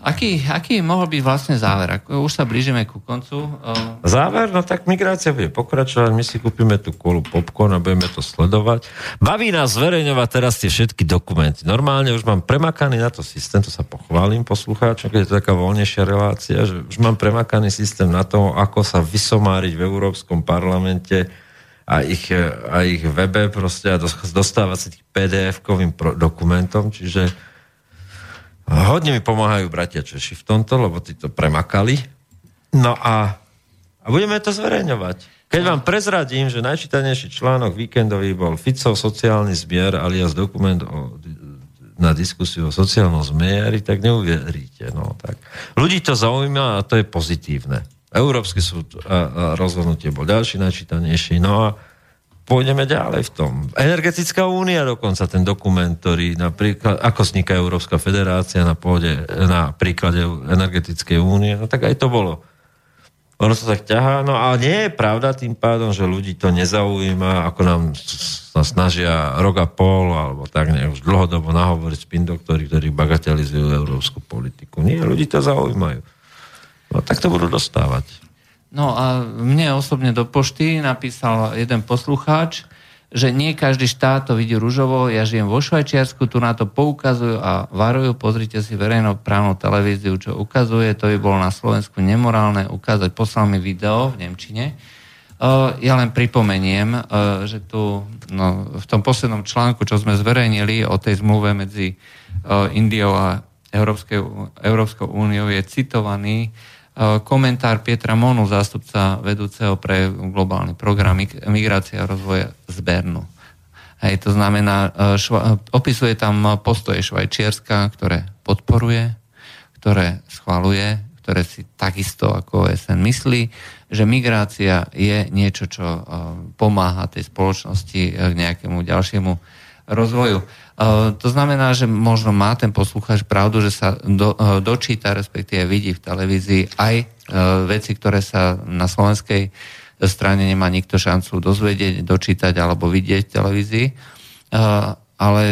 Aký, aký mohol byť vlastne záver? Už sa blížime ku koncu. Záver? No tak migrácia bude pokračovať, my si kúpime tú kolu popcorn a budeme to sledovať. Baví nás zverejňovať teraz tie všetky dokumenty. Normálne už mám premakaný na to systém, to sa pochválim poslucháčom, keď je to taká voľnejšia relácia, že už mám premakaný systém na to, ako sa vysomáriť v Európskom parlamente a ich, a ich webe proste a dostávať sa tých PDF-kovým dokumentom, čiže Hodne mi pomáhajú bratia Češi v tomto, lebo tí to premakali. No a, a budeme to zverejňovať. Keď vám prezradím, že najčítanejší článok víkendový bol Ficov sociálny zmier alias dokument o, na diskusiu o sociálnom zmieri, tak neuveríte. No, tak. Ľudí to zaujíma a to je pozitívne. Európsky súd a, a rozhodnutie bol ďalší najčítanejší. No a pôjdeme ďalej v tom. Energetická únia dokonca, ten dokument, ktorý napríklad, ako vzniká Európska federácia na pôde, na príklade energetickej únie, no tak aj to bolo. Ono sa tak ťahá, no a nie je pravda tým pádom, že ľudí to nezaujíma, ako nám sa snažia rok a pol, alebo tak ne, už dlhodobo nahovoriť spin doktori, ktorí bagatelizujú európsku politiku. Nie, ľudí to zaujímajú. No tak to budú dostávať. No a mne osobne do pošty napísal jeden poslucháč, že nie každý štát to vidí ružovo, ja žijem vo Švajčiarsku, tu na to poukazujú a varujú, pozrite si verejnoprávnu televíziu, čo ukazuje, to by bolo na Slovensku nemorálne ukázať, poslal mi video v Nemčine. Uh, ja len pripomeniem, uh, že tu no, v tom poslednom článku, čo sme zverejnili o tej zmluve medzi uh, Indiou a Európskou úniou, je citovaný E, komentár Pietra Monu, zástupca vedúceho pre globálny program Migrácia a rozvoja z Bernu. Hej, to znamená, e, šva, opisuje tam postoje Švajčiarska, ktoré podporuje, ktoré schvaluje, ktoré si takisto ako OSN myslí, že migrácia je niečo, čo e, pomáha tej spoločnosti k nejakému ďalšiemu rozvoju. Uh, to znamená, že možno má ten poslucháč pravdu, že sa do, uh, dočíta, respektíve vidí v televízii aj uh, veci, ktoré sa na slovenskej strane nemá nikto šancu dozvedieť, dočítať alebo vidieť v televízii. Ale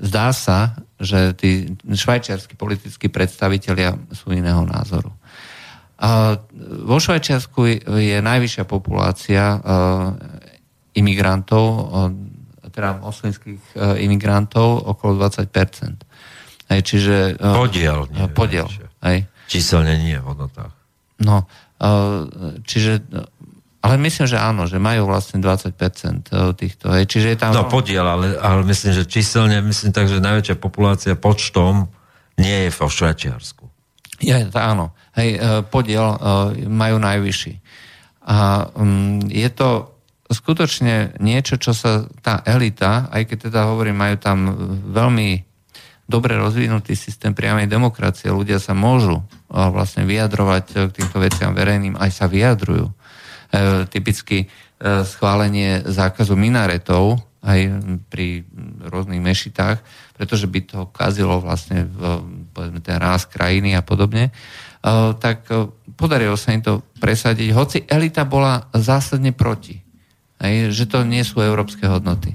zdá sa, že tí švajčiarskí politickí predstavitelia sú iného názoru. Vo Švajčiarsku je najvyššia populácia imigrantov, teda moslimských e, imigrantov okolo 20%. Hej, čiže... E, podiel. Nie, podiel. Hej. Číselne nie v hodnotách. No, e, čiže ale myslím, že áno, že majú vlastne 20% týchto. Hej. Čiže je tam... No podiel, ale, ale myslím, že číselne, myslím tak, že najväčšia populácia počtom nie je vo Švajčiarsku. Je, áno. Hej, podiel majú najvyšší. A um, je to skutočne niečo, čo sa tá elita, aj keď teda hovorím, majú tam veľmi dobre rozvinutý systém priamej demokracie, ľudia sa môžu vlastne vyjadrovať k týmto veciam verejným, aj sa vyjadrujú. E, typicky e, schválenie zákazu minaretov aj pri rôznych mešitách, pretože by to kazilo vlastne v, povedzme, ten ráz krajiny a podobne, e, tak e, podarilo sa im to presadiť, hoci elita bola zásadne proti. Hej, že to nie sú európske hodnoty.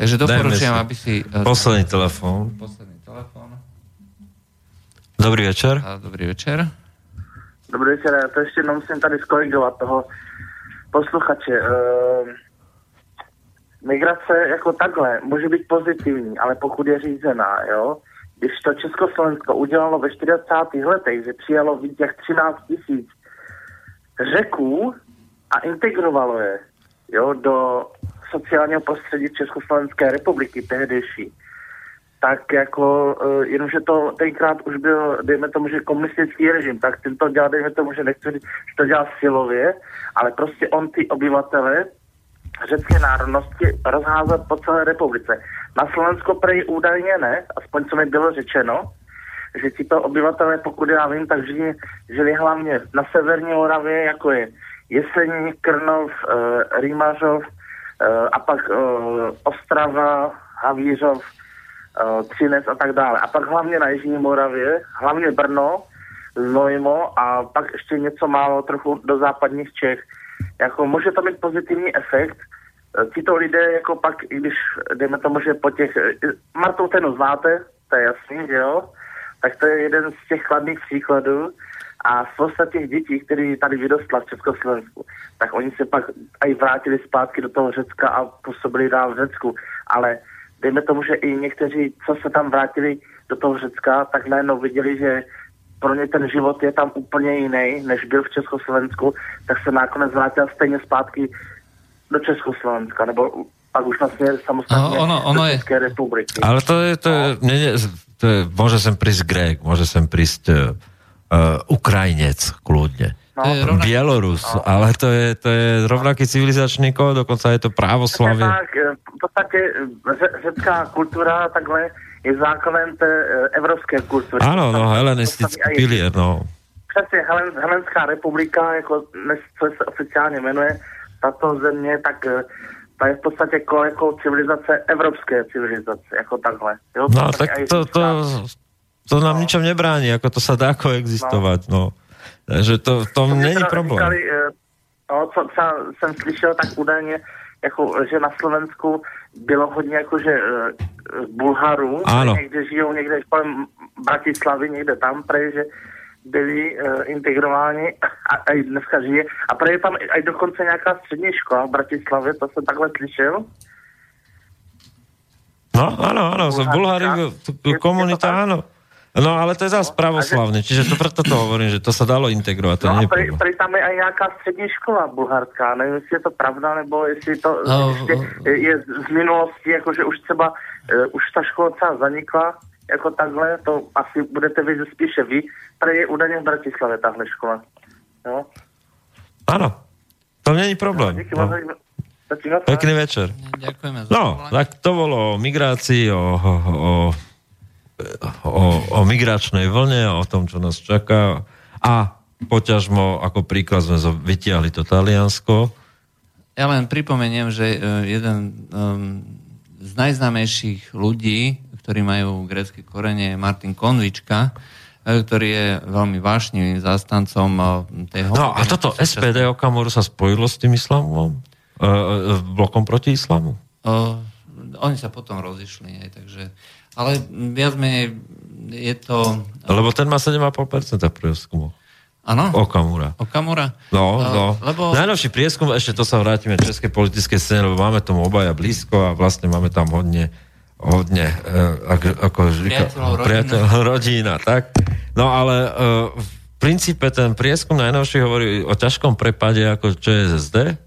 Takže doporučujem, aby si... Eh, posledný telefón. Posledný telefón. Dobrý večer. A dobrý večer. Dobrý večer, já to ještě jenom musím tady skorigovat toho posluchače. E, migrace jako takhle může být pozitivní, ale pokud je řízená, jo, když to Československo udělalo ve 40. letech, že přijalo víc jak 13 tisíc řeků a integrovalo je, jo, do sociálního prostředí Československé republiky tehdejší, tak jako, uh, jenomže to tenkrát už byl, dejme tomu, že komunistický režim, tak ten to dělal, dejme tomu, že nechci že to dělal silově, ale prostě on ty obyvatele řecké národnosti rozházel po celé republice. Na Slovensko prej údajně ne, aspoň co mi bylo řečeno, že to obyvatelé, pokud já vím, tak žili, žili hlavně na severní Moravě, jako je Jeseník, Krnov, e, Rýmařov e, a pak e, Ostrava, Havířov, e, Třinec a tak dále. A pak hlavně na Jižní Moravě, hlavně Brno, Znojmo a pak ještě něco málo trochu do západních Čech. Jako může to mít pozitivní efekt. Tito lidé, jako pak, i když, dejme tomu, že po těch... Martou Tenu znáte, to je jasný, že jo? tak to je jeden z těch chladných příkladů. A spousta těch dětí, které tady vyrostla v Československu, tak oni se pak i vrátili zpátky do toho Řecka a působili dál v Řecku. Ale dejme tomu, že i někteří, co se tam vrátili do toho Řecka, tak najednou viděli, že pro ně ten život je tam úplně jiný, než byl v Československu, tak se nakonec vrátil stejně zpátky do Československa, nebo pak už vlastně samostatně No, ono- ono do je- České republiky. Ale to je, to je, nie, nie, to je môže sem prísť Grék, môže sem prísť uh, uh, Ukrajinec kľudne. No. To je rovnaké. Bielorus, ale to je, to je rovnaký civilizačný kód, dokonca je to právoslavie. Tak, eh, v podstatě eh, ře- řecká kultura takhle je základem té eh, evropské kultury. Áno, no, helenistický pilier, no. Přesně, Helen, Helenská republika, jako dnes, co se oficiálně jmenuje, tato země, tak eh, ta je v podstatě jako, jako civilizace, evropské civilizace, jako takhle. Jo? No, To tak to, to. To nám ničom nebráni, ako to sa dá koexistovať, no. Takže to, to není teda problém. Říkali, eh, no, co třeba jsem slyšel, tak údajně, jako, že na Slovensku bylo hodně jakože eh, Bulharů, Ano. že někde žijou někde kolem Bratislavy, někde tam, prej, že byli uh, integrováni a, a dneska žije. A prej je tam aj dokonce nějaká střední škola v Bratislavě, to jsem takhle slyšel. No, áno, áno, v to komunita, tak? No, ale to je zase pravoslavné, čiže to preto to hovorím, že to sa dalo integrovať, to No nie a problém. prej tam je aj nějaká střední škola bulharská, nevím, jestli je to pravda, nebo jestli to No, ještě je, z minulosti, jakože už třeba, uh, už ta škola třeba zanikla, jako takhle, to asi budete vědět spíše vy, tady je údajně v Bratislavě tahle škola. Jo? Áno, to není problém. Díky No. na to. Pekný večer. Ďakujeme za No, tak to bolo o migrácii, o, o, o, o migračnej vlne, o tom, čo nás čaká. A poťažmo, ako príklad sme vytiahli to Taliansko. Ja len pripomeniem, že e, jeden z najznámejších ľudí, ktorí majú grécké korene, je Martin Konvička, e, ktorý je veľmi vášnivým zástancom e, tej No a toto súčasnej- SPD Okamuru sa spojilo s tým islamom? E, blokom proti islamu? O, oni sa potom rozišli, aj, takže... Ale viac menej je to... Lebo ten má 7,5% prieskumu. Áno? Okamura. Okamura? No, no. Lebo... Najnovší prieskum, ešte to sa vrátime k českej politickej scéne, lebo máme tomu obaja blízko a vlastne máme tam hodne, hodne uh, ako, ako Priateľov, rodina. priateľ, rodina, tak. No ale uh, v princípe ten prieskum najnovší hovorí o ťažkom prepade ako ČSSD,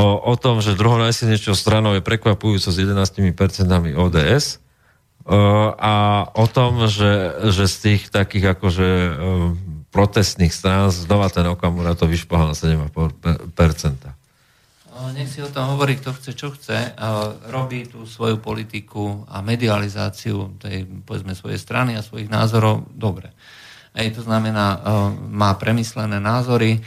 o, o tom, že druhou najsilnejšou stranou je prekvapujúco s 11% ODS a o tom, že, že z tých takých akože protestných strán znova ten Okamura to vyšplhal na 7,5%. O, Nech si o tom hovorí, kto chce, čo chce. Robí tú svoju politiku a medializáciu tej, povedzme, svojej strany a svojich názorov dobre. Ej, to znamená, má premyslené názory.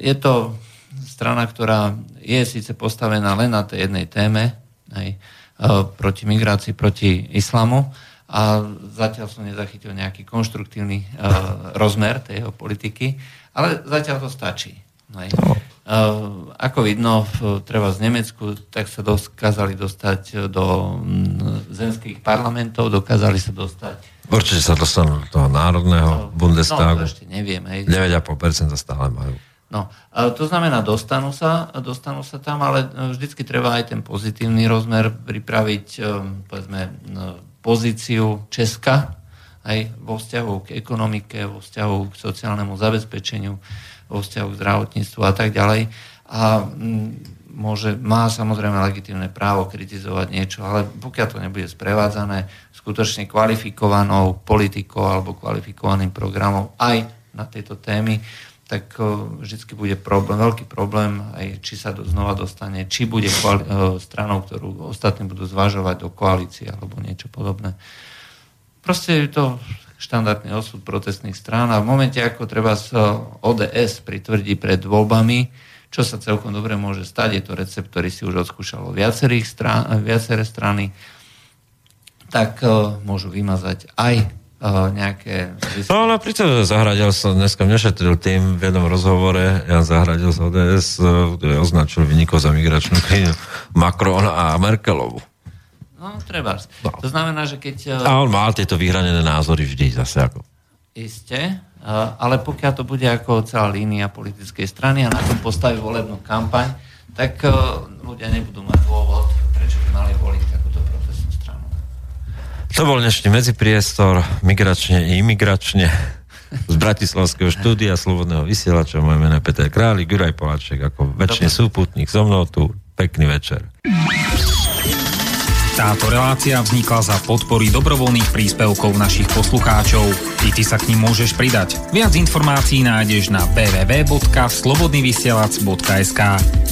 Je to strana, ktorá je síce postavená len na tej jednej téme, hej, proti migrácii, proti islamu, a zatiaľ som nezachytil nejaký konštruktívny uh, rozmer tej jeho politiky, ale zatiaľ to stačí. Hej. Uh, ako vidno, v, treba z Nemecku, tak sa dokázali dostať do mm, zemských parlamentov, dokázali sa dostať Určite sa dostanú do toho národného No, Bundestagu. to ešte neviem. Hej. 9,5% stále majú. No, to znamená, dostanú sa, dostanú sa tam, ale e, vždycky treba aj ten pozitívny rozmer pripraviť, e, povedzme, e, pozíciu Česka aj vo vzťahu k ekonomike, vo vzťahu k sociálnemu zabezpečeniu, vo vzťahu k zdravotníctvu a tak ďalej. A môže, má samozrejme legitívne právo kritizovať niečo, ale pokiaľ to nebude sprevádzané skutočne kvalifikovanou politikou alebo kvalifikovaným programom aj na tieto témy, tak o, vždycky bude problém, veľký problém, aj či sa do, znova dostane, či bude kvali, o, stranou, ktorú ostatní budú zvažovať do koalície alebo niečo podobné. Proste je to štandardný osud protestných strán a v momente, ako treba ODS pritvrdí pred voľbami, čo sa celkom dobre môže stať, je to recept, ktorý si už odskúšalo viacerých strán, viaceré strany, tak môžu vymazať aj nejaké... No, napríklad Zahradil sa dneska nešetril tým v jednom rozhovore, Jan Zahradil z ODS, eh, ktorý označil vynikov za migračnú krinu Macron a Merkelovu. No, treba. No. To znamená, že keď... A on mal tieto vyhranené názory vždy zase ako. Isté, ale pokiaľ to bude ako celá línia politickej strany a na tom postaví volebnú kampaň, tak ľudia nebudú mať dôvod, prečo by mali voliť takúto profesnú stranu. To bol dnešný medzipriestor, migračne i imigračne z Bratislavského štúdia Slobodného vysielača. Moje meno je Peter Králik, Juraj Poláček ako väčšine súputník so mnou tu. Pekný večer. Táto relácia vznikla za podpory dobrovoľných príspevkov našich poslucháčov. I ty sa k ním môžeš pridať. Viac informácií nájdeš na www.slobodnyvysielac.sk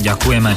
Ďakujeme.